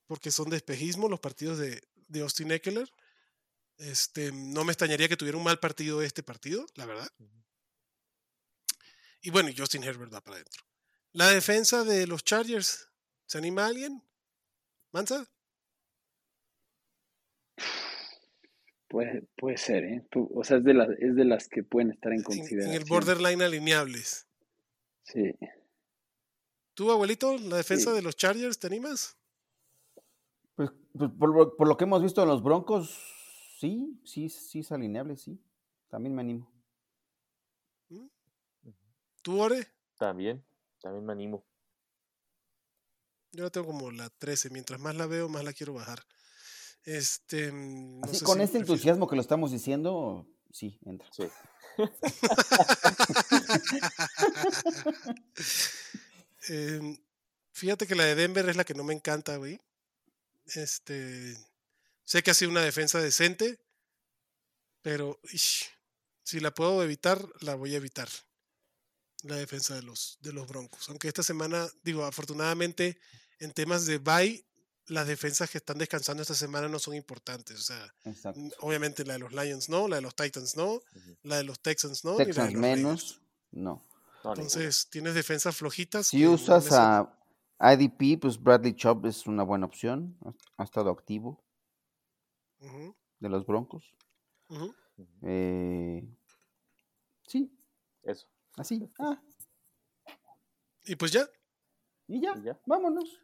Porque son de espejismo los partidos de, de Austin Eckler. Este, no me extrañaría que tuviera un mal partido este partido, la verdad. Y bueno, y Justin Herbert va para adentro. La defensa de los Chargers, ¿se anima alguien? ¿Mansa? Puede, puede ser, ¿eh? Tú- o sea, es de, las, es de las que pueden estar en En, en consideración. el borderline alineables. Sí. ¿Tú, abuelito, la defensa Sí. de los Chargers, te animas? Pues, pues, por, lo- por lo que hemos visto en los Broncos, sí, sí, sí es alineable, sí. También me animo. ¿Tú, Ore? También. También me animo. Yo la tengo como la 13. Mientras más la veo, más la quiero bajar. Este. mm, No Así, sé con si este entusiasmo que lo estamos diciendo, sí, entra. Sí. Em, fíjate que la de Denver es la que no me encanta, güey. Este. Sé que ha sido una defensa decente, pero ish, si la puedo evitar, la voy a evitar. La defensa de los, de los Broncos. Aunque esta semana, digo, afortunadamente, en temas de bye, las defensas que están descansando esta semana no son importantes. O sea, Exacto. n- obviamente la de los Lions no, la de los Titans no, la de los Texans no, ni la de Texans los menos, no. Entonces, tienes defensas flojitas. Si usas a IDP, pues Bradley Chubb es una buena opción. Ha- estado activo de los Broncos. Eh, sí, Eso. Así. Ah, Y pues ya, y ya, Y ya. vámonos.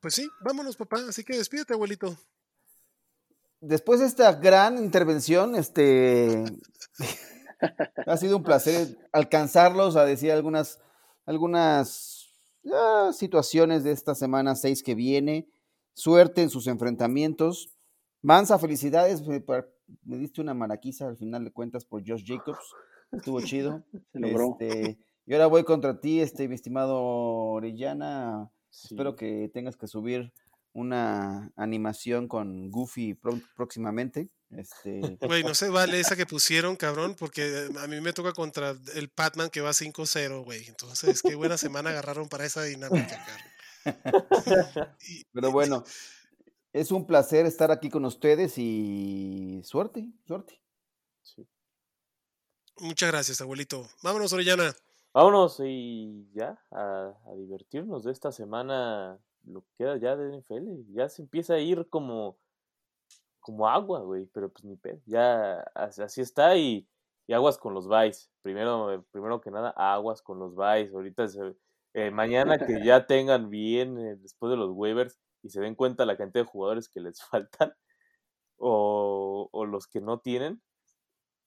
Pues sí, vámonos, papá. Así que despídete, abuelito. Después de esta gran intervención, este ha sido un placer alcanzarlos a decir algunas, algunas ah, situaciones de esta semana 6 que viene. Suerte en sus enfrentamientos. Mansa, felicidades. Me, par- me diste una maraquiza al final de cuentas por Josh Jacobs. Estuvo chido. Se logró. Este, y ahora voy contra ti, este, mi estimado Orellana. Sí. Espero que tengas que subir una animación con Goofy próximamente. Este, Güey, no se vale esa que pusieron, cabrón, porque a mí me toca contra el Patman que va 5-0, güey. Entonces, qué buena semana agarraron para esa dinámica, cabrón. Y- pero bueno, es un placer estar aquí con ustedes y suerte, suerte. Sí. Muchas gracias, abuelito. Vámonos, Orellana. Vámonos y ya, a, a divertirnos de esta semana, lo que queda ya de NFL. Ya se empieza a ir como, como agua, güey, pero pues ni pedo. Ya así, está y, y aguas con los buys. Primero, primero que nada, aguas con los buys. Ahorita, se- eh, mañana que ya tengan bien eh, después de los waivers y se den cuenta la cantidad de jugadores que les faltan o, o los que no tienen,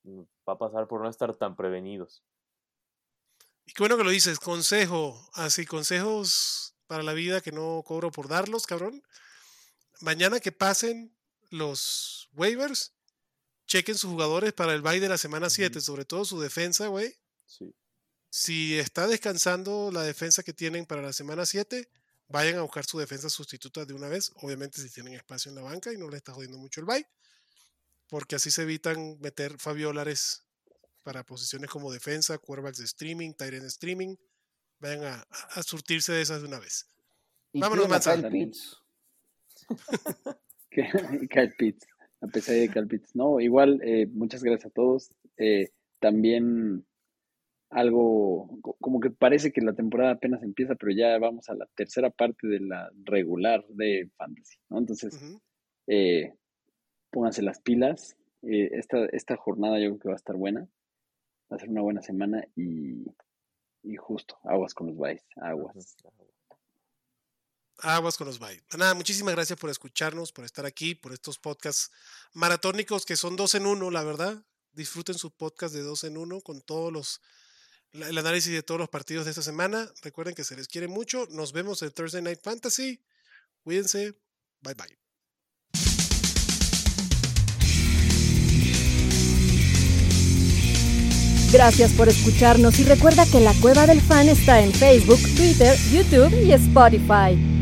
mm, va a pasar por no estar tan prevenidos. Y qué bueno que lo dices, consejo, así, consejos para la vida que no cobro por darlos, cabrón. Mañana que pasen los waivers, chequen sus jugadores para el bye de la semana 7, sobre todo su defensa, güey. Sí. Si está descansando la defensa que tienen para la semana 7, vayan a buscar su defensa sustituta de una vez. Obviamente si tienen espacio en la banca y no le está jodiendo mucho el bye. Porque así se evitan meter Fabiolares para posiciones como defensa, quarterbacks de streaming, tight end de streaming. Vayan a, surtirse de esas de una vez. Y Vámonos, cuiden a Mansa. Kyle Pitts. que Kyle Pitts, a pesar de Kyle Pitts. No, igual, eh, muchas gracias a todos. Eh, también algo, co- como que parece que la temporada apenas empieza, pero ya vamos a la tercera parte de la regular de Fantasy, ¿no? Entonces, eh, pónganse las pilas. Eh, esta, esta jornada yo creo que va a estar buena. Va a ser una buena semana y, y justo, aguas con los buys, aguas. Aguas con los bye. Nada, muchísimas gracias por escucharnos, por estar aquí, por estos podcasts maratónicos que son dos en uno, la verdad. Disfruten su podcast de dos en uno con todos los el análisis de todos los partidos de esta semana. Recuerden que se les quiere mucho. Nos vemos en Thursday Night Fantasy. Cuídense. Bye bye. Gracias por escucharnos y recuerda que la Cueva del Fan está en Facebook, Twitter, YouTube y Spotify.